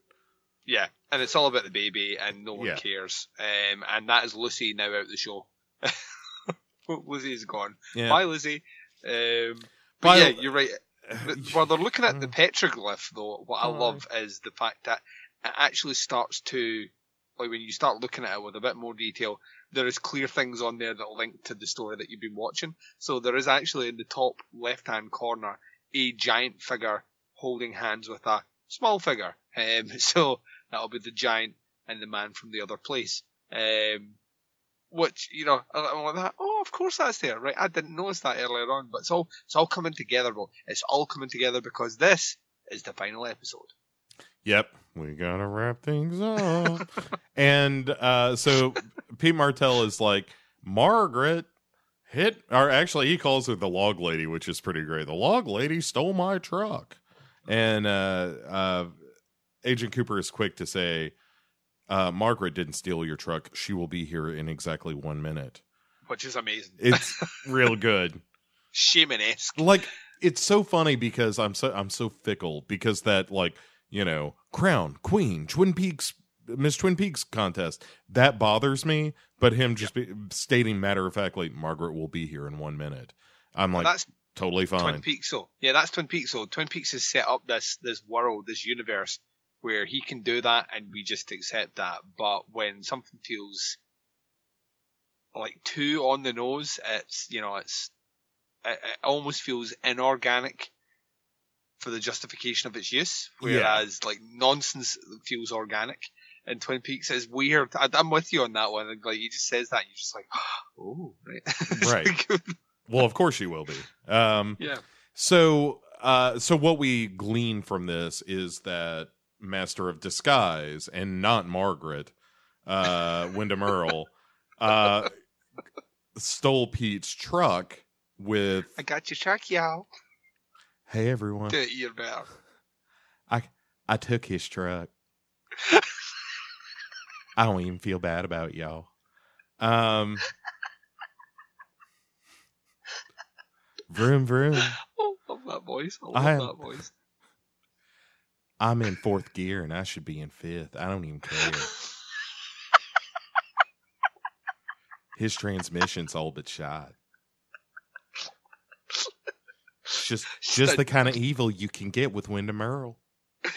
yeah, and it's all about the baby, and no one Yeah. cares. Um, and that is Lucy now out the show. Lucy is gone. Yeah. Bye, Lucy. Um, But yeah, you're right. While they're looking at the petroglyph, though, what I Mm. love is the fact that it actually starts to, like, when you start looking at it with a bit more detail, there is clear things on there that link to the story that you've been watching. So there is actually in the top left-hand corner a giant figure holding hands with a small figure. Um, so that'll be the giant and the man from the other place. Um, which you know, like. Oh, of course that's there, right? I didn't notice that earlier on, but it's all it's all coming together, bro. It's all coming together because this is the final episode. Yep, we gotta wrap things up. and uh, so Pete Martell is like, Margaret hit, or actually, he calls her the log lady, which is pretty great. The log lady stole my truck. And uh, uh, Agent Cooper is quick to say, uh, Margaret didn't steal your truck. She will be here in exactly one minute. Which is amazing. It's real good. Shaman esque. like it's so funny because I'm so I'm so fickle because that like you know crown queen Twin Peaks Miss Twin Peaks contest that bothers me, but him just be, stating matter of factly Margaret will be here in one minute. I'm like that's totally fine. Twin. Peaks. So yeah, that's Twin Peaks. So Twin Peaks has set up this this world, this universe where he can do that, and we just accept that. But when something feels like too on the nose, it's you know it's it, it almost feels inorganic for the justification of its use, Yeah. whereas like nonsense feels organic. And Twin Peaks is weird. I, I'm with you on that one. Like he just says that, and you're just like, oh, right, Right. like- Well, of course you will be. Um, yeah. So, uh, so what we glean from this is that Master of Disguise and not Margaret, uh, Windom Earle, uh, stole Pete's truck with, I got your truck, y'all. "Hey everyone, Do it your better. I took his truck. I don't even feel bad about y'all." Um, vroom vroom. Oh, love that voice. I love I that voice. I'm in fourth gear and I should be in fifth. I don't even care. His transmission's all but shot. It's Just, just the kind of evil you can get with Windom Earle.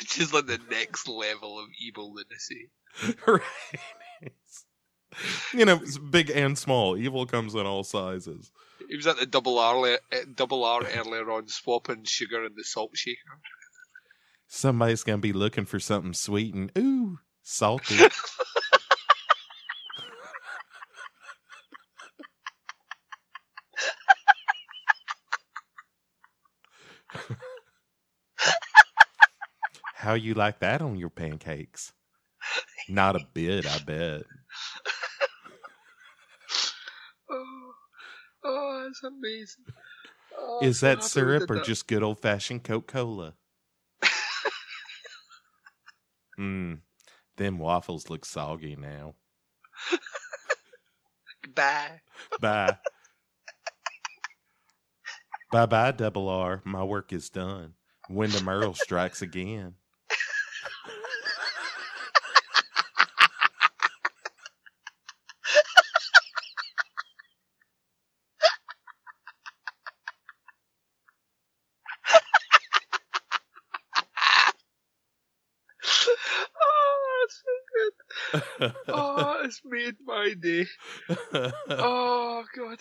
Just like the next level of evil lunacy. right? It's- you know, it's big and small. Evil comes in all sizes. He was at the double R, eh, double R earlier on, swapping sugar in the salt shaker. Somebody's gonna be looking for something sweet and ooh, salty. How you like that on your pancakes? Not a bit, I bet. Oh, oh that's amazing. Oh, Is that syrup or that. just good old fashioned Coca Cola? Mmm. Them waffles look soggy now. Bye. Bye. bye bye, double R. My work is done. Windom Earle strikes again. oh, that's so good. Oh, it's my day. Oh god.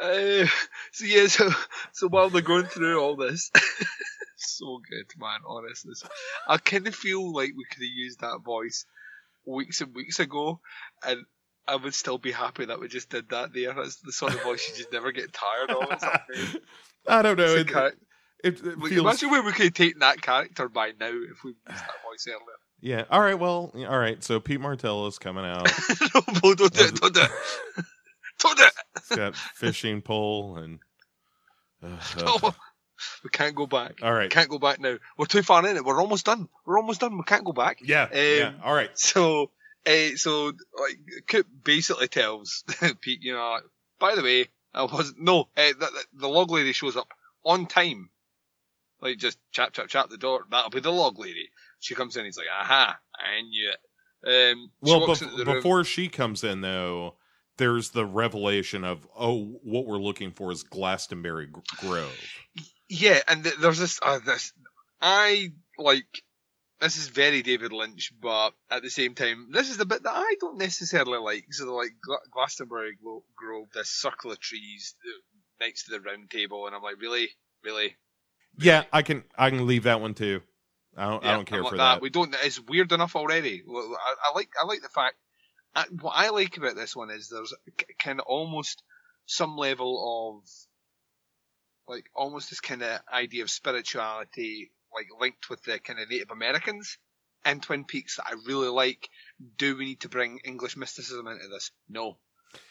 Uh, so yeah, so so while they're going through all this, so good, man. Honestly, I kind of feel like we could have used that voice weeks and weeks ago, and I would still be happy that we just did that. There, that's the sort of voice you just never get tired of. I don't know. It, it, it feels. Imagine where we could have taken that character by now if we used that voice earlier. Yeah. All right. Well. All right. So Pete Martell is coming out. no, don't do it, don't do it. Don't do it. He's got fishing pole and. uh, uh, No. We can't go back. all right. Can't go back now. We're too far in it. We're almost done. We're almost done. We can't go back. Yeah. yeah. Um, All right. So, uh, so like, Coop basically tells Pete, you know, by the way, I wasn't. No, uh, the, the, the log lady shows up on time. Like just chap chap chap the door. That'll be the log lady. She comes in. He's like, aha, I knew it. Um, Well, bef- into the room. before she comes in, though, there's the revelation of oh, what we're looking for is Glastonbury Grove. Yeah, and th- there's this. Uh, this I like. This is very David Lynch, but at the same time, this is the bit that I don't necessarily like. So, like Gla- Glastonbury Grove, this circle of trees next to the round table, and I'm like, really, really. Yeah, I can I can leave that one too. I don't I don't care for that. We don't. It's weird enough already. I, I like. I like the fact. I, what I like about this one is there's kind of almost some level of like almost this kind of idea of spirituality, like linked with the kind of Native Americans in Twin Peaks that I really like. Do we need to bring English mysticism into this? No.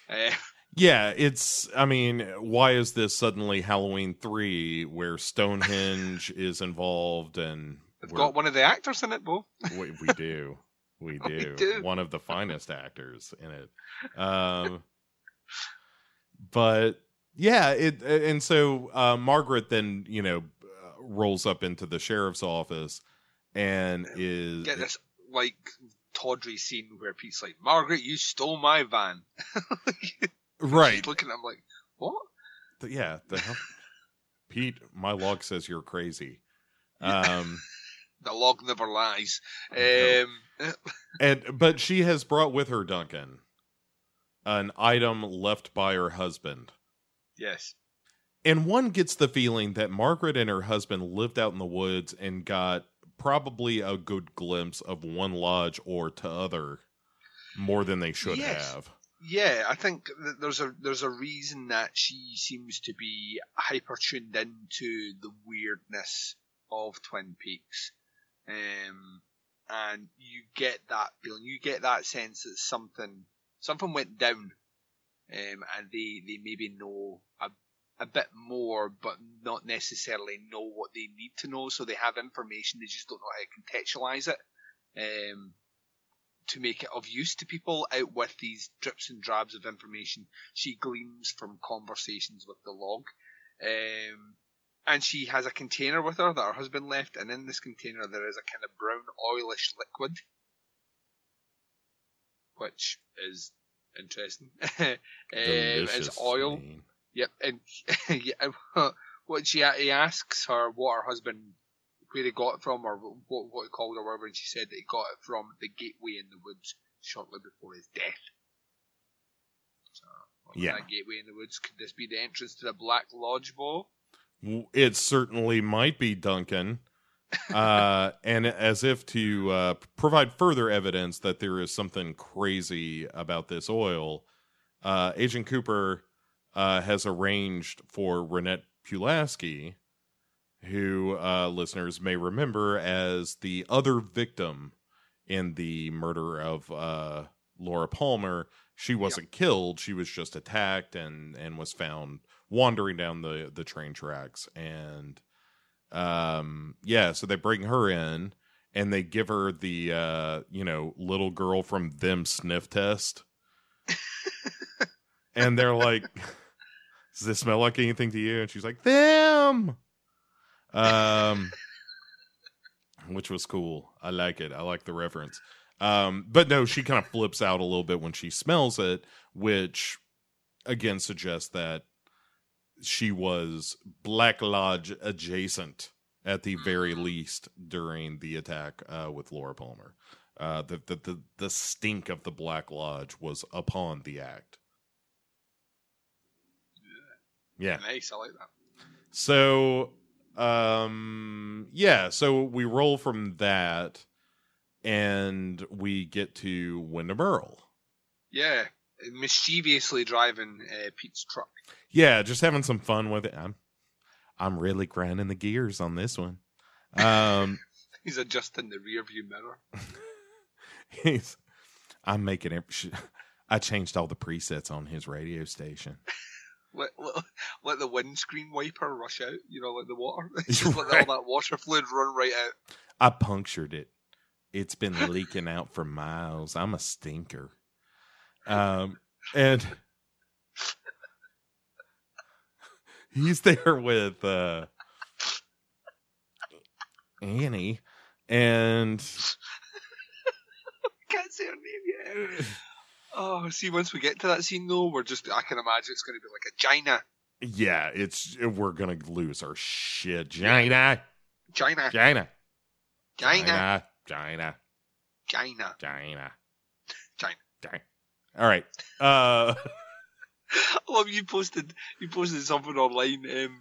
Uh, Yeah, it's. I mean, why is this suddenly Halloween three where Stonehenge is involved and we've got one of the actors in it, Bo. we, we do, we We do. do. One of the finest actors in it. Um, but yeah, it and so uh, Margaret then you know uh, rolls up into the sheriff's office and is Get this like tawdry scene where Pete's like, "Margaret, you stole my van." right. She's looking at him like, "What?" Th- yeah, the hell? Pete, my log says you're crazy. Um, The log never lies. Um, and but she has brought with her Duncan an item left by her husband. yes. And one gets the feeling that Margaret and her husband lived out in the woods and got probably a good glimpse of one lodge or to other more than they should Yes. have. Yeah, I think that there's a there's a reason that she seems to be hyper tuned into the weirdness of Twin Peaks, um, and you get that feeling, you get that sense that something something went down, um, and they they maybe know a a bit more, but not necessarily know what they need to know. So they have information, they just don't know how to contextualize it. Um, to make it of use to people out with these drips and drabs of information she gleans from conversations with the log. Um, and she has a container with her that her husband left, and in this container there is a kind of brown oilish liquid, which is interesting. um, it's oil. Yep, and yeah, what she he asks her what her husband where he got it from or what what he called or whatever, and she said that he got it from the gateway in the woods shortly before his death. So, Yeah. that gateway in the woods? Could this be the entrance to the Black Lodge Bowl? It certainly might be Duncan. uh, and as if to uh, provide further evidence that there is something crazy about this oil, uh, Agent Cooper uh, has arranged for Ronette Pulaski, who uh, listeners may remember as the other victim in the murder of uh, Laura Palmer. She wasn't killed; she was just attacked and and was found wandering down the the train tracks. And um yeah so they bring her in and they give her the uh you know little girl from them sniff test. And they're like does this smell like anything to you? And she's like them! Um which was cool. I like it. I like the reference um but no she kind of flips out a little bit when she smells it which again suggests that she was Black Lodge adjacent at the very least during the attack uh, with Laura Palmer. Uh, the, the the the stink of the Black Lodge was upon the act. Yeah. Nice, I like that. So, um, yeah. So we roll from that, and we get to Windom Earle. Yeah, mischievously driving uh, Pete's truck. Yeah, just having some fun with it. I'm, I'm really grinding the gears on this one. Um, He's adjusting the rear view mirror. he's, I'm making it. I changed all the presets on his radio station. Let, let, let the windscreen wiper rush out, you know, like the water. Just let all that water fluid run right out. I punctured it. It's been leaking out for miles. I'm a stinker. Um, and he's there with uh, Annie, and Can't say her name yet. Oh, see, once we get to that scene though, we're just I can imagine it's going to be like a China, Yeah, it's we're gonna lose our shit. China, China, China, China, China, China. China, China. China. All right. Uh, I love you posted you posted something online um,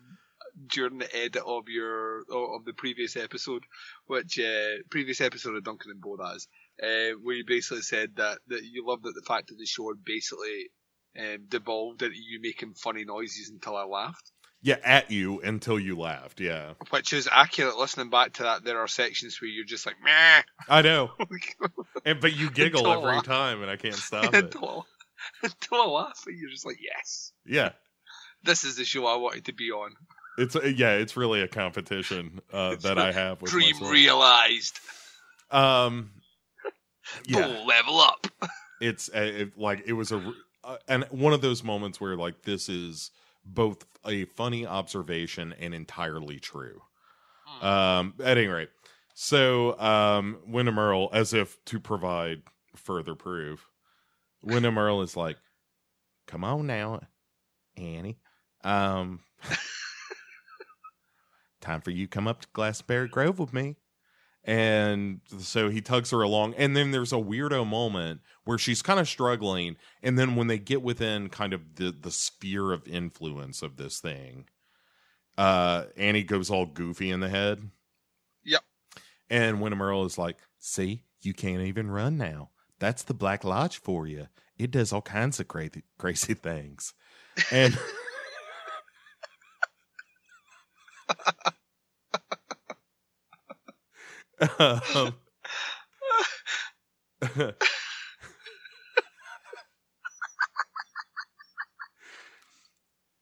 during the edit of your of the previous episode, which uh, previous episode of Duncan and Bo that is, uh, where you basically said that, that you loved that the fact that the show basically um, devolved into you making funny noises until I laughed. Yeah, at you until you laughed. Yeah, Which is accurate. Listening back to that, there are sections where you're just like, meh. I know. And but you giggle every I- time, and I can't stop it. until, until I laugh, and you're just like, yes, Yeah, this is the show I wanted to be on. it's yeah, it's really a competition uh, that I have with Dream myself. realized. Um, yeah, Full level up. it's uh, it, like it was a, uh, and one of those moments where like this is both a funny observation and entirely true. Hmm. Um, at any rate, so um, Windom Earle, as if to provide further proof, Windom Earle is like, "Come on now, Annie, um, time for you to come up to Glastonbury Grove with me." And so he tugs her along, and then there's a weirdo moment where she's kind of struggling, and then when they get within kind of the the sphere of influence of this thing, uh, Annie goes all goofy in the head. Yep. And Windom Earle is like, "See, you can't even run now. That's the Black Lodge for you. It does all kinds of crazy crazy things." And um,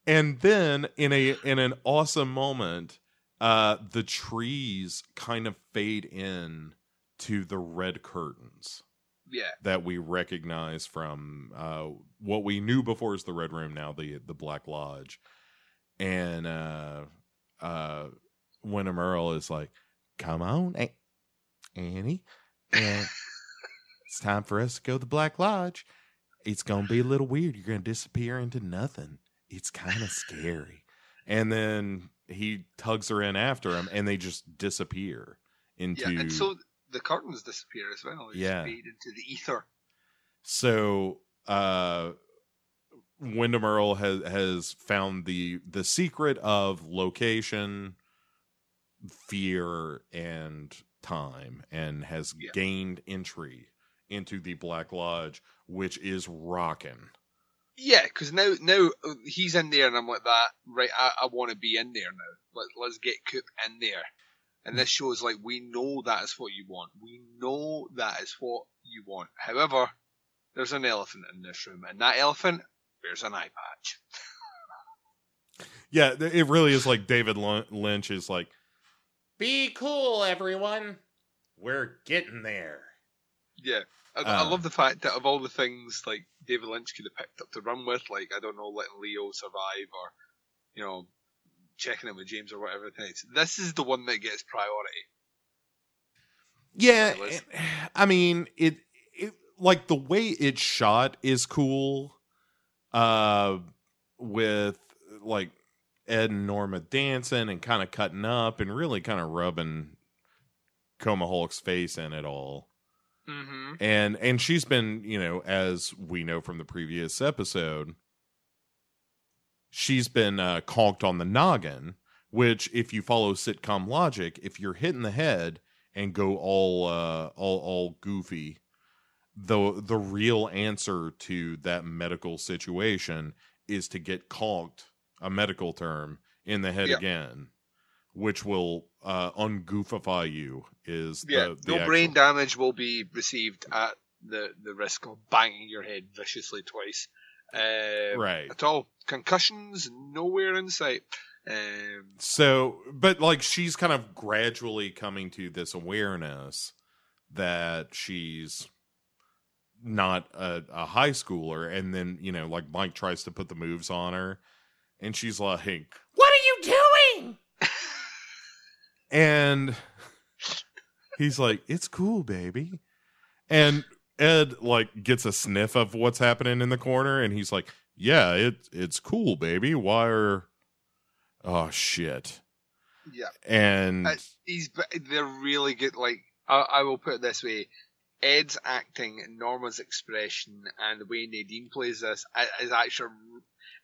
and then in a in an awesome moment uh the trees kind of fade in to the red curtains Yeah. that we recognize from uh what we knew before is the red room now the the black lodge and uh uh Earle is like come on A- Annie and it's time for us to go to the black lodge it's gonna be a little weird you're gonna disappear into nothing it's kind of scary and then he tugs her in after him and they just disappear into Yeah. And so the curtains disappear as well. They Yeah. into the ether. So uh Windom Earle has has found the the secret of location, fear, and time, and has Yeah. gained entry into the Black Lodge, which is rocking. Yeah, because now now uh, he's in there, and I'm like that. Right, I, I want to be in there now. Let let's get Coop in there. And this shows like we know that is what you want. We know that is what you want. However, there's an elephant in this room, and that elephant wears an eye patch. Yeah, it really is like David Lynch is like, Be cool, everyone. We're getting there. Yeah, I, I Uh. love the fact that of all the things like David Lynch could have picked up to run with, like I don't know, letting Leo survive or you know checking in with James or whatever. It's, this is the one that gets priority. Yeah, was- it- I mean it, it like the way it's shot is cool. Uh with like Ed and Norma dancing and kind of cutting up and really kind of rubbing Coma Hulk's face in it all. Mm-hmm. And and she's been, you know, as we know from the previous episode, she's been uh, conked on the noggin. Which, if you follow sitcom logic, if you're hit in the head and go all uh, all all goofy, the the real answer to that medical situation is to get conked, a medical term, in the head Yeah. again, which will uh, ungoofify you. Is Yeah, the, the no actual- brain damage will be received at the the risk of banging your head viciously twice. Uh, right. At all, concussions nowhere in sight. Um, So, but like she's kind of gradually coming to this awareness that she's not a, a high schooler. And then, you know, like Mike tries to put the moves on her and she's like, What are you doing? and he's like, it's cool, baby. And Ed like gets a sniff of what's happening in the corner, and he's like, "Yeah, it it's cool, baby. Why are oh shit?" Yeah. And Uh, he's they're really good. Like I, I will put it this way: Ed's acting, Norma's expression, and the way Nadine plays this is actually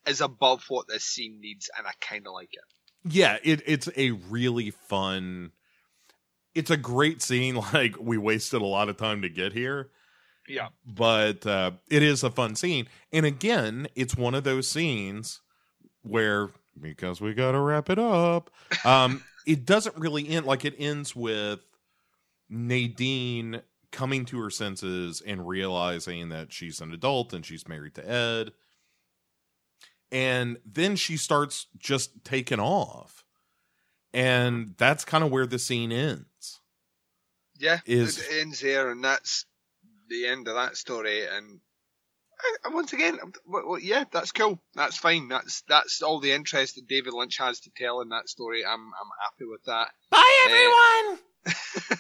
is above what this scene needs, and I kind of like it. yeah, it it's a really fun. It's a great scene. Like we wasted a lot of time to get here. Yeah. but uh, it is a fun scene. And again, it's one of those scenes where because we got to wrap it up, um, it doesn't really end like it ends with Nadine coming to her senses and realizing that she's an adult and she's married to Ed. And then she starts just taking off. And that's kind of where the scene ends. Yeah, Is- it ends there, and that's the end of that story. And, and once again, well, well, yeah, that's cool. That's fine. That's that's all the interest that David Lynch has to tell in that story. I'm I'm happy with that. Bye, Eh, everyone.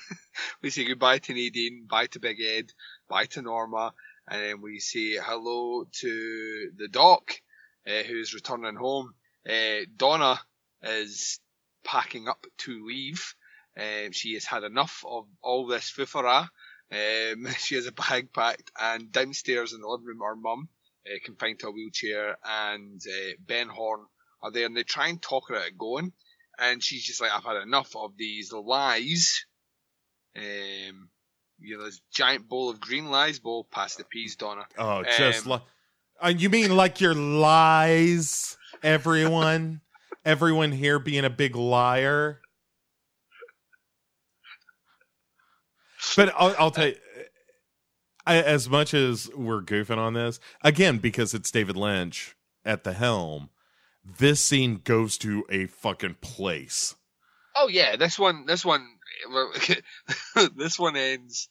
we say goodbye to Nadine, bye to Big Ed, bye to Norma, and then we say hello to the Doc, uh, who's returning home. Uh, Donna is packing up to leave. Um, she has had enough of all this fufara. Um, she has a bag packed, and downstairs in the living room, her mum, uh, confined to a wheelchair, and uh, Ben Horne are there, and they try and talk her out of going. And she's just like, I've had enough of these lies um, you know, this giant bowl of green lies bowl past the peas, Donna. Oh, just Um, like uh, you mean like your lies, everyone, everyone here being a big liar. But I'll, I'll tell you, I, as much as we're goofing on this, again because it's David Lynch at the helm, this scene goes to a fucking place. Oh yeah, this one, this one, this one ends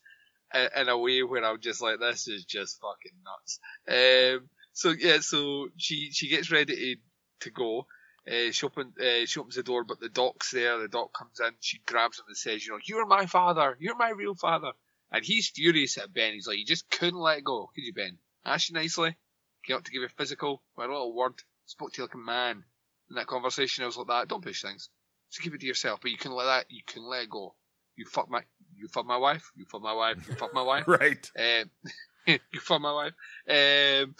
in, a way where I'm just like, this is just fucking nuts. Um, so yeah, so she she gets ready to to go. Uh, she, open, uh, she opens the door, but the doc's there. The doc comes in. She grabs him and says, "You know, you're my father. You're my real father." And he's furious at Ben. He's like, "You just couldn't let go, could you, Ben? Asked you nicely, came up to give you a physical, with a little word, spoke to you like a man." In that conversation, I was like, "That don't push things. Just keep it to yourself." But you can let that. You can let it go. You fuck my. You fuck my wife. You fuck my wife. You fuck my wife. Right. Um, you fuck my wife. Um,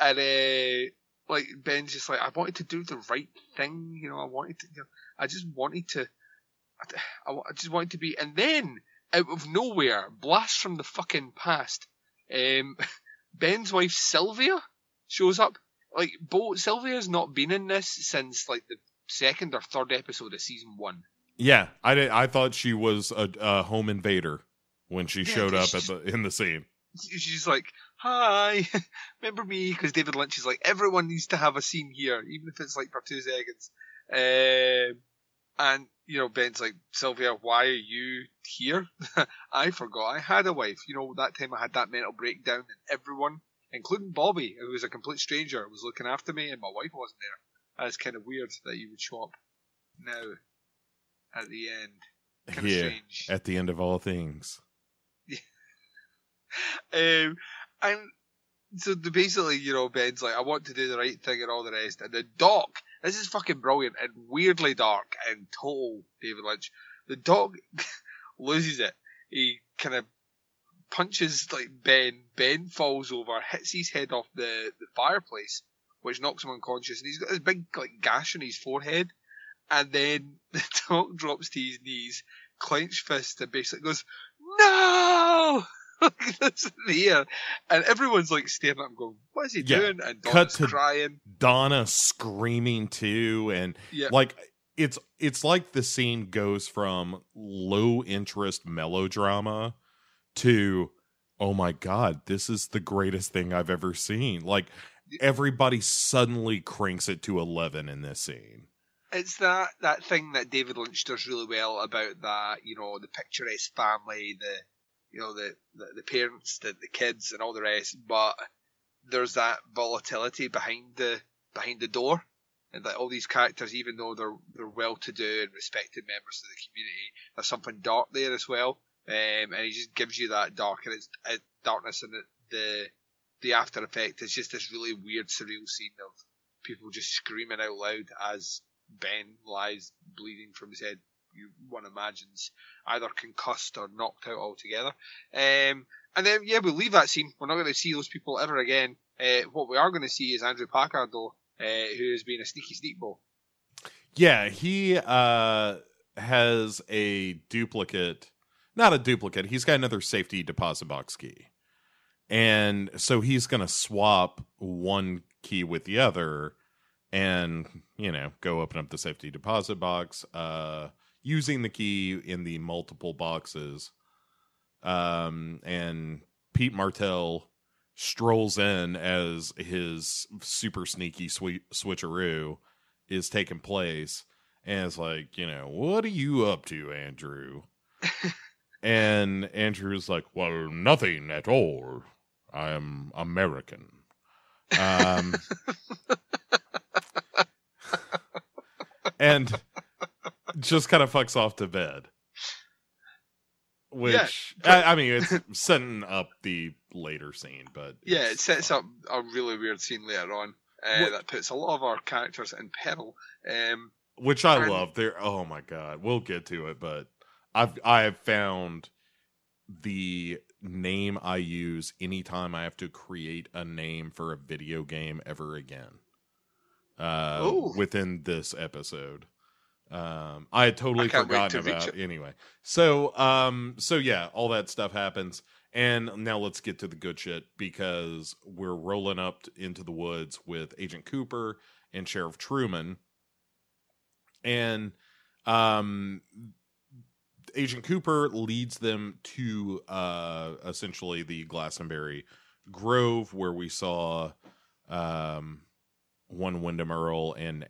and uh, like Ben's just like, I wanted to do the right thing, you know. I wanted to, you know, I just wanted to, I, I just wanted to be. And then out of nowhere, blast from the fucking past, um, Ben's wife Sylvia shows up. Like, Bo Sylvia's not been in this since like the second or third episode of season one. Yeah, I did, I thought she was a, a home invader when she Yeah, showed up at the in the scene. she's like, "Hi, remember me?" Because David Lynch is like, "Everyone needs to have a scene here, even if it's like for two seconds." Um, and you know, Ben's like, "Sylvia, why are you here?" I forgot I had a wife. You know, that time I had that mental breakdown, and everyone, including Bobby, who was a complete stranger, was looking after me, and my wife wasn't there. That's kind of weird that you would show up now at the end. Kind of Yeah, strange. at the end of all things. Um, and so basically, you know, Ben's like, I want to do the right thing and all the rest. And the doc, this is fucking brilliant and weirdly dark and total David Lynch. The doc loses it. He kind of punches like Ben. Ben falls over, hits his head off the, the fireplace, which knocks him unconscious. And he's got this big like gash on his forehead. And then the doc drops to his knees, clenched fist, and basically goes, "No!" Like, That's here, and everyone's like staring at him, going, "What is he Yeah. doing?" And Cut Donna's to- crying. Donna screaming too, and Yeah, like it's it's like the scene goes from low interest melodrama to oh my god this is the greatest thing i've ever seen like everybody suddenly cranks it to 11 in this scene it's that that thing that David Lynch does really well about that, you know, the picturesque family, the you know the the, the parents, the, the kids, and all the rest. But there's that volatility behind the behind the door, and that all these characters, even though they're they're well to do and respected members of the community, there's something dark there as well. um, and he just gives you that dark and it's darkness and it, the the after effect is just this really weird surreal scene of people just screaming out loud as Ben lies bleeding from his head. You one imagines either concussed or knocked out altogether. Um, and then yeah, we'll leave that scene. We're not going to see those people ever again. Uh, what we are going to see is Andrew Packard though, uh, who has been a sneaky sneakball. Yeah, he uh has a duplicate, not a duplicate. He's got another safety deposit box key. And so he's going to swap one key with the other and, you know, go open up the safety deposit box uh using the key in the multiple boxes. Um and Pete Martell strolls in as his super sneaky sweet switcheroo is taking place and it's like you know what are you up to andrew and andrew's like well nothing at all i'm american um and just kind of fucks off to bed which I, I mean it's setting up the later scene but Yeah, it sets up a really weird scene later on uh, that puts a lot of our characters in peril. Um, which I And- love. There, oh my god, we'll get to it, but I've I have found the name I use anytime I have to create a name for a video game ever again. Uh, Ooh. within this episode, um, I had totally I forgotten about it. anyway. So, um, so yeah, all that stuff happens. And now let's get to the good shit because we're rolling up into the woods with Agent Cooper and Sheriff Truman. And um Agent Cooper leads them to uh essentially the Glastonbury Grove where we saw um one Windom Earle and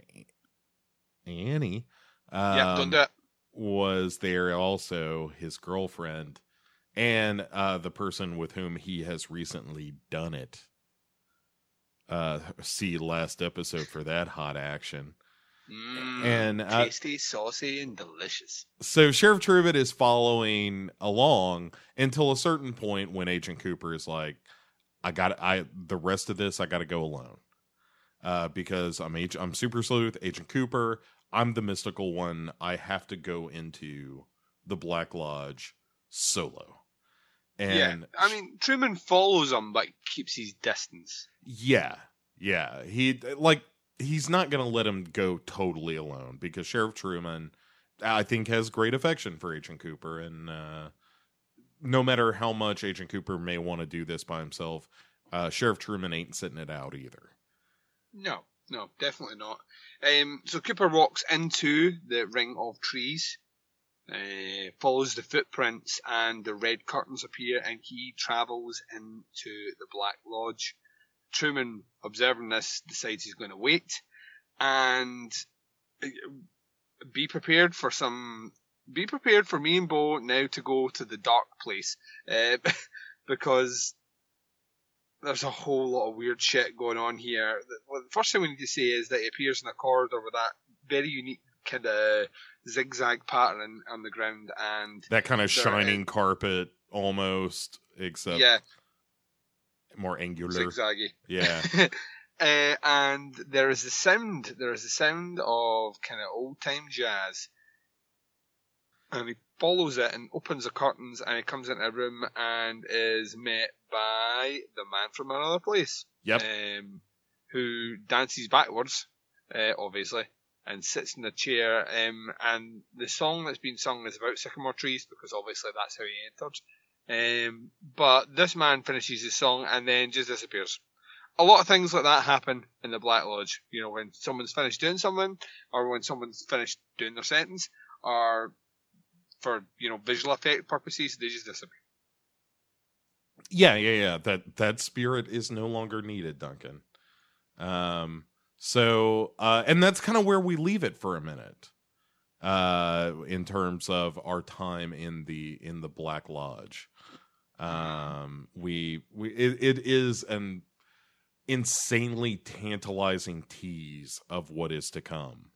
Annie um, yeah, don't do it. was there also his girlfriend and uh the person with whom he has recently done it uh see last episode for that hot action Mm, and, uh, tasty, saucy, and delicious. so sheriff truman is following along until a certain point when agent cooper is like i got i the rest of this i got to go alone uh because i'm Ag- i'm super sleuth agent cooper i'm the mystical one i have to go into the black lodge solo and yeah, I mean Truman follows him but keeps his distance. Yeah, yeah. He like he's not going to let him go totally alone because Sheriff Truman, I think, has great affection for Agent Cooper, and uh, no matter how much Agent Cooper may want to do this by himself, uh, Sheriff Truman ain't sitting it out either. No, no, definitely not. Um, so Cooper walks into the ring of trees, uh, follows the footprints, and the red curtains appear, and he travels into the Black Lodge. Truman, observing this, decides he's going to wait and uh, be prepared for some. Be prepared for me and Bo now to go to the dark place, uh, because there's a whole lot of weird shit going on here. The- first thing we need to say is that it appears in a corridor with that very unique kind of zigzag pattern on the ground, and That kind of shining carpet almost, except yeah, more angular. zigzaggy. Yeah. uh, and there is a sound. There is a sound of kind of old time jazz. And he follows it and opens the curtains, and he comes into a room and is met by the man from another place. Yep. Um, who dances backwards, uh, obviously, and sits in a chair. Um, and the song that's been sung is about sycamore trees because obviously that's how he entered. Um, but this man finishes his song and then just disappears. A lot of things like that happen in the Black Lodge. You know, when someone's finished doing something, or when someone's finished doing their sentence, or for you know visual effect purposes, they just disappear. Yeah, yeah, yeah. That that spirit is no longer needed, Duncan. Um so uh and that's kind of where we leave it for a minute. Uh in terms of our time in the in the Black Lodge. Um we we it, it is an insanely tantalizing tease of what is to come.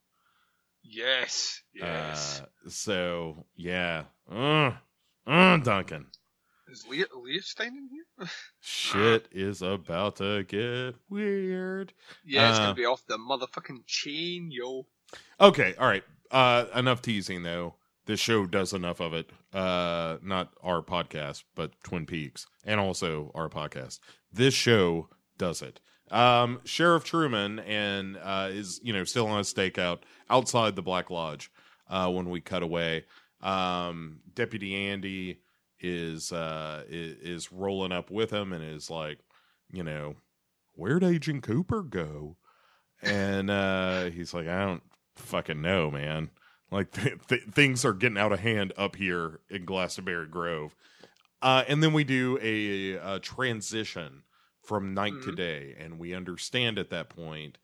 Yes, yes. Uh, so yeah. Ugh. Uh, Duncan. Is Leah, Leah staying in here? Shit is about to get weird. yeah, it's Uh, gonna be off the motherfucking chain, yo. Okay, all right. Uh enough teasing though. This show does enough of it. Uh not our podcast, but Twin Peaks and also our podcast. This show does it. Um Sheriff Truman and uh is, you know, still on a stakeout outside the Black Lodge uh when we cut away. Um Deputy Andy is uh is, rolling up with him and is like, you know, where'd Agent Cooper go? And uh he's like, I don't fucking know, man. Like th- th- things are getting out of hand up here in Glastonbury Grove. Uh, and then we do a, a transition from night to Mhm. day, and we understand at that point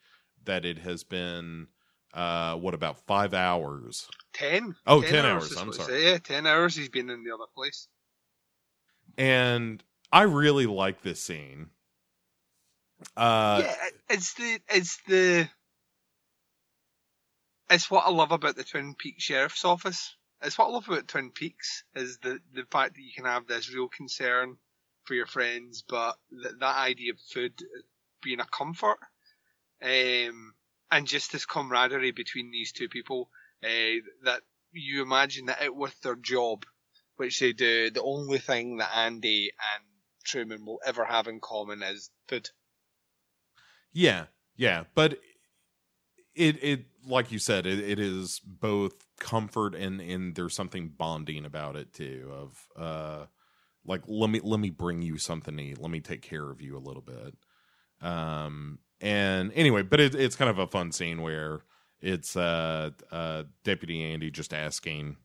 that it has been uh, what about five hours? Ten. Oh, 10 hours, I'm sorry. Yeah, ten hours. He's been in the other place. And I really like this scene. Uh, yeah, it's the it's the it's what I love about the Twin Peaks Sheriff's Office. It's what I love about Twin Peaks is the the fact that you can have this real concern for your friends, but th- that idea of food being a comfort, um, and just this camaraderie between these two people, uh, that you imagine that it with their job, which they do, the only thing that Andy and Truman will ever have in common is food. Yeah, yeah, but it it like you said, it, it is both comfort and and there's something bonding about it too. Of uh, like let me let me bring you something to eat. Let me take care of you a little bit. Um, and anyway, but it, it's kind of a fun scene where it's uh uh Deputy Andy just asking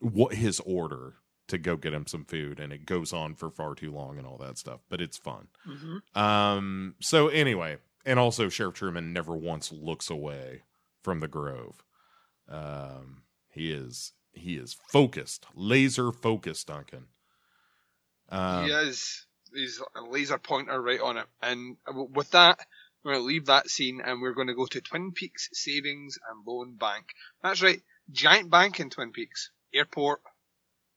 what his order to go get him some food, and it goes on for far too long and all that stuff. But it's fun. Mm-hmm. Um. So anyway, and also Sheriff Truman never once looks away from the Grove. Um. He is he is focused, laser focused, Duncan. Um, he is. He's a laser pointer right on it. And with that, we're going to leave that scene and we're going to go to Twin Peaks Savings and Loan Bank. That's right. Giant bank in Twin Peaks. Airport.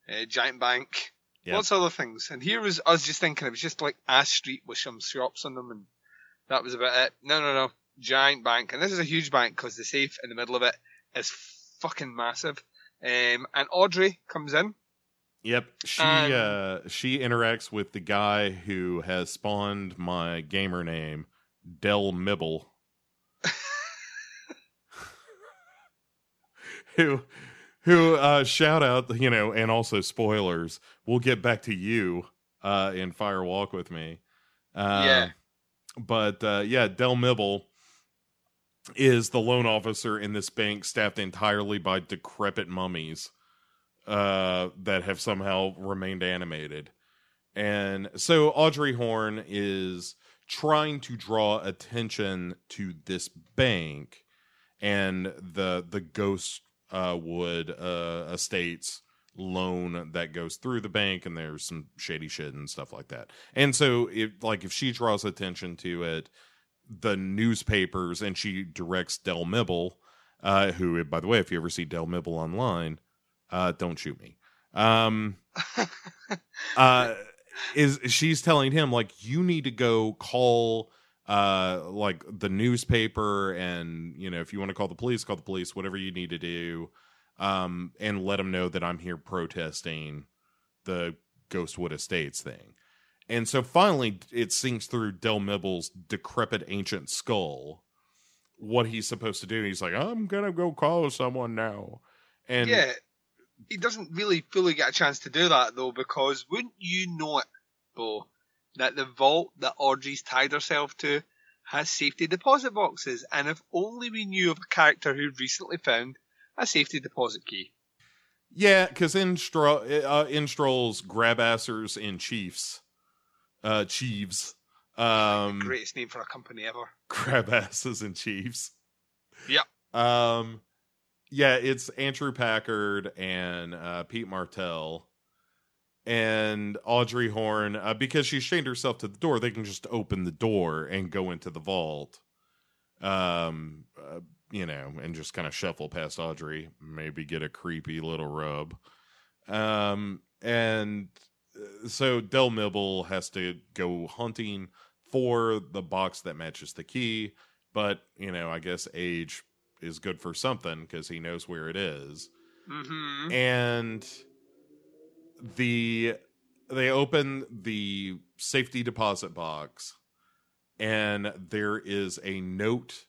Uh, giant bank. Yep. Lots of other things. And here was us just thinking it was just like Ash Street with some shops on them and that was about it. No, no, no. Giant bank. And this is a huge bank because the safe in the middle of it is fucking massive. Um, and Audrey comes in. Yep. She Um, uh she interacts with the guy who has spawned my gamer name, Del Mibble. who who uh shout out, you know, and also spoilers. We'll get back to you uh in Fire Walk with me. Uh, Yeah. But uh yeah, Del Mibble is the loan officer in this bank staffed entirely by decrepit mummies uh, that have somehow remained animated. And so Audrey Horne is trying to draw attention to this bank and the the ghost uh, wood uh, estates loan that goes through the bank and there's some shady shit and stuff like that. And so if like if she draws attention to it, the newspapers and she directs Del Mibble, uh, who by the way, if you ever see Del Mibble online, uh, don't shoot me. Um, uh, is she's telling him like you need to go call uh like the newspaper and you know if you want to call the police call the police whatever you need to do um and let them know that i'm here protesting the ghostwood estates thing and so finally it sinks through del mibble's decrepit ancient skull what he's supposed to do he's like i'm gonna go call someone now and yeah, he doesn't really fully get a chance to do that though, because wouldn't you know it, Bo, that the vault that Audrey's tied herself to has safety deposit boxes, and if only we knew of a character who recently found a safety deposit key. Yeah, because in Stro- uh, in Stroll's grabassers and chiefs, uh, chiefs, um, Greatest name for a company ever. grabasses and chiefs. Yep. Um, yeah, it's Andrew Packard and uh, Pete Martell and Audrey Horne uh, because she's chained herself to the door. They can just open the door and go into the vault. Um, uh, you know, and just kind of shuffle past Audrey, maybe get a creepy little rub. Um, and uh, so Del Mibble has to go hunting for the box that matches the key, but you know, I guess age is good for something because he knows where it is. Mm-hmm. And the they open the safety deposit box, and there is a note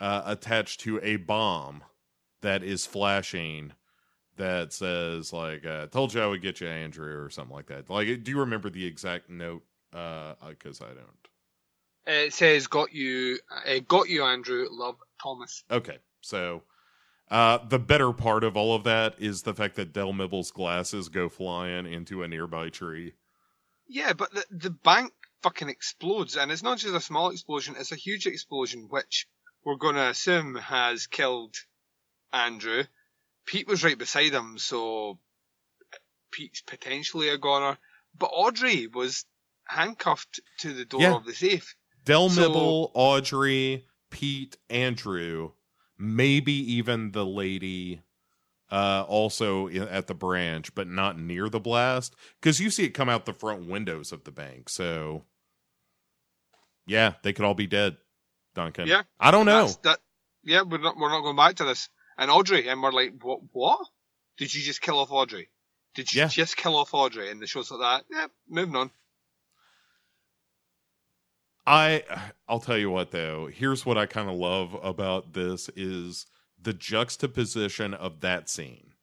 uh, attached to a bomb that is flashing that says like uh, "Told you I would get you, Andrew" or something like that. Like, do you remember the exact note? Because I don't. It says, "Got you, uh, got you, Andrew. Love, Thomas." Okay, so uh, the better part of all of that is the fact that Del Mibble's glasses go flying into a nearby tree. Yeah, but the the bank fucking explodes, and it's not just a small explosion; it's a huge explosion, which we're going to assume has killed Andrew. Pete was right beside him, so Pete's potentially a goner. But Audrey was handcuffed to the door Yeah. of the safe. Del So- Mibble, Audrey, Pete, Andrew, maybe even the lady uh, also at the branch, but not near the blast because you see it come out the front windows of the bank. So, yeah, they could all be dead. Duncan. Yeah, I don't know. That, yeah, we're not we're not going back to this. And Audrey, and we're like, what? What? Did you just kill off Audrey? Did you Yeah. just kill off Audrey? And the show's like that. Yeah, moving on. I I'll tell you what though. Here's what I kind of love about this is the juxtaposition of that scene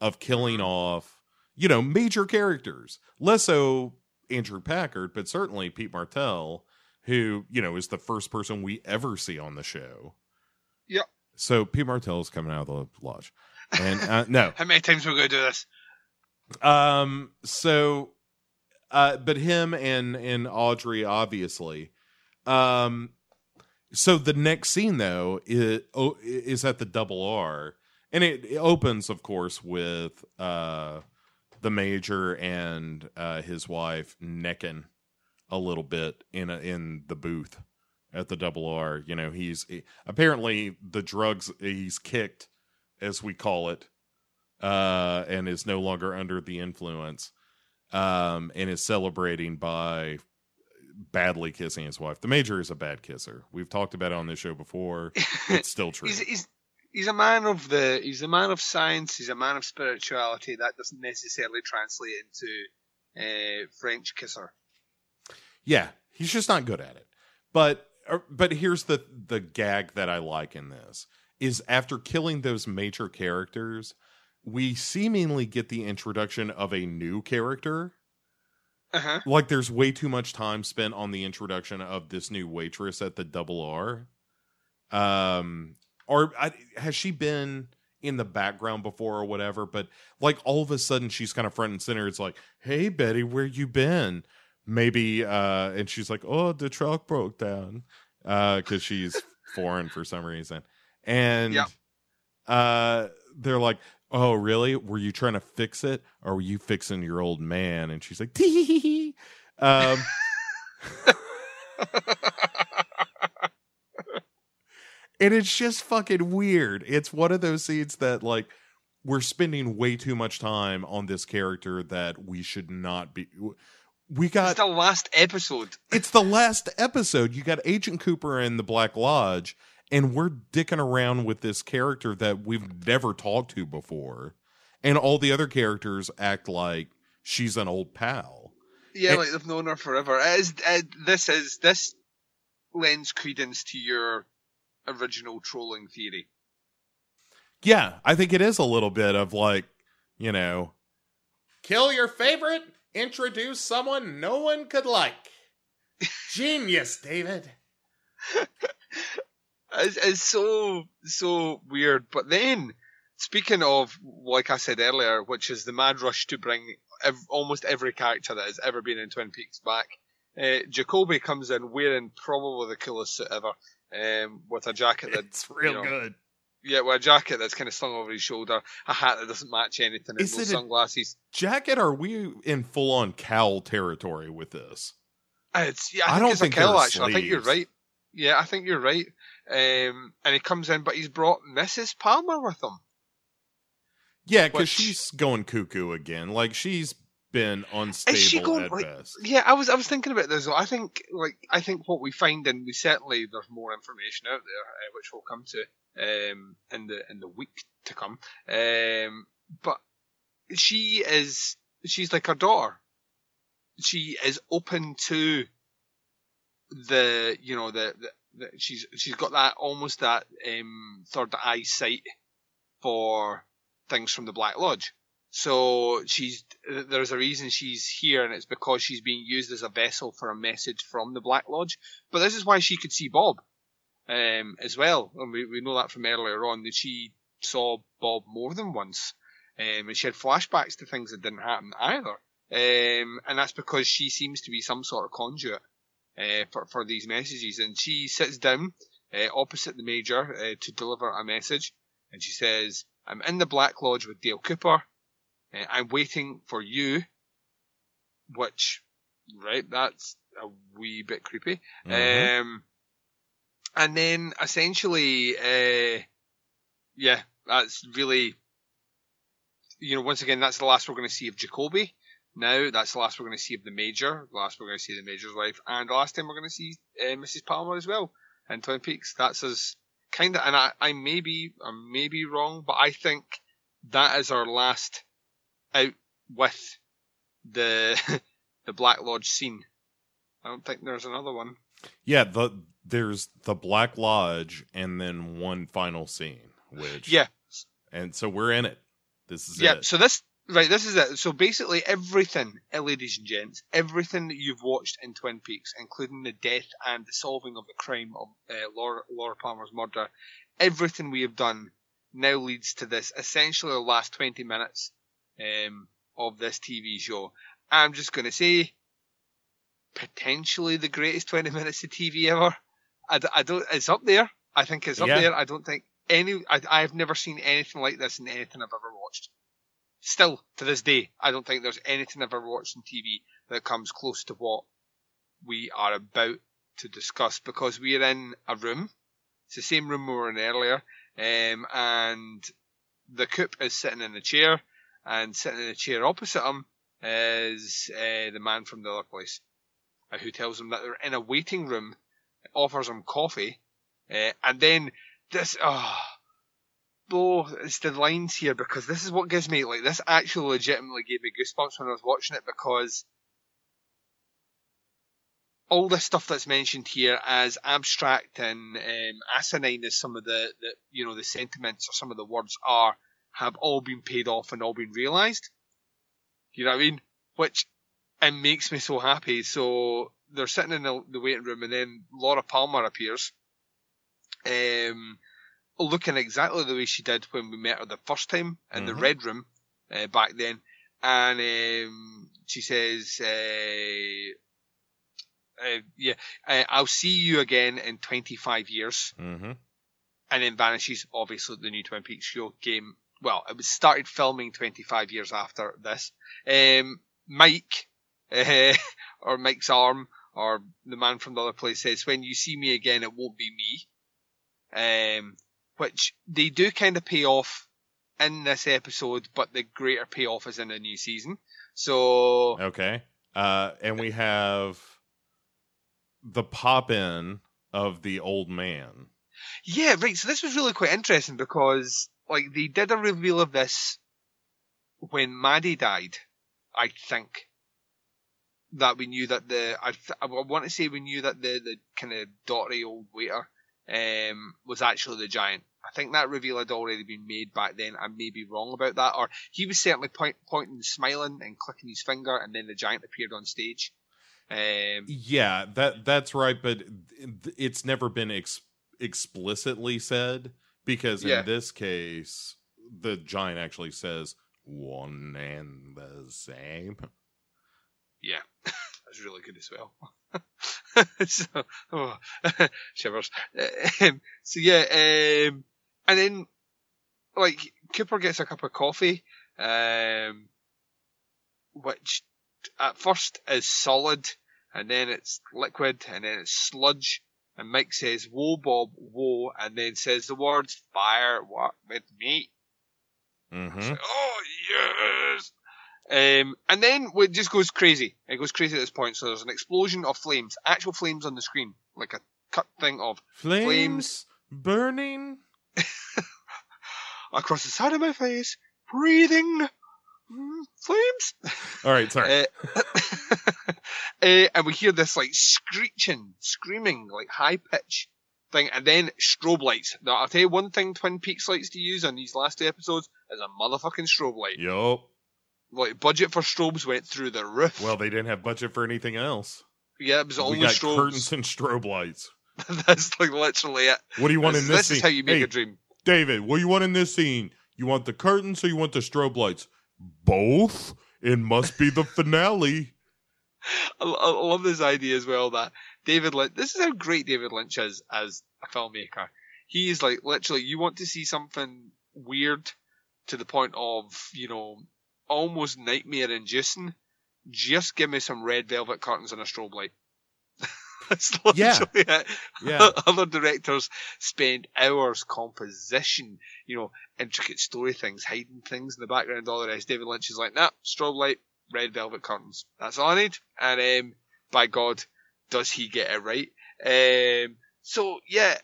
of killing off, you know, major characters. Less so Andrew Packard, but certainly Pete Martell, who, you know, is the first person we ever see on the show. Yep. So Pete Martell is coming out of the lodge. And uh, no, How many times are we going to do this? um. So, uh, but him and and Audrey obviously. Um. So the next scene though is is at the double R, and it, it opens, of course, with uh the major and uh his wife necking a little bit in a, in the booth at the double R. You know, he's he- apparently the drugs he's kicked, as we call it, uh, and is no longer under the influence, um, and is celebrating by badly kissing his wife. The major is a bad kisser. We've talked about it on this show before. It's still true. he's, he's he's a man of the he's a man of science. He's a man of spirituality. That doesn't necessarily translate into uh, French kisser. Yeah, he's just not good at it. But uh, but here's the the gag that I like in this is after killing those major characters, we seemingly get the introduction of a new character. Uh huh. Like there's way too much time spent on the introduction of this new waitress at the Double R. Um or I, has she been in the background before or whatever? But like all of a sudden she's kind of front and center. It's like hey betty where you been? Maybe uh and she's like oh the truck broke down. Uh because she's foreign for some reason. And uh they're like oh really? Were you trying to fix it? Or were you fixing your old man? And she's like tee um and it's just fucking weird. It's one of those scenes that like we're spending way too much time on this character that we should not be we got It's the last episode. it's the last episode. You got Agent Cooper in the Black Lodge, and we're dicking around with this character that we've never talked to before. And all the other characters act like she's an old pal. Yeah, It- like they've known her forever. It is, it, this is this lends credence to your original trolling theory. Yeah, I think it is a little bit of like, you know, kill your favorite, introduce someone no one could like. Genius, David. It's, it's so so weird. But then, speaking of, like I said earlier, which is the mad rush to bring ev- almost every character that has ever been in Twin Peaks back, uh, Jacoby comes in wearing probably the coolest suit ever, um, with a jacket that's real you know, good. Yeah, with a jacket that's kind of slung over his shoulder, a hat that doesn't match anything, and Is those it a- sunglasses. Jacket, are we in full on cowl territory with this? Uh, It's yeah, I, I think don't it's think a kill there are actually. I think you're right. Yeah, I think you're right. Um, and he comes in, but he's brought Mrs. Palmer with him. Yeah, because Which- she's going cuckoo again. Like she's been unstable Is she going at like? best. Yeah, I was I was thinking about this. though. I think like I think what we find, and we certainly there's more information out there, uh, which we'll come to um, in the in the week to come. Um, but she is she's like her daughter. She is open to the you know the, the she's she's got that almost that um, third eye sight for things from the Black Lodge. So she's there's a reason she's here, and it's because she's being used as a vessel for a message from the Black Lodge. But this is why she could see Bob um, as well, and we, we know that from earlier on that she saw Bob more than once, um, and she had flashbacks to things that didn't happen either. Um, and that's because she seems to be some sort of conduit uh, for for these messages, and she sits down uh, opposite the major uh, to deliver a message, and she says, "I'm in the Black Lodge with Dale Cooper." I'm waiting for you, which, right, that's a wee bit creepy. Mhm. Um, and then essentially, uh, yeah, that's really, you know, once again, that's the last we're going to see of Jacoby. Now, that's the last we're going to see of the Major, the last we're going to see of the Major's wife, and the last time we're going to see uh, Mrs. Palmer as well in Twin Peaks. That's as kind of, and I, I may be, I may be wrong, but I think that is our last out with the the Black Lodge scene. I don't think there's another one. Yeah, the there's the Black Lodge and then one final scene, which Yeah, and so we're in it. This is yeah. it. So this right, this is it. So basically, everything, ladies and gents, everything that you've watched in Twin Peaks, including the death and the solving of the crime of uh, Laura, Laura Palmer's murder, everything we have done now leads to this essentially the last twenty minutes um, of this TV show. I'm just going to say, potentially the greatest twenty minutes of TV ever. I, I don't. It's up there. I think it's up Yeah. there. I don't think any. I, I've never seen anything like this in anything I've ever watched. Still to this day, I don't think there's anything I've ever watched on TV that comes close to what we are about to discuss because we are in a room. It's the same room we were in earlier, um, and the coop is sitting in a chair, and sitting in a chair opposite him is uh, the man from the other place, uh, who tells him that they're in a waiting room, offers him coffee, uh, and then this, oh, oh, it's the lines here because this is what gives me like this actually legitimately gave me goosebumps when I was watching it because all the stuff that's mentioned here as abstract and um, asinine as some of the, the you know the sentiments or some of the words are have all been paid off and all been realised. You know what I mean? Which it makes me so happy. So they're sitting in the, the waiting room, and then Laura Palmer appears, um, looking exactly the way she did when we met her the first time in the Mhm. red room uh, back then, and um, she says, uh, uh, "Yeah, uh, I'll see you again in 25 years." Mm-hmm. and then vanishes. Obviously, the new Twin Peaks show came. Well, it was started filming 25 years after this. Um, Mike, uh, or Mike's arm, or the man from the other place says, "When you see me again, it won't be me." Um, which they do kind of pay off in this episode, but the greater payoff is in the new season. So Okay. Uh, and we have the pop in of the old man. Yeah, right. So this was really quite interesting because, like, they did a reveal of this when Maddie died. I think that we knew that the I, th- I want to say we knew that the the kind of dotty old waiter um was actually the giant. I think that reveal had already been made back then. I may be wrong about that, or he was certainly point, pointing, smiling, and clicking his finger, and then the giant appeared on stage. Um, Yeah, that that's right, but it's never been ex- explicitly said because Yeah. in this case, the giant actually says one and the same. Yeah, that's really good as well. so, oh, shivers. Um, so yeah, um, and then like Cooper gets a cup of coffee, um, which at first is solid, and then it's liquid, and then it's sludge. And Mike says, "Whoa, Bob, whoa," and then says the words "fire walk with me." Mm-hmm. Like, oh yes. Um, and then it just goes crazy. It goes crazy at this point. So there's an explosion of flames, actual flames on the screen, like a cut thing of Flames, Flames. burning. across the side of my face, breathing flames. All right, sorry. Uh, uh, and we hear this like screeching, screaming, like high pitch thing, and then strobe lights. Now, I'll tell you one thing Twin Peaks likes to use on these last two episodes is a motherfucking strobe light. Yup. Like, budget for strobes went through the roof. Well, they didn't have budget for anything else. yeah, it was we only got strobes. curtains and strobe lights. That's like literally it. What do you want this in this, this scene? is how you make hey, a dream. David, what do you want in this scene? You want the curtains or you want the strobe lights? Both. It must be the finale. I, I love this idea as well that David Lynch. This is how great David Lynch is as a filmmaker. He is like literally. You want to see something weird to the point of you know almost nightmare inducing. Just give me some red velvet curtains and a strobe light. That's Yeah. it. Yeah. Other directors spend hours composition, you know, intricate story things, hiding things in the background, all the rest. David Lynch is like, nah, strobe light, red velvet curtains. That's all I need. And um, by God, does he get it right? Um, so yeah,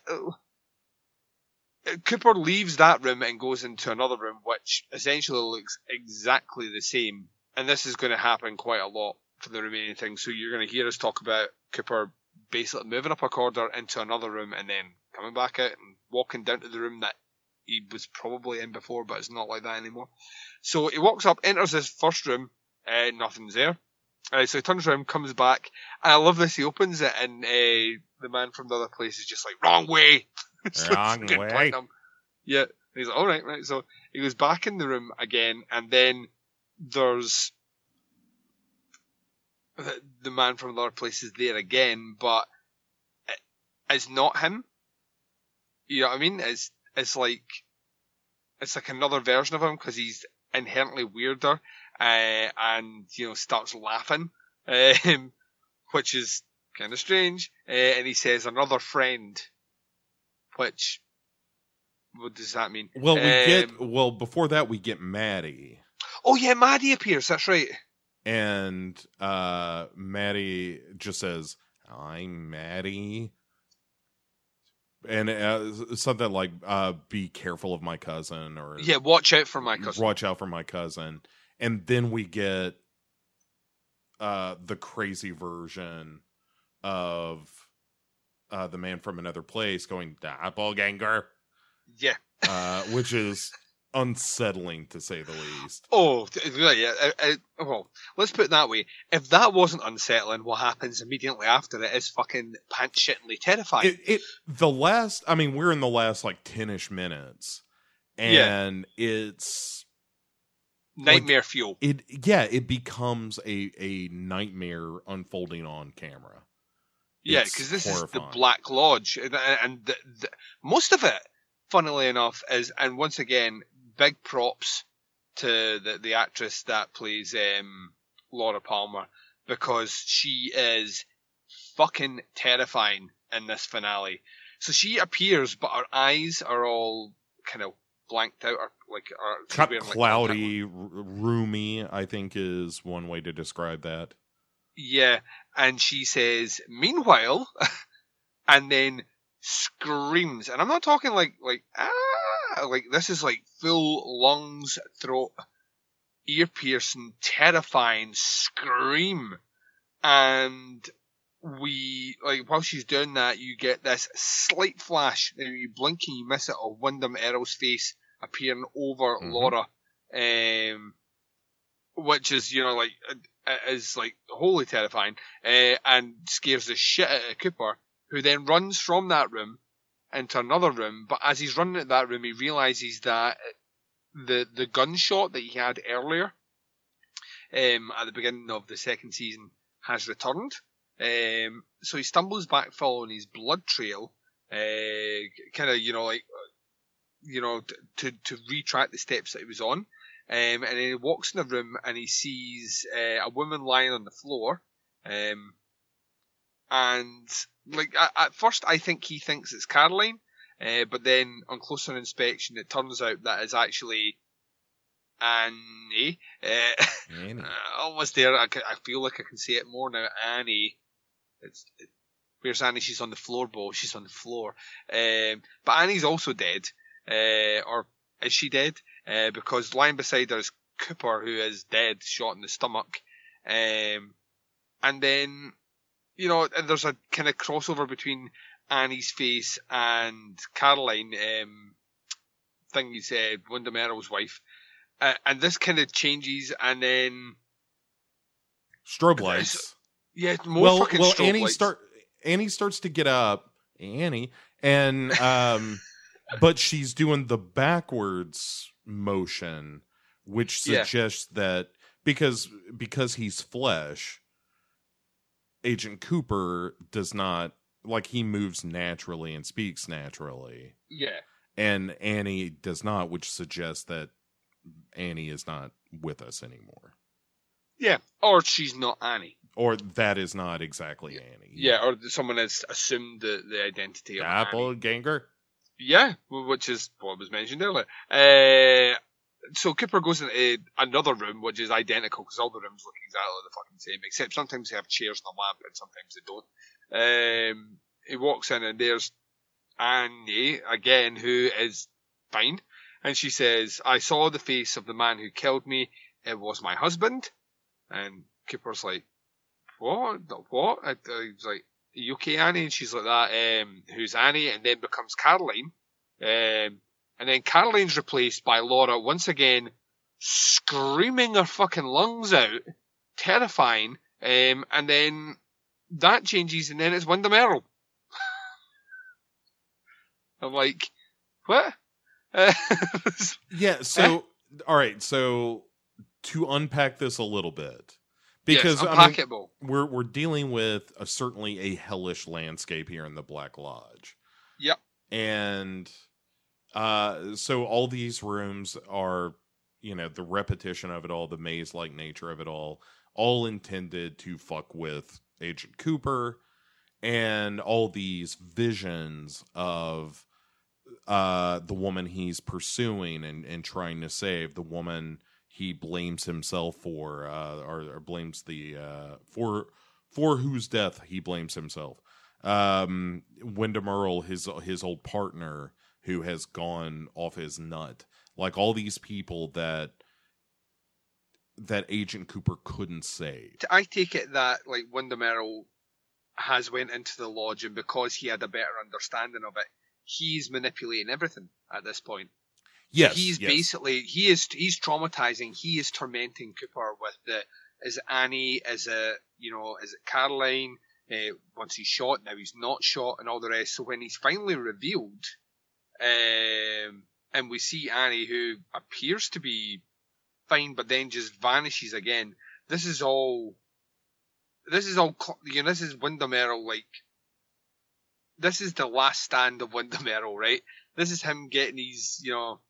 Cooper leaves that room and goes into another room, which essentially looks exactly the same. And this is going to happen quite a lot for the remaining things. So you're going to hear us talk about Cooper basically moving up a corridor into another room and then coming back out and walking down to the room that he was probably in before, but it's not like that anymore. So he walks up, enters his first room, uh, nothing's there. Uh, so he turns around, comes back, and I love this. He opens it, and uh, the man from the other place is just like, "Wrong way." Wrong way. Yeah, and he's like, "All right, right." So he goes back in the room again, and then there's the, the man from the other place is there again, but it, it's not him. You know what I mean? It's it's like it's like another version of him because he's inherently weirder uh, and you know starts laughing, um, which is kind of strange. Uh, and he says another friend, which what does that mean? Well, we get Um, well before that we get Maddie, Oh yeah, Maddie appears. That's right. and uh Maddie just says, "I'm Maddie," and uh, something like, uh, "Be careful of my cousin," or Yeah, watch out for my cousin. watch out for my cousin and then we get uh the crazy version of uh the man from another place going doppelganger Yeah. uh which is unsettling to say the least Oh, th- yeah. Uh, uh, well, let's put it that way. If that wasn't unsettling, what happens immediately after it is fucking pants shittingly terrifying. it, it the last i mean we're in the last like 10ish minutes Yeah. and it's Nightmare fuel. it yeah it becomes a a nightmare unfolding on camera Yeah, because this is the. Black Lodge, and, and the, the, most of it, funnily enough, is and once again, big props to the the actress that plays um, Laura Palmer because she is fucking terrifying in this finale. So she appears, but her eyes are all kind of blanked out, or like are she's Cut wearing, like, cloudy, r- roomy, I think is one way to describe that. Yeah, and she says, "Meanwhile," and then screams, and I'm not talking like like ah, like this is like full lungs, throat, ear piercing, terrifying scream, and we like while she's doing that, you get this slight flash, and you blink and you miss it of Windom Earle's face appearing over Mhm. Laura, um, which is you know like is like wholly terrifying, uh, and scares the shit out of Cooper, who then runs from that room into another room. But as he's running at that room, he realizes that the the gunshot that he had earlier, um, at the beginning of the second season, has returned. Um, so he stumbles back, following his blood trail, uh, kind of you know like you know to to retrack the steps that he was on. Um, and then he walks in the room and he sees uh, a woman lying on the floor. Um, and like at, at first, I think he thinks it's Caroline, uh, but then on closer inspection, it turns out that it's actually Annie. Uh, Annie. almost there. I, I feel like I can see it more now. Annie. It's, it, where's Annie? She's on the floor, floorboard. She's on the floor. Um, but Annie's also dead. Uh, or is she dead? Uh, because lying beside her is Cooper, who is dead, shot in the stomach. Um, and then, you know, there's a kind of crossover between Annie's face and Caroline, um, thing said, Windom Earle's wife. Uh, and this kind of changes, and then Strobe lights. yeah, more well, fucking well, strobe Annie lights. start Annie starts to get up, Annie, and um, but she's doing the backwards motion, which Yeah. suggests that because because he's flesh, Agent Cooper does not like he moves naturally and speaks naturally, Yeah, and Annie does not, which suggests that Annie is not with us anymore, yeah, or she's not Annie. or that is not exactly Annie. Yeah, or someone has assumed the, the identity of Annie. Yeah, which is what was mentioned earlier. Uh, so Cooper goes into another room, which is identical because all the rooms look exactly the fucking same, except sometimes they have chairs and a lamp, and sometimes they don't. Um, he walks in and there's Annie again, who is fine, and she says, "I saw the face of the man who killed me. It was my husband." And Cooper's like, "What? What?" And, uh, he's like, "Are you okay, Annie?" And she's like that. Um, who's Annie? And then becomes Caroline. Um, and then Caroline's replaced by Laura once again, screaming her fucking lungs out, terrifying. Um, and then that changes, and then it's Windom Earle. I'm like, what? Yeah. So, all right. So, to unpack this a little bit, because yes, I mean, we're we're dealing with a, certainly a hellish landscape here in the Black Lodge. Yep. And uh, so all these rooms are, you know, the repetition of it all, the maze-like nature of it all, all intended to fuck with Agent Cooper, and all these visions of uh the woman he's pursuing and and trying to save the woman he blames himself for uh or, or blames the uh for for whose death he blames himself. Um Windom Earle his his old partner who has gone off his nut. Like all these people that that agent Cooper couldn't save. I take it that like Windom Earle has went into the lodge, and because he had a better understanding of it, he's manipulating everything at this point. Yes he's yes. basically he is he's traumatizing. He is tormenting Cooper with the is it Annie, is it you know, is it Caroline? Uh, once he's shot, now he's not shot, and all the rest. So when he's finally revealed, um, and we see Annie, who appears to be fine, but then just vanishes again. This is all. This is all. You know, this is Windom Earle. Like, this is the last stand of Windom Earle, right? This is him getting his, you know,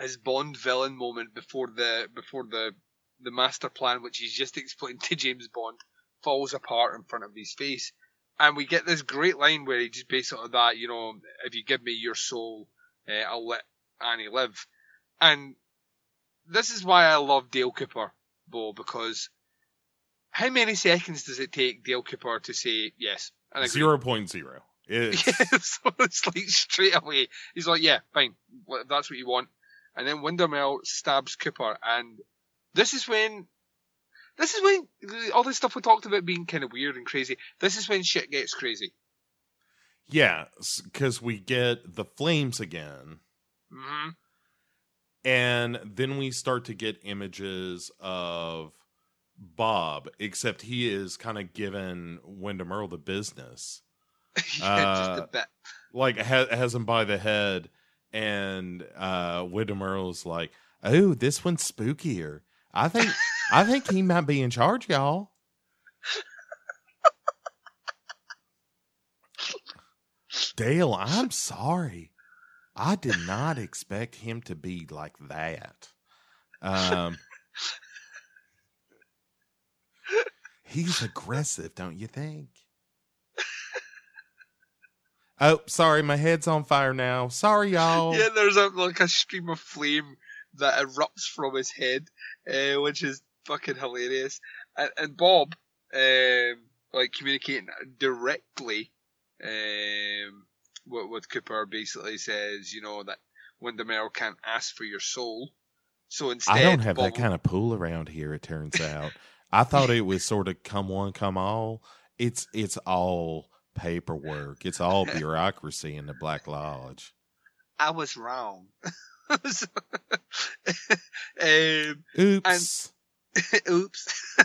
his Bond villain moment before the before the the master plan, which he's just explained to James Bond, falls apart in front of his face. And we get this great line where he just basically that, you know, if you give me your soul, uh, I'll let Annie live. And this is why I love Dale Cooper, Bo, because how many seconds does it take Dale Cooper to say yes? Zero point zero. It's so it's like straight away. He's like, yeah, fine. That's what you want. And then Windom Earle stabs Cooper. And this is when, this is when all this stuff we talked about being kind of weird and crazy. This is when shit gets crazy. yeah, because we get the flames again. hmm and then we start to get images of Bob, except he is kind of giving Windom Earle the business, yeah, just Uh, a bit. like ha- has him by the head, and uh, Earle's like, "Oh, this one's spookier. I think, I think he might be in charge, y'all." Dale, I'm sorry. I did not expect him to be like that. Um, he's aggressive, don't you think? Oh, sorry, my head's on fire now. Sorry, y'all. Yeah, there's a like a stream of flame that erupts from his head, uh, which is fucking hilarious. And, and Bob, um, like communicating directly um, with, with Cooper, basically says, you know, that Windom Earle can't ask for your soul. So instead, I don't have Bob that kind of pool around here. It turns out. I thought it was sort of come one, come all. It's it's all paperwork. It's all bureaucracy in the Black Lodge. I was wrong. So- um, Oops. oops.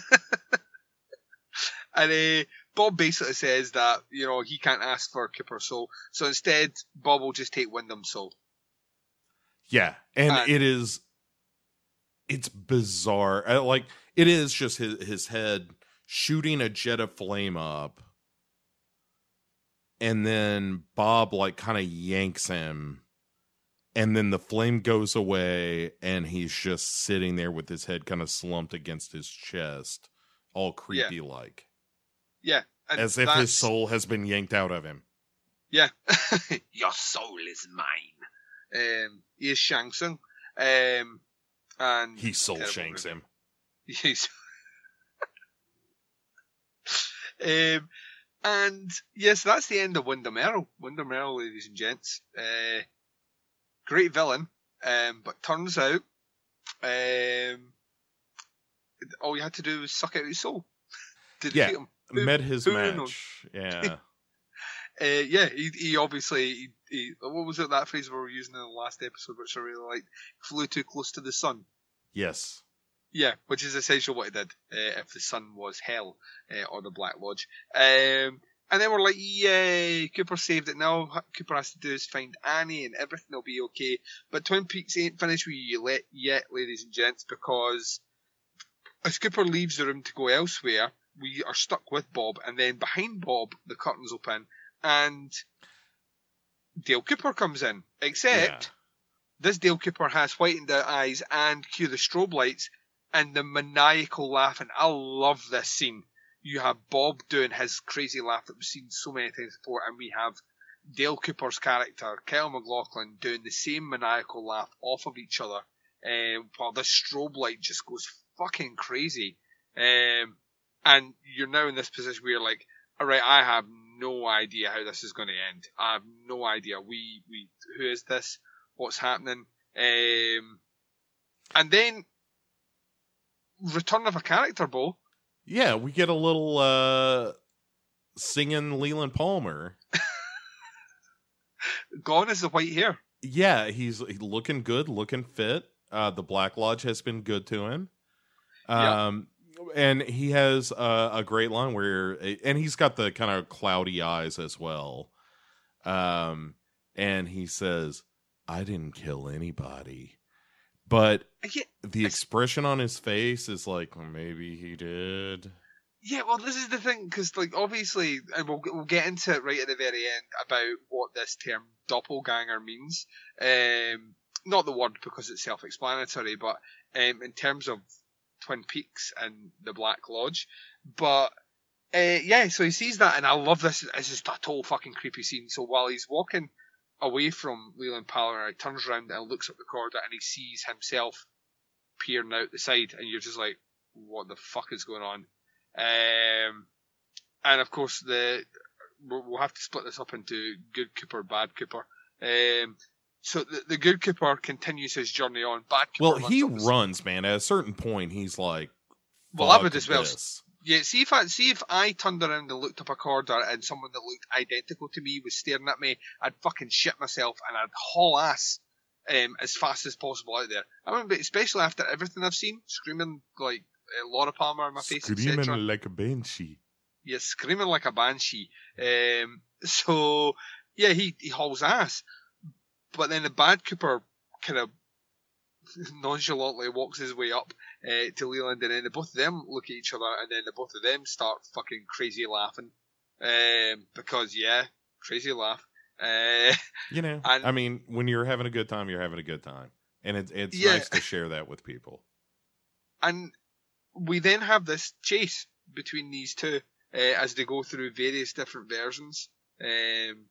and uh, Bob basically says that you know he can't ask for Cooper's soul, so instead Bob will just take Windom's soul. yeah, and uh, it is. It's bizarre. Uh, Like it is just his his head shooting a jet of flame up, and then Bob like kind of yanks him. And then the flame goes away, and he's just sitting there with his head kind of slumped against his chest, all creepy like. Yeah, and as if that's- his soul has been yanked out of him. Yeah, your soul is mine. Um, he is Shang Tsung. Um, and He soul shanks him. He's um, and yes, that's the end of Windom Earle. Windom Earle, ladies and gents. Uh, great villain, um, but turns out um, all you had to do was suck out his soul to Yeah. defeat him. Who- Met his match. Yeah. Uh, yeah, he, he obviously, he, he, what was it, that phrase we were using in the last episode, which I really liked? Flew too close to the sun. yes. Yeah, which is essentially what he did uh, if the sun was hell uh, or the Black Lodge. Um, and then we're like, yay, Cooper saved it. Now Cooper has to do is find Annie and everything will be okay. But Twin Peaks ain't finished with you yet, yet, ladies and gents, because as Cooper leaves the room to go elsewhere, we are stuck with Bob, and then behind Bob, the curtains open, and Dale Cooper comes in. Except this Dale Cooper has whitened out eyes and cue the strobe lights and the maniacal laugh. And I love this scene. You have Bob doing his crazy laugh that we've seen so many times before, and we have Dale Cooper's character, Kyle MacLachlan, doing the same maniacal laugh off of each other, um, while the strobe light just goes fucking crazy. Um, and you're now in this position where you're like, all right, I have no idea how this is going to end. I have no idea. We, we, who is this? What's happening? Um, and then return of a character, Bo. Yeah, we get a little uh singing Leland Palmer. Gone is the white hair. Yeah, he's looking good, looking fit. Uh the Black Lodge has been good to him. Yeah. Um and he has a, a great line where and he's got the kind of cloudy eyes as well. Um and he says, "I didn't kill anybody." But Yeah, the expression on his face is like well, maybe he did. yeah. Well, this is the thing because, like, obviously, and we'll we'll get into it right at the very end about what this term doppelganger means. Um, not the word because it's self-explanatory, but um, in terms of Twin Peaks and the Black Lodge. But uh, yeah, so he sees that, and I love this. It's just a total fucking creepy scene. So while he's walking away from Leland Palmer, he turns around and looks up the corridor, and he sees himself peering out the side, and you're just like, "What the fuck is going on?" Um, and of course, the we'll have to split this up into good Cooper, bad Cooper. Um, so the, the good Cooper continues his journey on. Bad Cooper. Well, he runs man. At a certain point, he's like, Well, I "Fuck would as well. this." Yeah, see if I see if I turned around and looked up a corridor and someone that looked identical to me was staring at me, I'd fucking shit myself and I'd haul ass um, as fast as possible out there. I mean, especially after everything I've seen, screaming like uh, Laura Palmer in my face, Screaming like a banshee. Yeah, screaming like a banshee. Um, so yeah, he he hauls ass, but then the bad Cooper kind of nonchalantly walks his way up uh, to Leland, and then the both of them look at each other, and then the both of them start fucking crazy laughing, um, because yeah, crazy laugh. Uh, You know, And- I mean, when you're having a good time, you're having a good time, and it's it's Yeah. nice to share that with people. and we then have this chase between these two uh, as they go through various different versions um,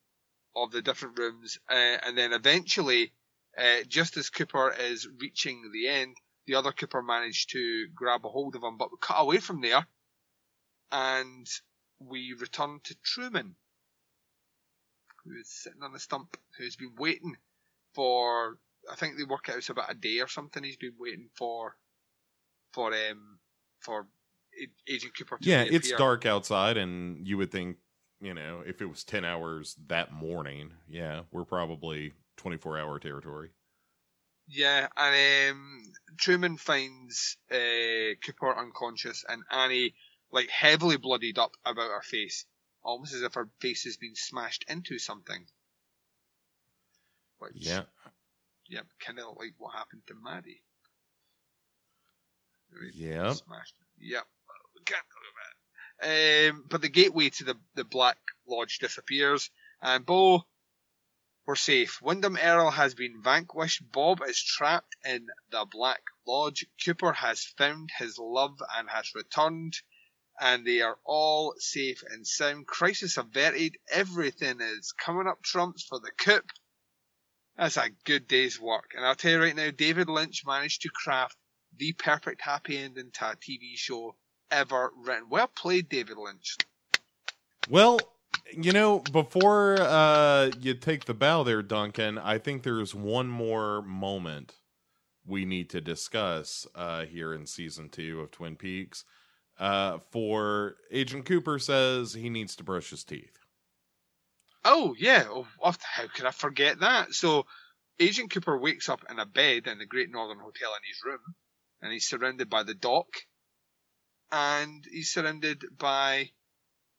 of the different rooms, uh, and then eventually Uh, just as Cooper is reaching the end, the other Cooper managed to grab a hold of him, but we cut away from there, and we return to Truman, who is sitting on the stump, who's been waiting for. I think they work out it's about a day or something. He's been waiting for, for um, for Agent Cooper. To Yeah, it's dark outside, and you would think, you know, if it was 10 hours that morning, yeah, we're probably 24 hour territory. Yeah, and um, Truman finds uh, Cooper unconscious and Annie like heavily bloodied up about her face, almost as if her face has been smashed into something. Which, Yeah. yep, kind of like what happened to Maddie. Yeah, Smashed. Yep. We can't talk about it. Um, but the gateway to the the Black Lodge disappears, and Bo, we're safe. Windom Earle has been vanquished. Bob is trapped in the Black Lodge. Cooper has found his love and has returned, and they are all safe and sound. Crisis averted. Everything is coming up trumps for the coup. That's a good day's work. And I'll tell you right now, David Lynch managed to craft the perfect happy ending to a TV show ever written. Well played, David Lynch. Well, you know, before uh, you take the bow there, Duncan, I think there's one more moment we need to discuss uh, here in season two of Twin Peaks. Uh, for Agent Cooper says he needs to brush his teeth. Oh yeah, oh, how could I forget that? So, Agent Cooper wakes up in a bed in the Great Northern Hotel in his room, and he's surrounded by the doc, and he's surrounded by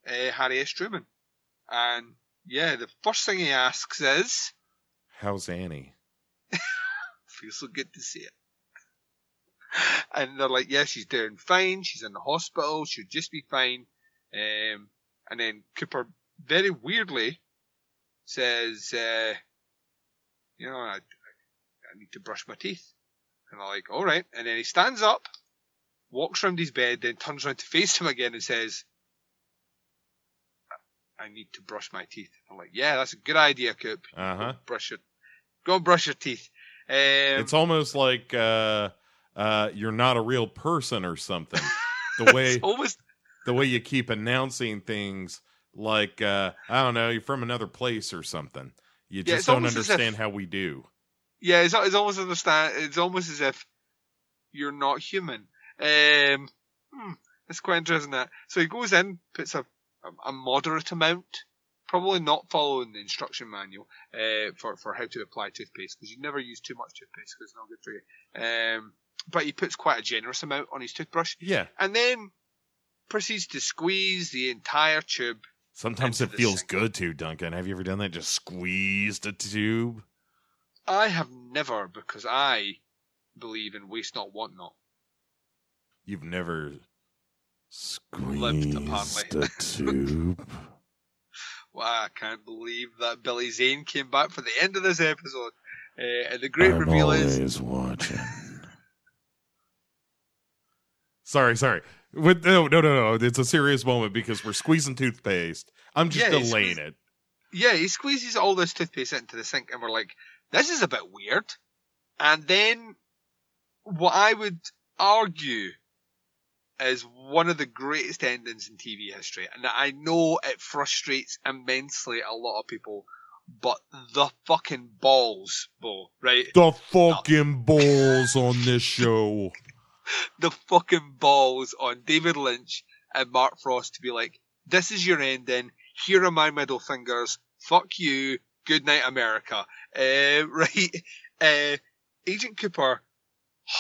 uh, Harry S. Truman. And yeah, the first thing he asks is, How's Annie? feels so good to see it. And they're like, yeah, she's doing fine. She's in the hospital. She'll just be fine. Um, and then Cooper very weirdly says, uh, you know, I, I need to brush my teeth. And they're like, all right. And then he stands up, walks around his bed, then turns around to face him again and says, I need to brush my teeth. I'm like, yeah, that's a good idea, Coop. Uh huh. Brush your, go brush your teeth. Um, it's almost like uh, uh, you're not a real person or something. The way it's almost the way you keep announcing things like uh, I don't know, you're from another place or something. You just it's don't as if- understand how we do. Yeah, it's, it's almost understand. It's almost as if you're not human. Um, hmm, it's quite interesting that. So he goes in, puts a a, a moderate amount, probably not following the instruction manual uh, for for how to apply toothpaste because you never use too much toothpaste because it's not good for you. Um, but he puts quite a generous amount on his toothbrush, Yeah. and then proceeds to squeeze the entire tube. Sometimes it feels sink. good to, Duncan. Have you ever done that? Just squeezed a tube? I have never because I believe in waste not, want not. You've never. Squeezed a tube. Wow, I can't believe that Billy Zane came back for the end of this episode. Uh, and the great I'm reveal is always watching. Sorry, sorry. With, no, no, no, no. It's a serious moment because we're squeezing toothpaste. I'm just Yeah, delaying it. yeah, he squeezes all this toothpaste into the sink, and we're like, this is a bit weird. And then what I would argue is one of the greatest endings in TV history, and I know it frustrates immensely a lot of people, but the fucking balls, Bo, right? The fucking balls on this show. the fucking balls on David Lynch and Mark Frost to be like, this is your ending. Here are my middle fingers. Fuck you. Good night, America. Uh, right. Uh, Agent Cooper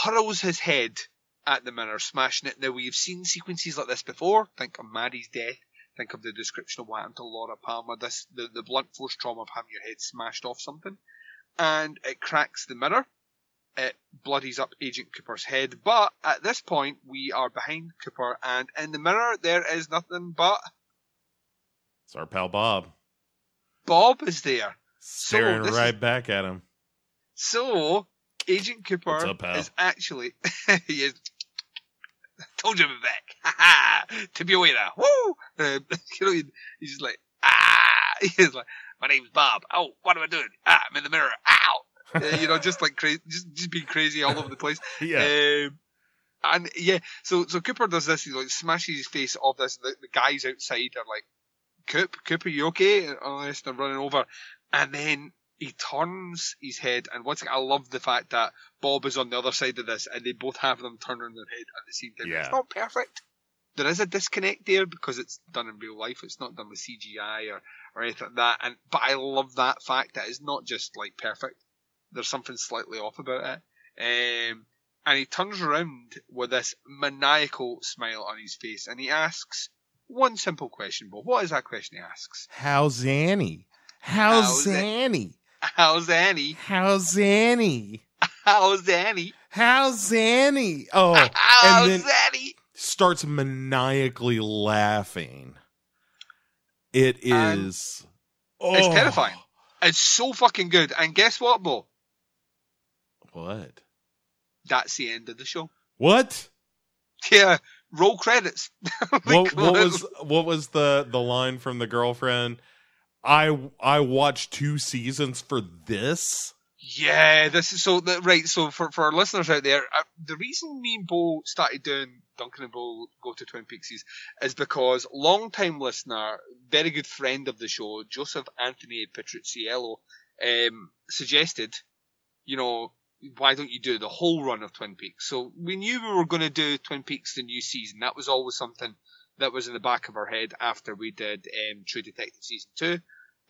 hurls his head at the mirror, smashing it. Now, we've seen sequences like this before. Think of Maddie's death. Think of the description of what happened to Laura Palmer. This, the, the blunt force trauma of having your head smashed off something. And it cracks the mirror it bloodies up Agent Cooper's head. But at this point, we are behind Cooper, and in the mirror, there is nothing but It's our pal Bob. Bob is there. Staring this right is- back at him. So, Agent Cooper up, is actually. he is. Told you to be back. Ha ha to be aware. Woo! Uh, you know, he- he's just like, ah! He's like, my name's Bob. Oh, what am I doing? Ah, I'm in the mirror. Ow! Uh, you know, just like crazy, just just being crazy all over the place. yeah. Um, and yeah, so so Cooper does this. He like smashes his face off this. The, the guys outside are like, "Coop, Cooper, you okay?" And all this, they're running over, and then he turns his head. And once again, I love the fact that Bob is on the other side of this, and they both have them turning their head at the same time. Yeah. It's not perfect. There is a disconnect there because it's done in real life. It's not done with CGI or or anything like that. And but I love that fact that it's not just like perfect. There's something slightly off about it. Um, and he turns around with this maniacal smile on his face and he asks one simple question, But What is that question he asks? How's Annie? How's, How's Annie? How's Annie? How's Annie? How's Annie? How's Annie? Oh, How's and then Annie? Starts maniacally laughing. It is. Is. It's oh. terrifying. It's so fucking good. And guess what, Bo? What? That's the end of the show. What? Yeah, roll credits. what, what was what was the the line from the girlfriend? I I watched two seasons for this. Yeah, this is so right. So for for our listeners out there, uh, the reason me and Bo started doing Duncan and Bo go to Twin Peaks is, because long time listener, very good friend of the show, Joseph Anthony Petrucciello, um, suggested, you know, why don't you do the whole run of Twin Peaks? So we knew we were going to do Twin Peaks the new season. That was always something that was in the back of our head after we did um, True Detective season two.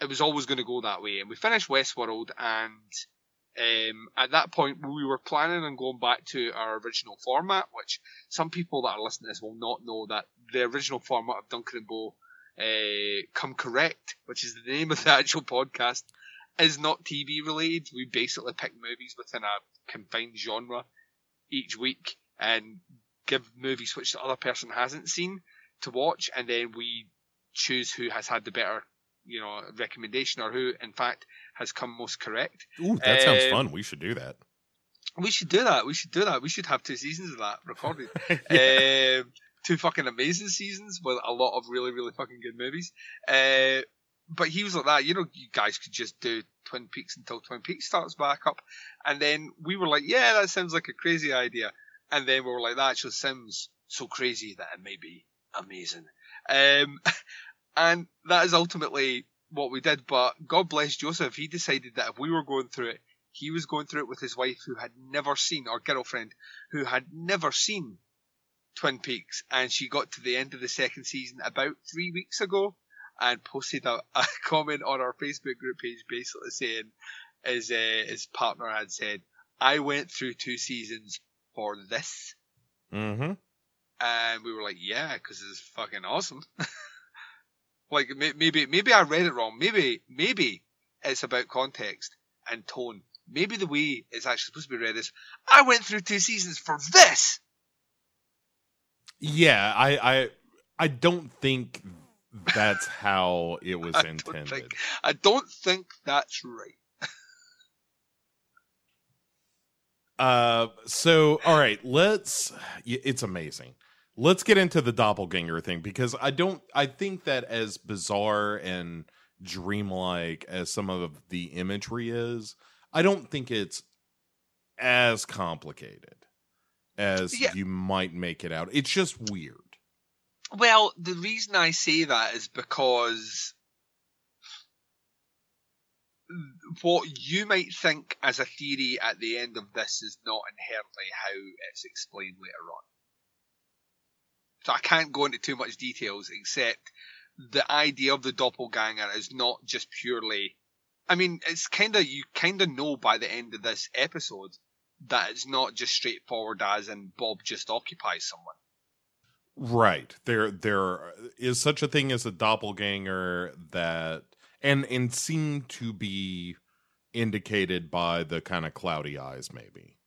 It was always going to go that way, and we finished Westworld and. Um, at that point, we were planning on going back to our original format, which some people that are listening to this will not know that the original format of Duncan and Bo, uh, Come Correct, which is the name of the actual podcast, is not TV related. We basically pick movies within a confined genre each week and give movies which the other person hasn't seen to watch, and then we choose who has had the better, you know, recommendation or who, in fact, has come most correct. Ooh, that sounds Um, fun. We should do that. We should do that. We should do that. We should have two seasons of that recorded. Yeah. um, two fucking amazing seasons with a lot of really, really fucking good movies. Uh, but he was like that. You know, you guys could just do Twin Peaks until Twin Peaks starts back up. And then we were like, yeah, that sounds like a crazy idea. And then we were like, that actually sounds so crazy that it may be amazing. Um, and that is ultimately what we did. But God bless Joseph. He decided that if we were going through it, he was going through it with his wife who had never seen, or girlfriend who had never seen Twin Peaks. And she got to the end of the second season about three weeks ago and posted a, a comment on our Facebook group page basically saying his, uh, his partner had said, I went through two seasons for this. Mm-hmm. And we were like, yeah, because it's fucking awesome. like maybe maybe I read it wrong. Maybe maybe it's about context and tone. Maybe the way it's actually supposed to be read is, I went through two seasons for this. Yeah, I, I I don't think that's how it was I don't intended. think- I don't think that's right. Uh, so all right, let's. It's amazing. Let's get into the doppelganger thing because I don't. I think that as bizarre and dreamlike as some of the imagery is, I don't think it's as complicated as Yeah. you might make it out. It's just weird. Well, the reason I say that is because what you might think as a theory at the end of this is not inherently how it's explained later on. So I can't go into too much details except the idea of the doppelganger is not just purely I mean, it's kinda you kinda know by the end of this episode that it's not just straightforward as in Bob just occupies someone. Right. There there is such a thing as a doppelganger that and and seem to be indicated by the kind of cloudy eyes maybe.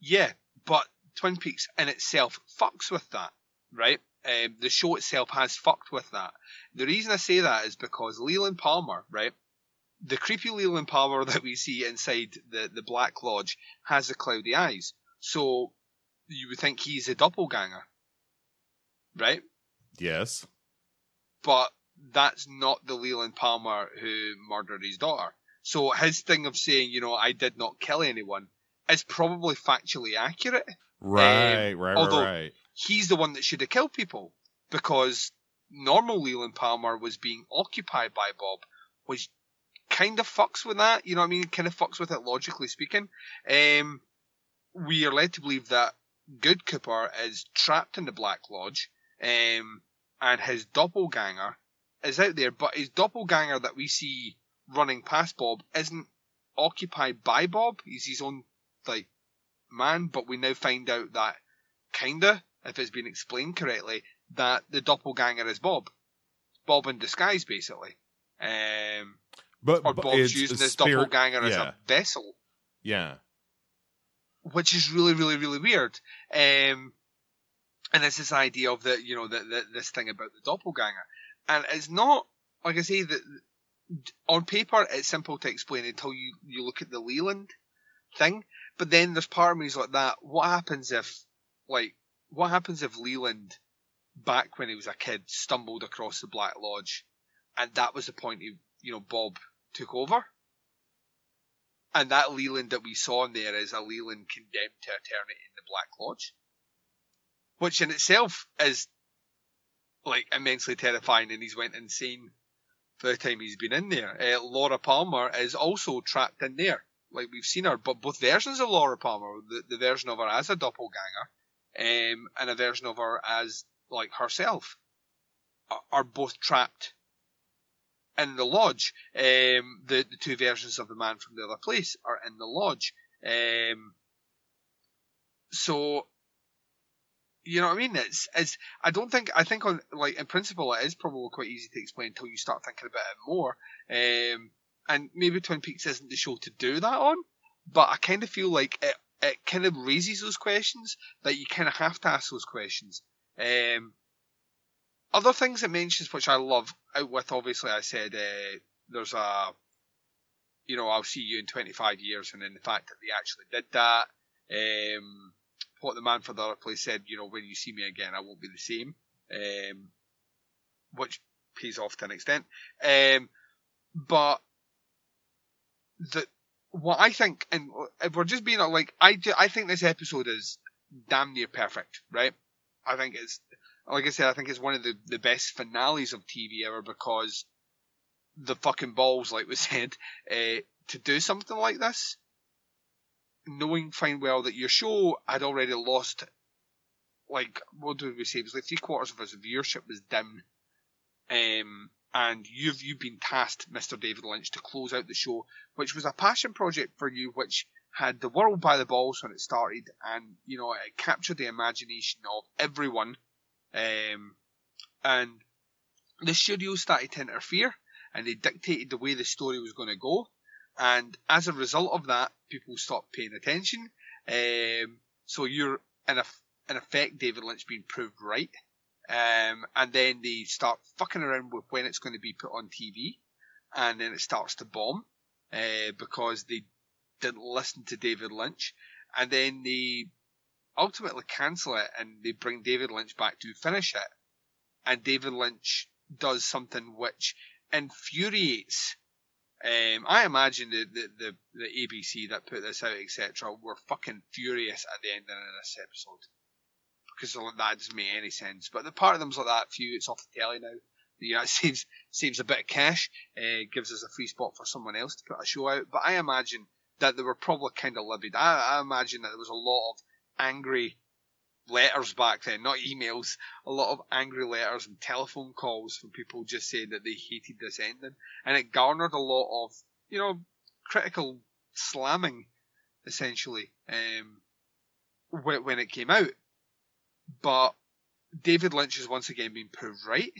Yeah, but Twin Peaks in itself fucks with that, right? Um, the show itself has fucked with that. The reason I say that is because Leland Palmer, right? The creepy Leland Palmer that we see inside the, the Black Lodge has the cloudy eyes. So you would think he's a doppelganger, right? Yes. But that's not the Leland Palmer who murdered his daughter. So his thing of saying, you know, I did not kill anyone is probably factually accurate. Right, right, although- right, right. He's the one that should have killed people because normal Leland Palmer was being occupied by Bob, which kind of fucks with that. You know what I mean? Kind of fucks with it logically speaking. Um, we are led to believe that Good Cooper is trapped in the Black Lodge, um, and his doppelganger is out there, but his doppelganger that we see running past Bob isn't occupied by Bob. He's his own like man, but we now find out that kinda, if it's been explained correctly, that the doppelganger is Bob. Bob in disguise, basically. Um, But, or but Bob's using his spirit- doppelganger as a vessel, yeah. which is really, really, really weird. Um, and it's this idea of the, you know, the, the, this thing about the doppelganger. And it's not, like I say, that on paper it's simple to explain until you, you look at the Leland thing. But then there's part of me is like that. What happens if, like, what happens if Leland, back when he was a kid, stumbled across the Black Lodge, and that was the point he, you know, Bob took over? And that Leland that we saw in there is a Leland condemned to eternity in the Black Lodge, which in itself is like immensely terrifying, and he's went insane for the time he's been in there. Uh, Laura Palmer is also trapped in there, like we've seen her, but both versions of Laura Palmer, the, the version of her as a doppelganger, um, and a version of her as like herself, are, both trapped in the lodge. Um, the the two versions of the man from the other place are in the lodge. Um, so you know what I mean? It's it's I don't think I think on like in principle it is probably quite easy to explain until you start thinking about it more. Um, and maybe Twin Peaks isn't the show to do that on, but I kind of feel like it it kind of raises those questions that you kind of have to ask those questions. Um, other things it mentions which I love out with obviously I said uh, there's a you know I'll see you in 25 years and then the fact that they actually did that um, what the man for the other place said you know when you see me again I won't be the same um, which pays off to an extent um, but the what I think and if we're just being like I, do- I think this episode is damn near perfect right I think it's like I said, I think it's one of the, the best finales of TV ever because the fucking balls, like we said, uh, to do something like this, knowing fine well that your show had already lost, like, what did we say? It was like three quarters of its viewership was down. Um, and you've, you've been tasked, Mr. David Lynch, to close out the show, which was a passion project for you, which had the world by the balls when it started, and, you know, it captured the imagination of everyone um, and the studio started to interfere and they dictated the way the story was going to go. And as a result of that, people stopped paying attention. Um, so you're in, a, in effect, David Lynch being proved right. Um, and then they start fucking around with when it's going to be put on TV. And then it starts to bomb, uh, because they didn't listen to David Lynch. And then they ultimately cancel it and they bring David Lynch back to finish it. And David Lynch does something which infuriates. Um, I imagine the, the, the, the ABC that put this out, etc., were fucking furious at the end of this episode. Because like, that doesn't make any sense. But the part of them's like that, few, it's off the telly now. You know, it saves, saves a bit of cash, uh, gives us a free spot for someone else to put a show out. But I imagine that they were probably kind of livid. I, I imagine that there was a lot of angry letters back then, not emails, a lot of angry letters and telephone calls from people just saying that they hated this ending. And it garnered a lot of, you know, critical slamming, essentially, um, when, when it came out. But David Lynch has once again been proved right.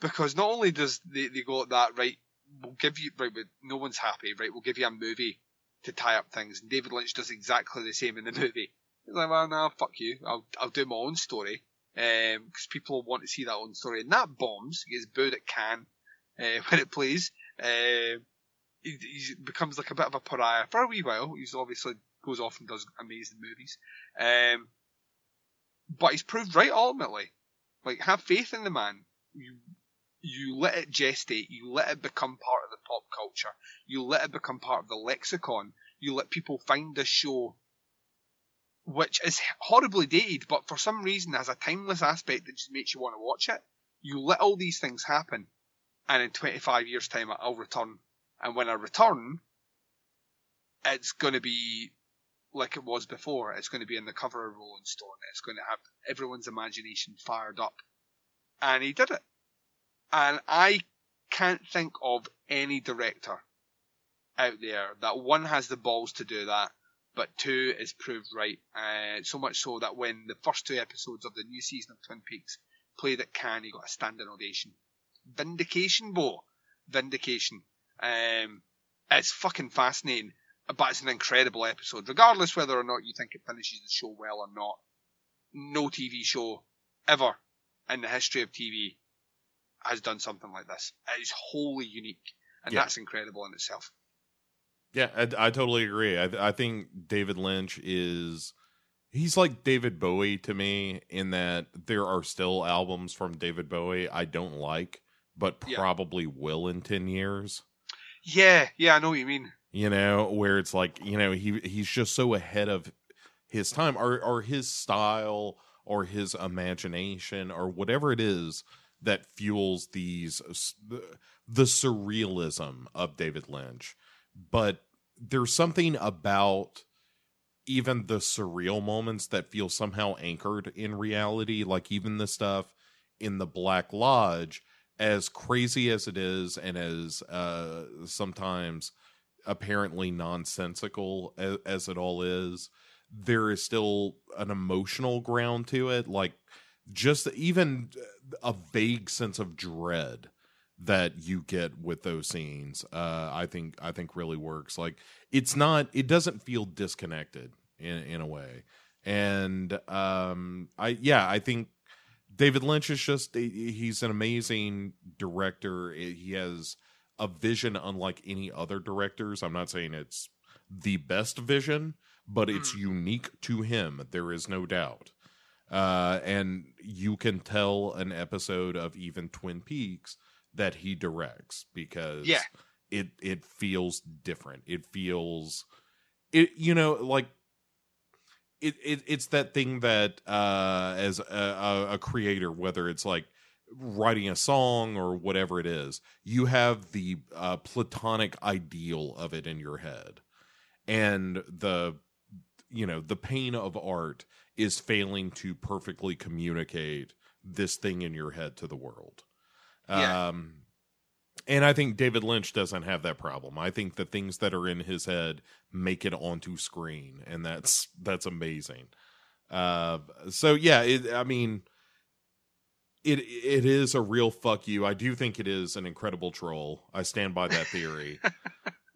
Because not only does they, they go at that, right, we'll give you, right, no one's happy, right, we'll give you a movie to tie up things. And David Lynch does exactly the same in the movie. He's like, well, no, fuck you. I'll, I'll do my own story. Um, cause people want to see that own story. And that bombs. He gets booed at Cannes, uh, when it plays. Uh, he, he becomes like a bit of a pariah for a wee while. He's obviously goes off and does amazing movies. Um, but he's proved right ultimately. Like, have faith in the man. You, you let it gestate, you let it become part of the pop culture, you let it become part of the lexicon, you let people find this show which is horribly dated, but for some reason has a timeless aspect that just makes you want to watch it. You let all these things happen, and in 25 years' time, I'll return. And when I return, it's going to be like it was before. It's going to be in the cover of Rolling Stone. It's going to have everyone's imagination fired up. And he did it. And I can't think of any director out there that one has the balls to do that, but two is proved right. Uh, so much so that when the first two episodes of the new season of Twin Peaks played at Cannes, he got a standing ovation. Vindication, Bo. Vindication. Um, it's fucking fascinating, but it's an incredible episode, regardless whether or not you think it finishes the show well or not. No TV show ever in the history of TV has done something like this. It is wholly unique, and Yeah. that's incredible in itself. Yeah, I, I totally agree. I, I think David Lynch is he's like David Bowie to me in that there are still albums from David Bowie I don't like, but Yeah. probably will in ten years. Yeah, yeah, I know what you mean. You know, where it's like you know he he's just so ahead of his time, or or his style, or his imagination, or whatever it is that fuels these the surrealism of David Lynch. But there's something about even the surreal moments that feel somehow anchored in reality, like even the stuff in the Black Lodge, as crazy as it is, and as uh, sometimes apparently nonsensical as, as it all is, there is still an emotional ground to it. Like just even a vague sense of dread that you get with those scenes uh i think i think really works like it's not it doesn't feel disconnected in in a way and um i yeah i think david lynch is just he's an amazing director he has a vision unlike any other directors i'm not saying it's the best vision but it's unique to him there is no doubt uh and you can tell an episode of even twin peaks that he directs because Yeah. it it feels different. It feels it you know like it, it it's that thing that uh as a, a creator whether it's like writing a song or whatever it is you have the uh, platonic ideal of it in your head. And the you know the pain of art is failing to perfectly communicate this thing in your head to the world. Yeah. um and i think david lynch doesn't have that problem. I think the things that are in his head make it onto screen and that's that's amazing. Uh so yeah it, i mean it it is a real fuck you. I do think it is an incredible troll. I stand by that theory.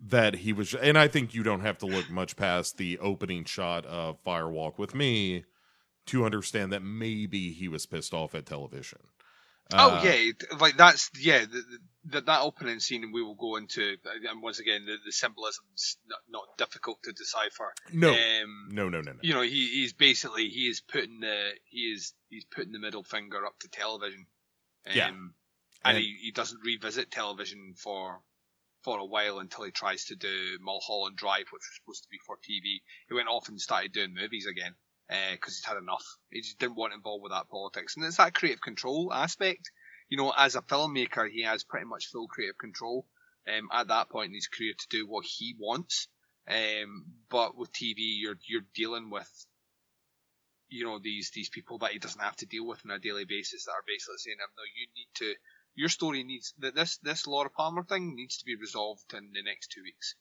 That he was and i think you don't have to look much past the opening shot of firewalk with me to understand that maybe he was pissed off at television. Oh Uh, yeah, like that's yeah. The, that opening scene, we will go into, and once again, the, the symbolism's not, not difficult to decipher. no Um, no no no no you know, he, he's basically he is putting the he is he's putting the middle finger up to television. Um, Yeah. and, And- he, he doesn't revisit television for for a while until he tries to do Mulholland Drive, which was supposed to be for TV. He went off and started doing movies again because he's had enough. He just didn't want involved with that politics, and it's that creative control aspect. You know, as a filmmaker, he has pretty much full creative control um, at that point in his career to do what he wants. Um, but with TV, you're you're dealing with you know these these people that he doesn't have to deal with on a daily basis that are basically saying no, you need to your story needs that this this Laura Palmer thing needs to be resolved in the next two weeks.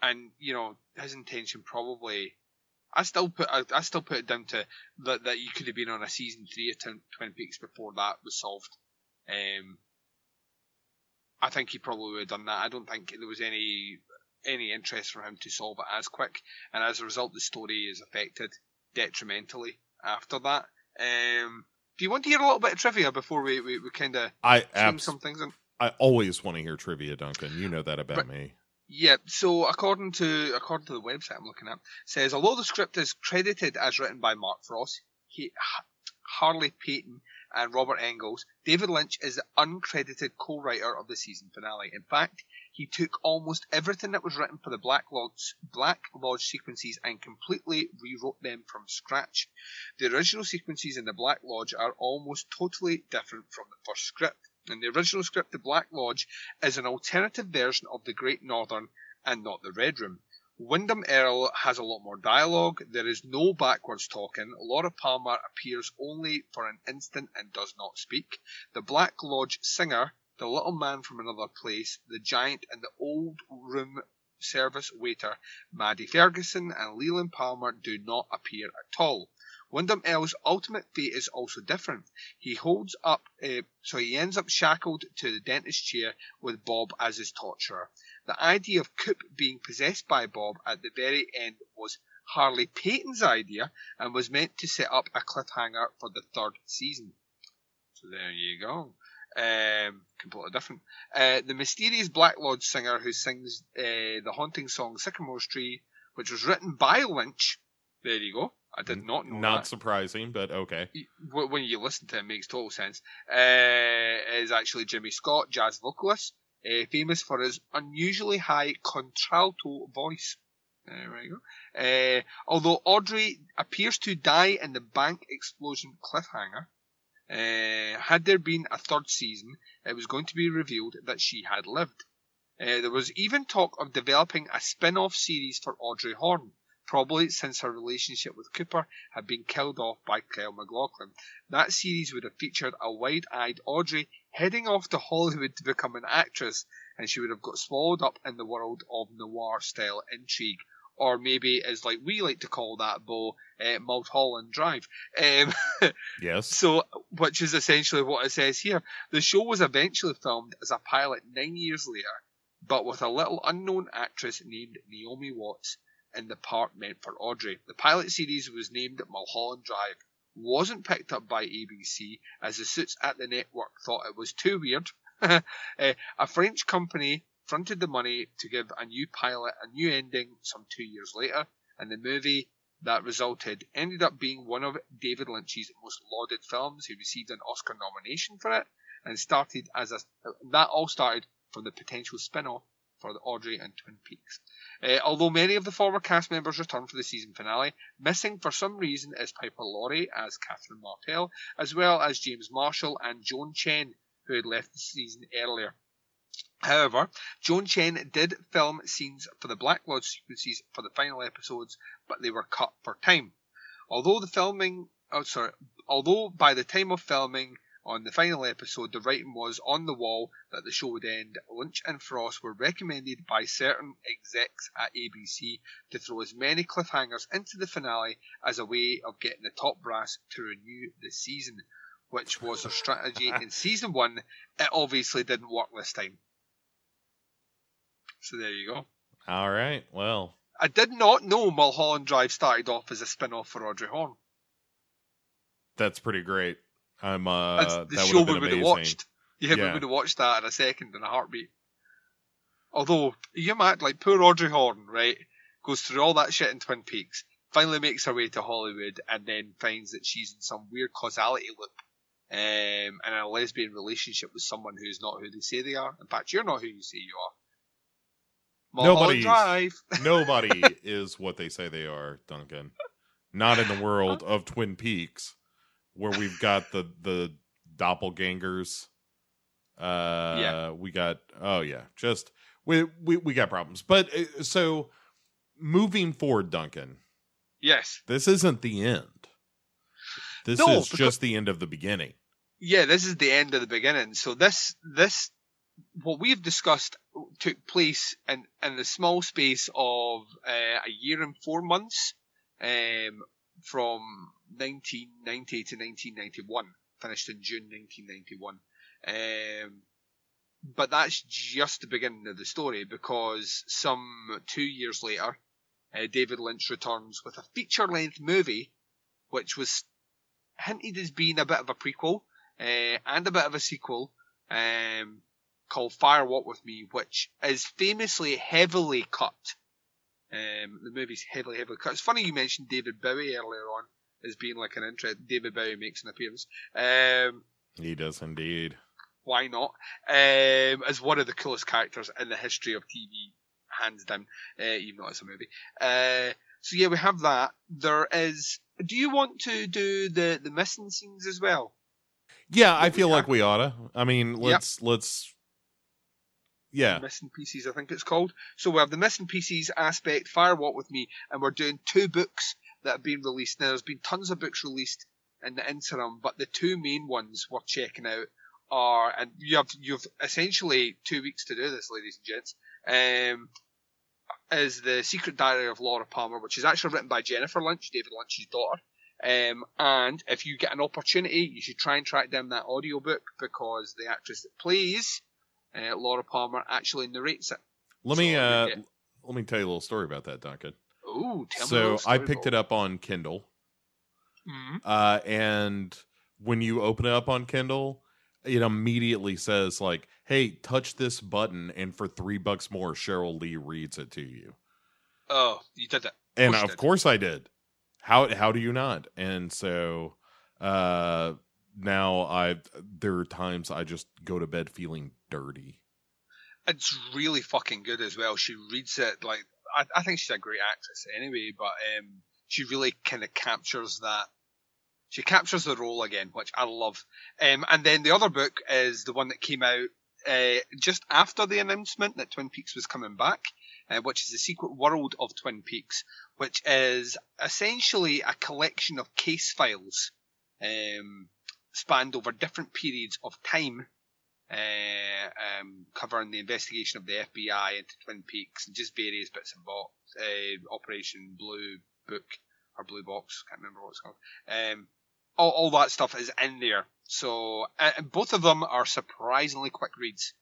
And you know his intention probably, I still put I, I still put it down to that that you could have been on a season three of Twin, Peaks before that was solved. Um, I think he probably would have done that. I don't think there was any any interest for him to solve it as quick, and as a result, the story is affected detrimentally after that. Um, do you want to hear a little bit of trivia before we, we, we kind of i abs- some things in? i always want to hear trivia duncan you know that about But- me Yeah, so according to according to the website I'm looking at, says although the script is credited as written by Mark Frost, he, Harley Peyton and Robert Engels, David Lynch is the uncredited co-writer of the season finale. In fact, he took almost everything that was written for the Black Lodge, Black Lodge sequences and completely rewrote them from scratch. The original sequences in the Black Lodge are almost totally different from the first script. In the original script, the Black Lodge is an alternative version of the Great Northern and not the Red Room. Windom Earle has a lot more dialogue. There is no backwards talking. Laura Palmer appears only for an instant and does not speak. The Black Lodge singer, the little man from another place, the giant, and the old room service waiter, Maddy Ferguson and Leland Palmer do not appear at all. Windom Earle's ultimate fate is also different. He holds up, uh, so he ends up shackled to the dentist chair with Bob as his torturer. The idea of Coop being possessed by Bob at the very end was Harley Peyton's idea and was meant to set up a cliffhanger for the third season. So there you go. Um, completely different. Uh, the mysterious Black Lodge singer who sings uh, the haunting song Sycamore Trees, which was written by Lynch. There you go. I did not know Not that. surprising, but okay. When you listen to it, it makes total sense. Uh, is actually Jimmy Scott, jazz vocalist, uh, famous for his unusually high contralto voice. There we go. Uh, although Audrey appears to die in the bank explosion cliffhanger, uh, had there been a third season, it was going to be revealed that she had lived. Uh, there was even talk of developing a spin-off series for Audrey Horne, probably since her relationship with Cooper had been killed off by Kyle MacLachlan. That series would have featured a wide-eyed Audrey heading off to Hollywood to become an actress, and she would have got swallowed up in the world of noir-style intrigue. Or maybe, as like we like to call that, Bo, uh, Mulholland Drive. Um, Yes. so, which is essentially what it says here. The show was eventually filmed as a pilot nine years later, but with a little unknown actress named Naomi Watts in the part meant for Audrey. The pilot series was named Mulholland Drive. Wasn't picked up by ABC as the suits at the network thought it was too weird. Uh, a French company fronted the money to give a new pilot a new ending some two years later, and the movie that resulted ended up being one of David Lynch's most lauded films. He received an Oscar nomination for it, and started as a that all started from the potential spin-off for the Audrey and Twin Peaks. Uh, although many of the former cast members returned for the season finale, missing for some reason is Piper Laurie as Catherine Martell, as well as James Marshall and Joan Chen, who had left the season earlier. However, Joan Chen did film scenes for the Black Lodge sequences for the final episodes, but they were cut for time. Although the filming, oh sorry, although by the time of filming on the final episode the writing was on the wall that the show would end, Lynch and Frost were recommended by certain execs at ABC to throw as many cliffhangers into the finale as a way of getting the top brass to renew the season, which was their strategy in season one. It obviously didn't work this time. So there you go. All right. Well, I did not know Mulholland Drive started off as a spin-off for Audrey Horne. that's pretty great. I'm uh the would show we would have watched. Yeah, we would have watched that in a second, in a heartbeat. Although, you might like poor Audrey Horne, right? Goes through all that shit in Twin Peaks, finally makes her way to Hollywood, and then finds that she's in some weird causality loop, um, and in a lesbian relationship with someone who's not who they say they are. In fact, you're not who you say you are. Drive. Nobody is what they say they are, Duncan. Not in the world of Twin Peaks, where we've got the the doppelgangers. Uh, Yeah. we got oh yeah, just we we we got problems. But uh, so moving forward, Duncan, Yes. this isn't the end. This No, is just the end of the beginning. yeah, this is the end of the beginning. So this this what we've discussed took place in in the small space of uh, a year and four months, um, from 1990 to 1991. Finished in June 1991. Um, but that's just the beginning of the story because some two years later, uh, David Lynch returns with a feature-length movie, which was hinted as being a bit of a prequel uh, and a bit of a sequel um, called Fire Walk With Me, which is famously heavily cut. Um, the movie's heavily, heavily cut. It's funny you mentioned David Bowie earlier on. As being like an interest. David Bowie makes an appearance. Um, He does indeed. why not? Um, as one of the coolest characters in the history of TV, hands down, uh, even though it's a movie. Uh, so yeah, we have that. There is. Do you want to do the the missing scenes as well? Yeah, I feel like we oughta. I mean, let's let's. Yeah, Missing pieces, I think it's called. So we have the missing pieces aspect, Fire Walk with Me, and we're doing two books that have been released. Now there's been tons of books released in the interim, but the two main ones we're checking out are, and you have you've essentially two weeks to do this, ladies and gents. Um, is the Secret Diary of Laura Palmer, which is actually written by Jennifer Lynch, David Lynch's daughter. Um, and if you get an opportunity, you should try and track down that audiobook because the actress that plays uh, Laura Palmer actually narrates it. let me uh let me tell you a little story about that, Duncan. Ooh, tell me a So I picked it up on Kindle, Mhm. uh, and when you open it up on Kindle, it immediately says like, "Hey, touch this button, and for three bucks more, Sheryl Lee reads it to you." Oh, you did it. and course of did. course I did. How how do you not? And so uh now I there are times I just go to bed feeling dirty. It's really fucking good as well. She reads it like I, I think she's a great actress anyway, but um, she really kind of captures that. She captures the role again, which I love. Um, and then the other book is the one that came out uh, just after the announcement that Twin Peaks was coming back, uh, which is the Secret World of Twin Peaks, which is essentially a collection of case files um, spanned over different periods of time uh, um, covering the investigation of the FBI into Twin Peaks and just various bits and bobs. Uh, Operation Blue Book or Blue Box, can't remember what it's called. Um, all, all that stuff is in there. So both of them are surprisingly quick reads.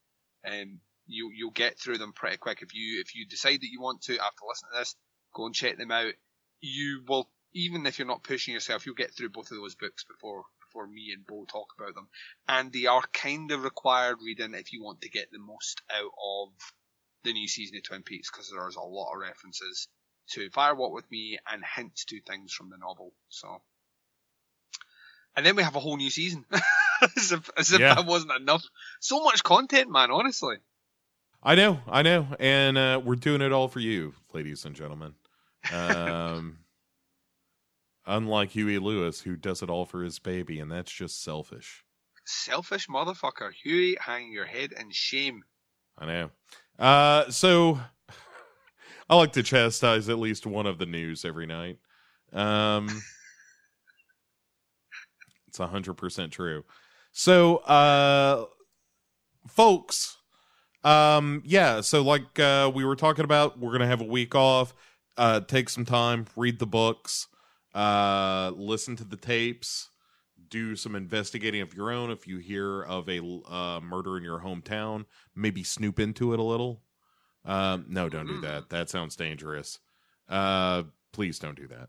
Um, you you'll get through them pretty quick if you if you decide that you want to after listening to this, go and check them out. You will even if you're not pushing yourself, you'll get through both of those books before before me and Bo talk about them and they are kind of required reading if you want to get the most out of the new season of Twin Peaks because there's a lot of references to Fire Walk with Me and hints to things from the novel. So, and then we have a whole new season, as if as if Yeah. that wasn't enough. So much content, man. Honestly, I know, I know, and uh, we're doing it all for you, ladies and gentlemen. Um, unlike Huey Lewis, who does it all for his baby, and that's just selfish. selfish motherfucker, Huey, hang your head in shame. I know. Uh, so I like to chastise at least one of the news every night. Um, it's hundred percent true. So, uh, folks, um, yeah. So, like uh, we were talking about, we're gonna have a week off. Uh, take some time, read the books, uh, listen to the tapes, do some investigating of your own. If you hear of a uh, murder in your hometown, maybe snoop into it a little. Um, no, don't do that. That sounds dangerous. Uh, please don't do that.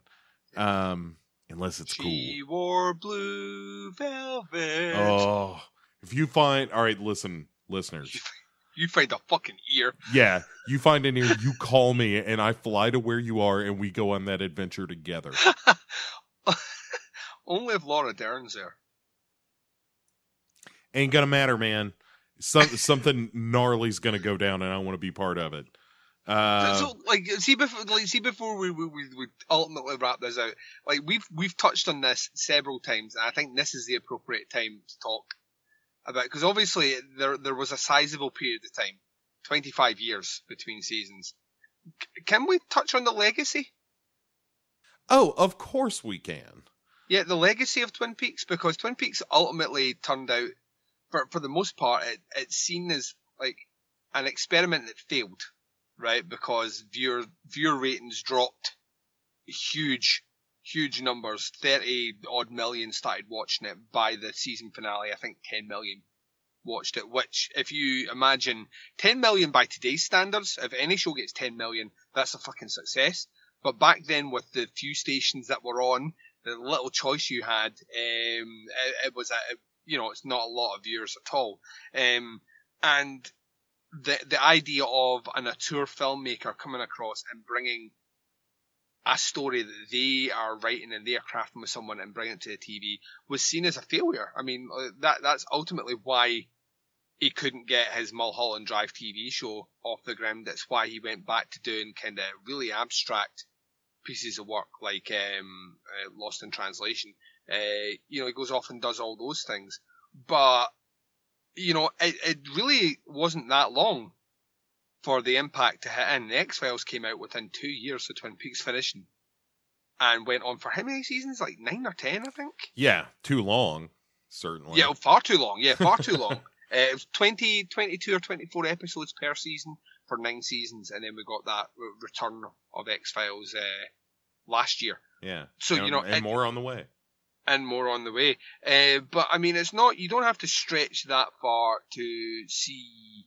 Um, unless it's she cool. wore blue velvet. Oh, if you find, all right, listen, listeners. You find a fucking ear. Yeah, you find an ear, you call me, and I fly to where you are, and we go on that adventure together. Only if Laura Dern's there. Ain't gonna matter, man. Some, something gnarly's gonna go down, and I want to be part of it. Uh, so, like, see before, like, see before we, we we we ultimately wrap this out. Like, we've we've touched on this several times, and I think this is the appropriate time to talk about because obviously there there was a sizable period of time, twenty five years between seasons. C- can we touch on the legacy? oh, of course we can. Yeah, the legacy of Twin Peaks because Twin Peaks ultimately turned out, for for the most part, it, it's seen as like an experiment that failed, right? Because viewer viewer ratings dropped huge, huge numbers. Thirty odd million started watching it by the season finale. I think ten million watched it. Which, if you imagine ten million by today's standards, if any show gets ten million, that's a fucking success. But back then, with the few stations that were on, the little choice you had, um, it, it was a, you know, it's not a lot of viewers at all. Um, and the the idea of an auteur filmmaker coming across and bringing a story that they are writing and they are crafting with someone and bringing it to the TV was seen as a failure. I mean, uh, that that's ultimately why he couldn't get his Mulholland Drive TV show off the ground. That's why he went back to doing kind of really abstract pieces of work like um, uh, Lost in Translation. Uh, you know, he goes off and does all those things, but you know, it, it really wasn't that long for the impact to hit in. The X Files came out within two years of Twin Peaks finishing, and went on for how many seasons? Like nine or ten, I think. Yeah, too long, certainly. Yeah, far too long. Yeah, far too long. Uh, it was 20, 22 or 24 episodes per season for nine seasons, and then we got that return of X Files uh, last year, yeah. So, and, you know, and it- more on the way. and more on the way. Uh, but I mean, it's not, you don't have to stretch that far to see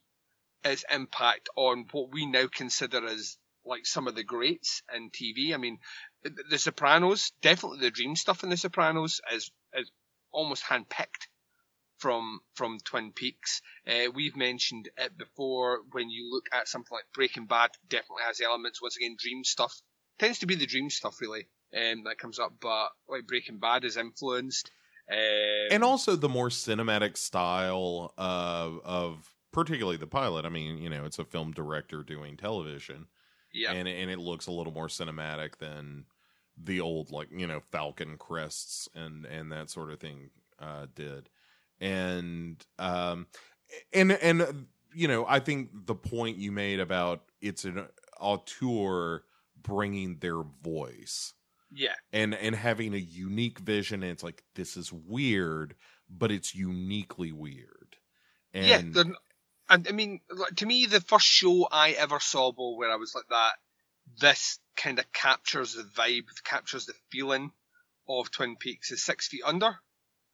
its impact on what we now consider as like some of the greats in TV. I mean, The- Sopranos, definitely the dream stuff in The Sopranos is, is almost handpicked from from Twin Peaks. Uh, we've mentioned it before. When you look at something like Breaking Bad, definitely has elements. Once again, dream stuff tends to be the dream stuff really um, that comes up. But like Breaking Bad is influenced. Um, and also the more cinematic style of of particularly the pilot. I mean, you know, it's a film director doing television, yeah, and and it looks a little more cinematic than the old like you know Falcon crests and and that sort of thing uh, did, and um and and you know I think the point you made about it's an auteur bringing their voice yeah, and and having a unique vision and it's like this is weird but it's uniquely weird and yeah. And I mean, like, to me, the first show I ever saw, Bo, where I was like that, this kind of captures the vibe, captures the feeling of Twin Peaks is Six Feet Under.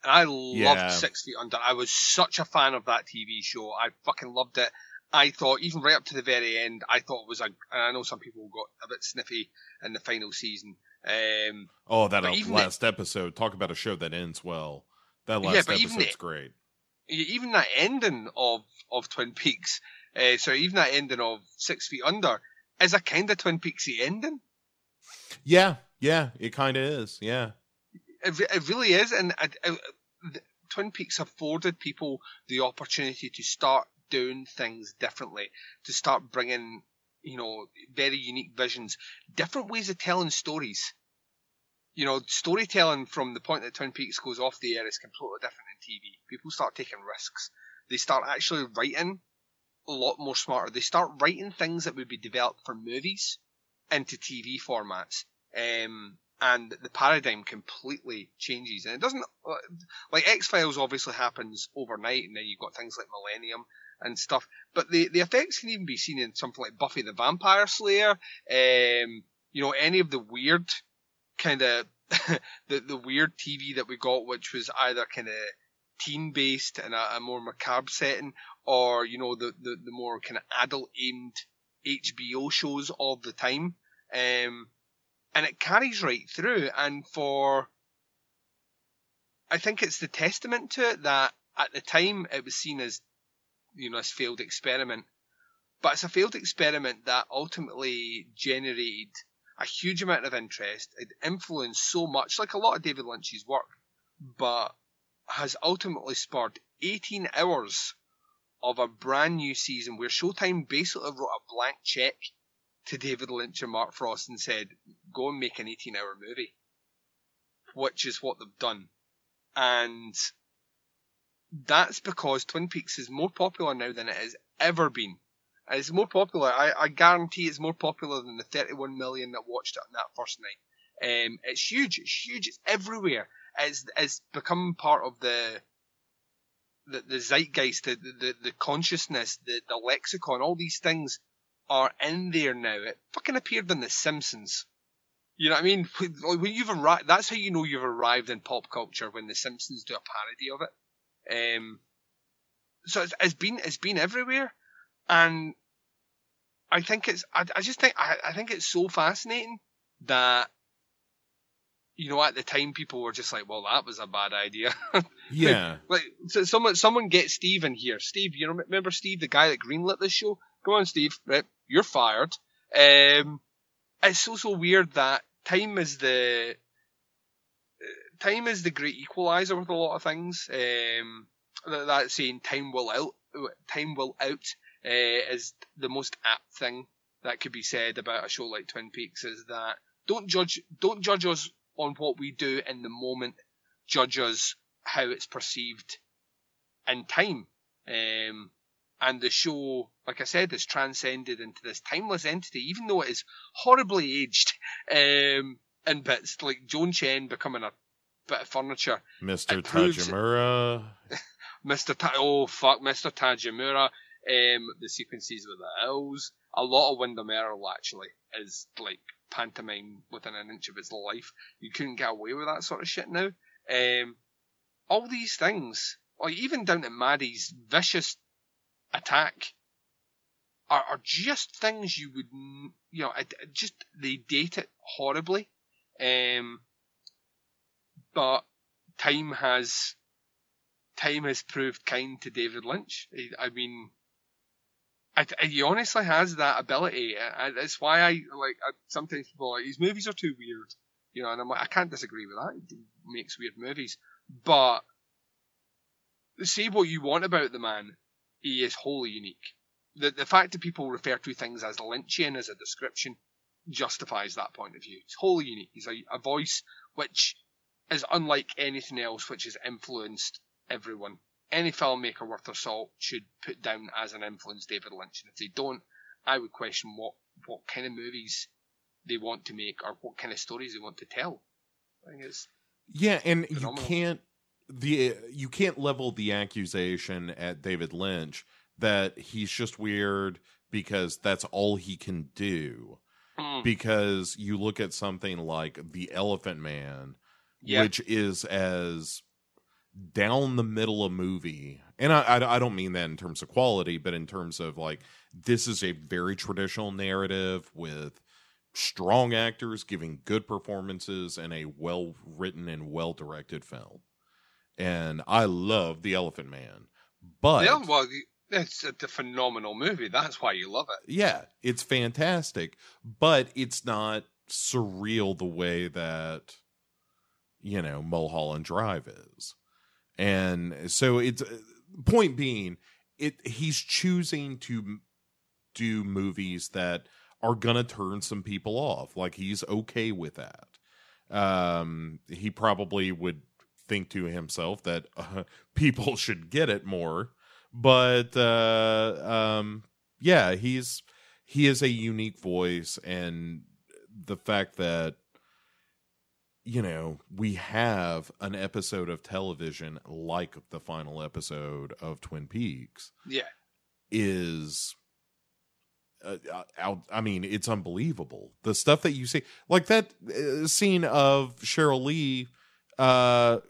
And I loved Yeah. Six Feet Under. I was such a fan of that TV show. I fucking loved it. I thought, even right up to the very end, I thought it was a, and I know some people got a bit sniffy in the final season. Um, oh that last episode talk about a show that ends well that Yeah, last even episode's it- great even that ending of of Twin Peaks, uh, so even that ending of Six Feet Under is a kind of Twin Peaksy ending. yeah yeah it kind of is yeah It, it really is, and uh, uh, the- Twin Peaks afforded people the opportunity to start doing things differently, to start bringing, you know, very unique visions, different ways of telling stories. You know, storytelling from the point that Twin Peaks goes off the air is completely different TV. People start taking risks. They start actually writing a lot more smarter. They start writing things that would be developed for movies into TV formats. Um, and the paradigm completely changes. And it doesn't, uh, like X Files obviously happens overnight, and then you've got things like Millennium and stuff. But the, the effects can even be seen in something like Buffy the Vampire Slayer, um, you know, any of the weird kind of, the, the weird TV that we got, which was either kind of teen based and a, a more macabre setting, or, you know, the, the, the more kind of adult aimed HBO shows of the time. Um, and it carries right through. And for, I think it's the testament to it that at the time it was seen as, you know, this failed experiment. But it's a failed experiment that ultimately generated a huge amount of interest. It influenced so much, like a lot of David Lynch's work, but has ultimately spurred 18 hours of a brand new season where Showtime basically wrote a blank check to David Lynch and Mark Frost and said, go and make an 18 hour movie. Which is what they've done. And that's because Twin Peaks is more popular now than it has ever been. And It's more popular. I, I guarantee it's more popular than the 31 million that watched it on that first night. Um, it's huge. It's huge. It's everywhere. It's, it's become part of the the, the zeitgeist, the, the, the consciousness, the, the lexicon. All these things are in there now. It fucking appeared in The Simpsons. You know what I mean? When you've arrived, that's how you know you've arrived in pop culture when The Simpsons do a parody of it. Um, so it's, it's been it's been everywhere, and I think it's I, I just think I, I think it's so fascinating that you know at the time people were just like, well, that was a bad idea. yeah like so someone someone get Steve in here. Steve, you rem- remember Steve, the guy that greenlit this show? Come on, Steve. Right, you're fired. Um, it's so so weird that time is the time is the great equalizer with a lot of things. Um, that, that saying "time will out," "time will out" uh, is the most apt thing that could be said about a show like Twin Peaks. Is that don't judge don't judge us on what we do in the moment. judges how it's perceived in time. Um, and the show, like I said, is transcended into this timeless entity, even though it is horribly aged um, in bits, like Joan Chen becoming a bit of furniture. Mr. Tojamura. Mr. Ta- oh fuck, Mr. Tojamura. Um, the sequences with the owls. A lot of Windom Earle actually is like pantomime within an inch of its life. You couldn't get away with that sort of shit now. Um, all these things, like even down to Maddy's vicious attack, are, are just things you would, you know, it, it just they date it horribly. Um, but time has time has proved kind to David Lynch. I mean, I, I- he honestly has that ability. That's why I like. Sometimes people like his movies are too weird, you know, and I'm like, I can't disagree with that. He makes weird movies, but say what you want about the man, he is wholly unique. The the fact that people refer to things as Lynchian as a description justifies that point of view. It's wholly unique. He's a, a voice which is unlike anything else which has influenced everyone. Any filmmaker worth their salt should put down as an influence David Lynch. And if they don't, I would question what, what kind of movies they want to make or what kind of stories they want to tell. I think it's Yeah, and you can't the you can't level the accusation at David Lynch that he's just weird because that's all he can do. Mm, Because you look at something like The Elephant Man, yeah, which is as down the middle of a movie and I, I i don't mean that in terms of quality but in terms of like this is a very traditional narrative with strong actors giving good performances and a well written and well directed film and i love the elephant man but yeah. Well, it's a, a phenomenal movie. That's why you love it. yeah, it's fantastic, but it's not surreal the way that you know Mulholland Drive is. And so it's point being it he's choosing to do movies that are to turn some people off. Like he's okay with that. Um he probably would think to himself that uh, people should get it more but uh um yeah he's he is a unique voice and the fact that you know we have an episode of television like the final episode of twin peaks Yeah, is uh, out i mean it's unbelievable the stuff that you see like that uh, scene of Sheryl Lee uh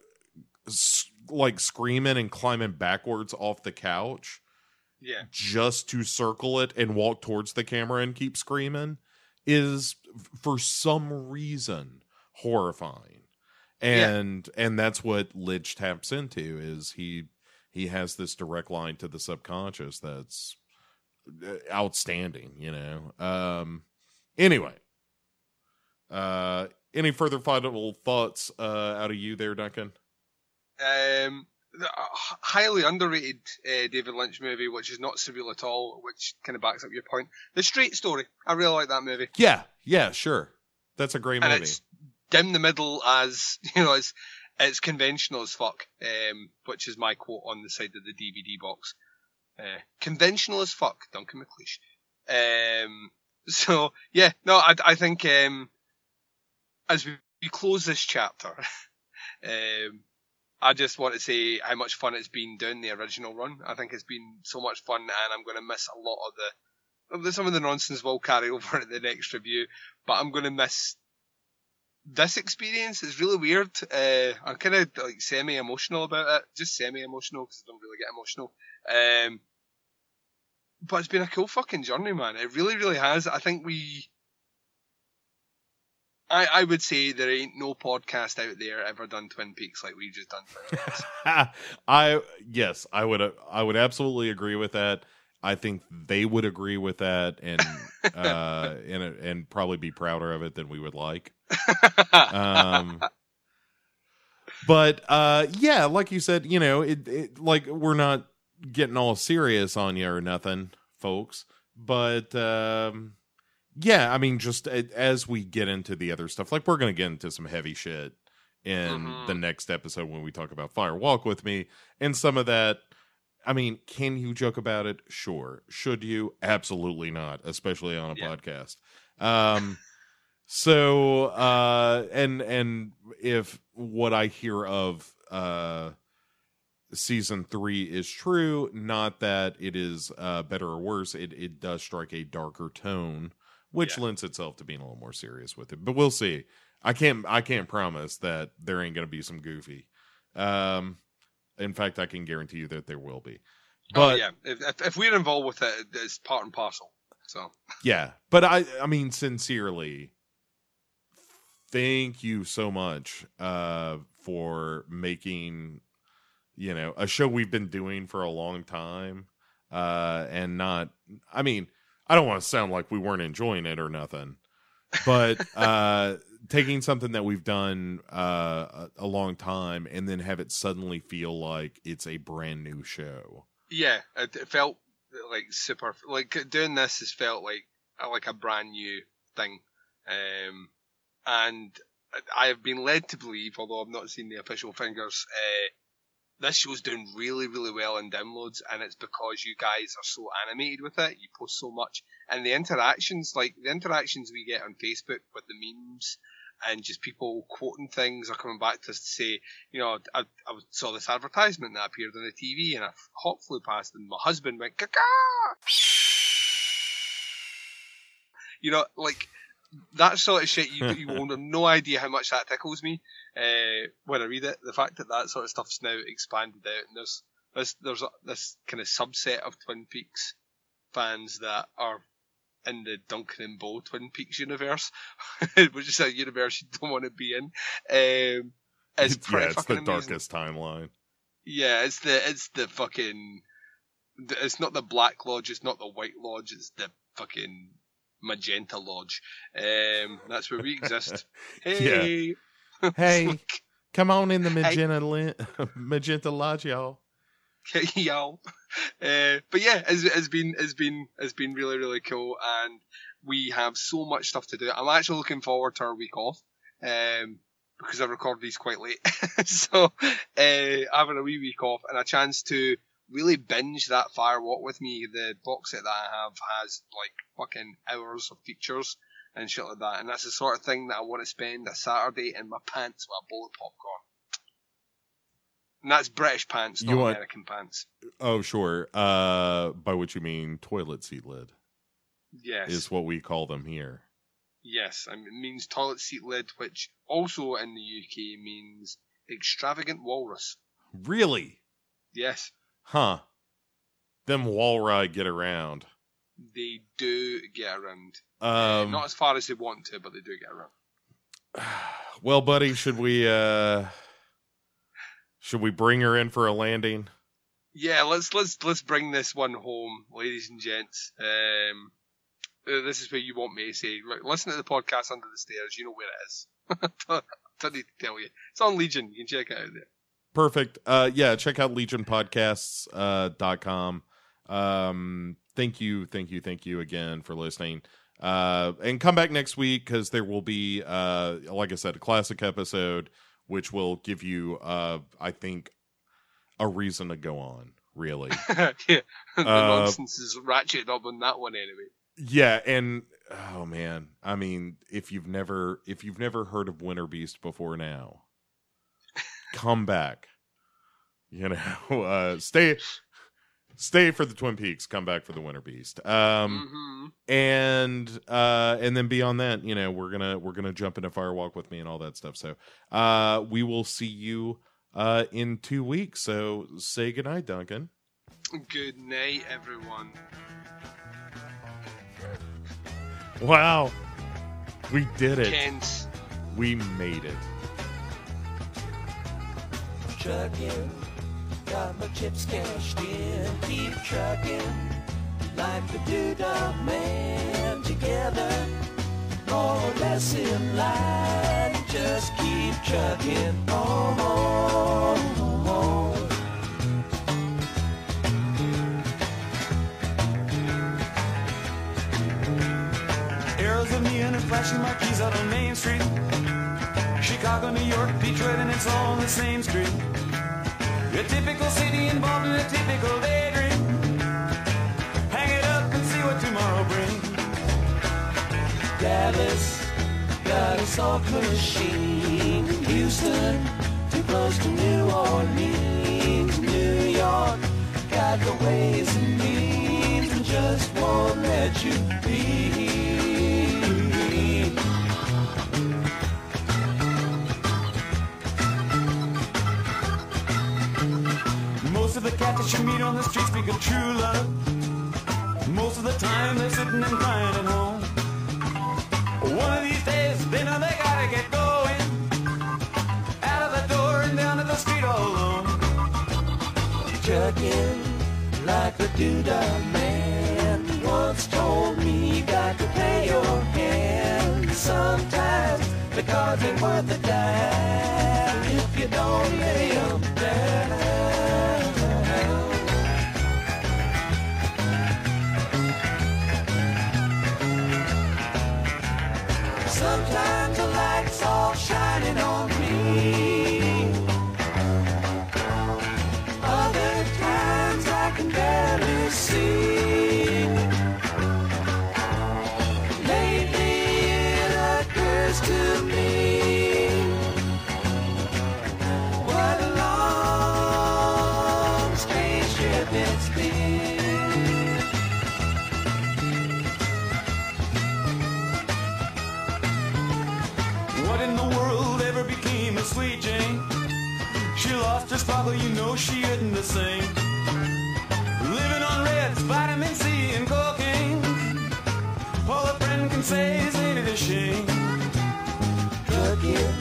s- like screaming and climbing backwards off the couch yeah. just to circle it and walk towards the camera and keep screaming is for some reason horrifying. And and that's what Lynch taps into is he he has this direct line to the subconscious that's uh, outstanding you know? Um anyway uh any further final thoughts uh out of you there duncan? Um, the, uh, highly underrated uh, David Lynch movie, which is not surreal at all, which kind of backs up your point. The Straight Story. I really like that movie, yeah. Yeah sure. That's a great and movie. it's dim the middle as you know, it's it's conventional as fuck. Um, which is my quote on the side of the DVD box. Uh, conventional as fuck, Duncan McLeish. Um, so yeah, no, I I think um, as we, we close this chapter, um, I just want to say how much fun it's been doing the original run. I think it's been so much fun, and I'm going to miss a lot of the, of the some of the nonsense will carry over at the next review, but I'm going to miss this experience. is really weird. Uh, I'm kind of like semi emotional about it, just semi emotional because I don't really get emotional. Um, but it's been a cool fucking journey, man. It really, really has. I think we. I, I would say there ain't no podcast out there ever done Twin Peaks like we've just done I yes, I would I would absolutely agree with that. I think they would agree with that and uh and and probably be prouder of it than we would like. Um but uh yeah, like you said, you know, it, it like we're not getting all serious on you or nothing, folks. But um yeah, I mean just as we get into the other stuff, like we're going to get into some heavy shit in Mhm. the next episode when we talk about Fire Walk with Me and some of that I mean, can you joke about it? Sure. Should you? Absolutely not, especially on a Yeah. podcast. Um so uh and and if what I hear of uh season 3 is true, not that it is uh better or worse, it it does strike a darker tone which Yeah. lends itself to being a little more serious with it. But we'll see. I can't I can't promise that there ain't going to be some goofy. Um in fact, I can guarantee you that there will be. But oh, yeah, if, if, if we're involved with it, it's part and parcel. So Yeah, but I I mean sincerely thank you so much uh for making you know a show we've been doing for a long time uh and not I mean I don't want to sound like we weren't enjoying it or nothing but uh taking something that we've done uh a, a long time and then have it suddenly feel like it's a brand new show yeah, it, it felt like super. Like doing this has felt like like a brand new thing, um, and I have been led to believe, although I've not seen the official figures, uh, this show's doing really, really well in downloads, and it's because you guys are so animated with it. You post so much, and the interactions, like the interactions we get on Facebook with the memes and just people quoting things are coming back to us to say, you know, I, I saw this advertisement that appeared on the TV, and a hawk flew past, and my husband went caca. You know, like that sort of shit. You you will have no idea how much that tickles me uh, when I read it. The fact that that sort of stuff's now expanded out, and there's there's there's a, this kind of subset of Twin Peaks fans that are in the Duncan and Bo Twin Peaks universe, which is a universe you don't want to be in. Um, it's yeah it's the amazing. darkest timeline Yeah, it's the it's the fucking. It's not the Black Lodge. It's not the White Lodge. It's the fucking Magenta Lodge. Um, that's where we exist. Hey, hey come on in the Hey. magenta li- magenta lodge y'all y'all. Uh, but yeah, it's, it's been it's been it's been really really cool, and we have so much stuff to do. I'm actually looking forward to our week off, um, because I record these quite late, so uh, having a wee week off and a chance to really binge that Fire Walk with me. The box set that I have has like fucking hours of features and shit like that, and that's the sort of thing that I want to spend a Saturday in my pants with a bowl of popcorn. And that's British pants, not You want- American pants. oh sure uh by which you mean toilet seat lid Yes. is what we call them here Yes, it means toilet seat lid, which also in the UK means extravagant walrus. really Yes, huh them walrus get around they do get around. Uh, um Not as far as they want to, but they do get around. well buddy should we uh should we bring her in for a landing Yeah, let's let's let's bring this one home, ladies and gents. Um, uh, this is where you want me to say, look, listen to the podcast under the stairs. You know where it is. don't need to tell you. It's on Legion. You can check it out there. Perfect. Uh yeah check out legionpodcasts uh dot com. Um thank you thank you thank you again for listening. Uh and come back next week because there will be uh like i said a classic episode which will give you uh i think a reason to go on really. Yeah, the Uh, nonsense is ratcheted up on that one anyway. yeah and oh man. I mean if you've never if you've never heard of winter beast before now come back you know uh stay stay for the twin peaks come back for the winter beast. Um hmm and uh and then beyond that you know we're gonna we're gonna jump into firewalk with me and all that stuff. So uh we will see you uh in two weeks. So say goodnight duncan. Good night, everyone. wow. We did it. Kent. we made it trucking. Got my chips cashed in, keep trucking. like the doodah man together, more or less in line. Just keep chugging on. Oh, oh, oh. Arrows of neon and flashing marquees out on Main Street. Chicago, New York, Detroit, and it's all on the same street. A typical city involved in a typical daydream. Hang it up and see what tomorrow brings. Dallas got a soft machine. Houston, too close to New Orleans. New York got the ways and means and just won't let you be. Most of the cats that you meet on the street speak of true love. Most of the time they're sitting and crying at home. One of these days they know they gotta get going. Out of the door and down to the street all alone. Chugging like a doodah man once told me you got to play your hand. Sometimes cards ain't worth a dime if you don't lay 'em down. On lost her sparkle, you know she isn't the same. Living on reds, vitamin C, and cocaine. All a friend can say is ain't it a shame? Trucking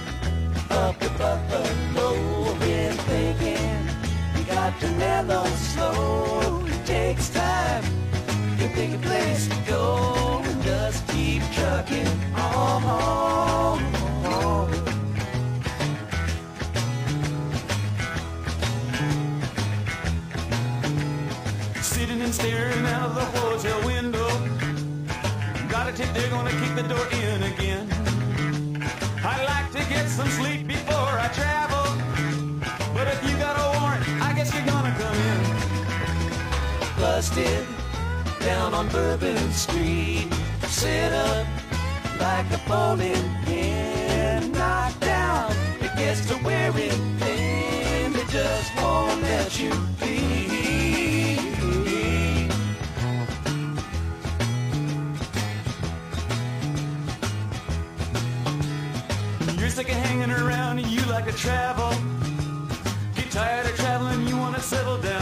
up the buffalo, been thinking you got to mellow slow. It takes time to pick a place to go just keep trucking on. Sitting and staring out of the hotel window. Gotta take, they're gonna kick the door in again. I'd like to get some sleep before I travel. But if you got a warrant, I guess you're gonna come in. Busted down on Bourbon Street. Sit up like a bowling pin. Knocked down, it gets to wearing thin. It just won't let you be. Sick of hanging around and you like to travel. Get tired of traveling, you wanna settle down.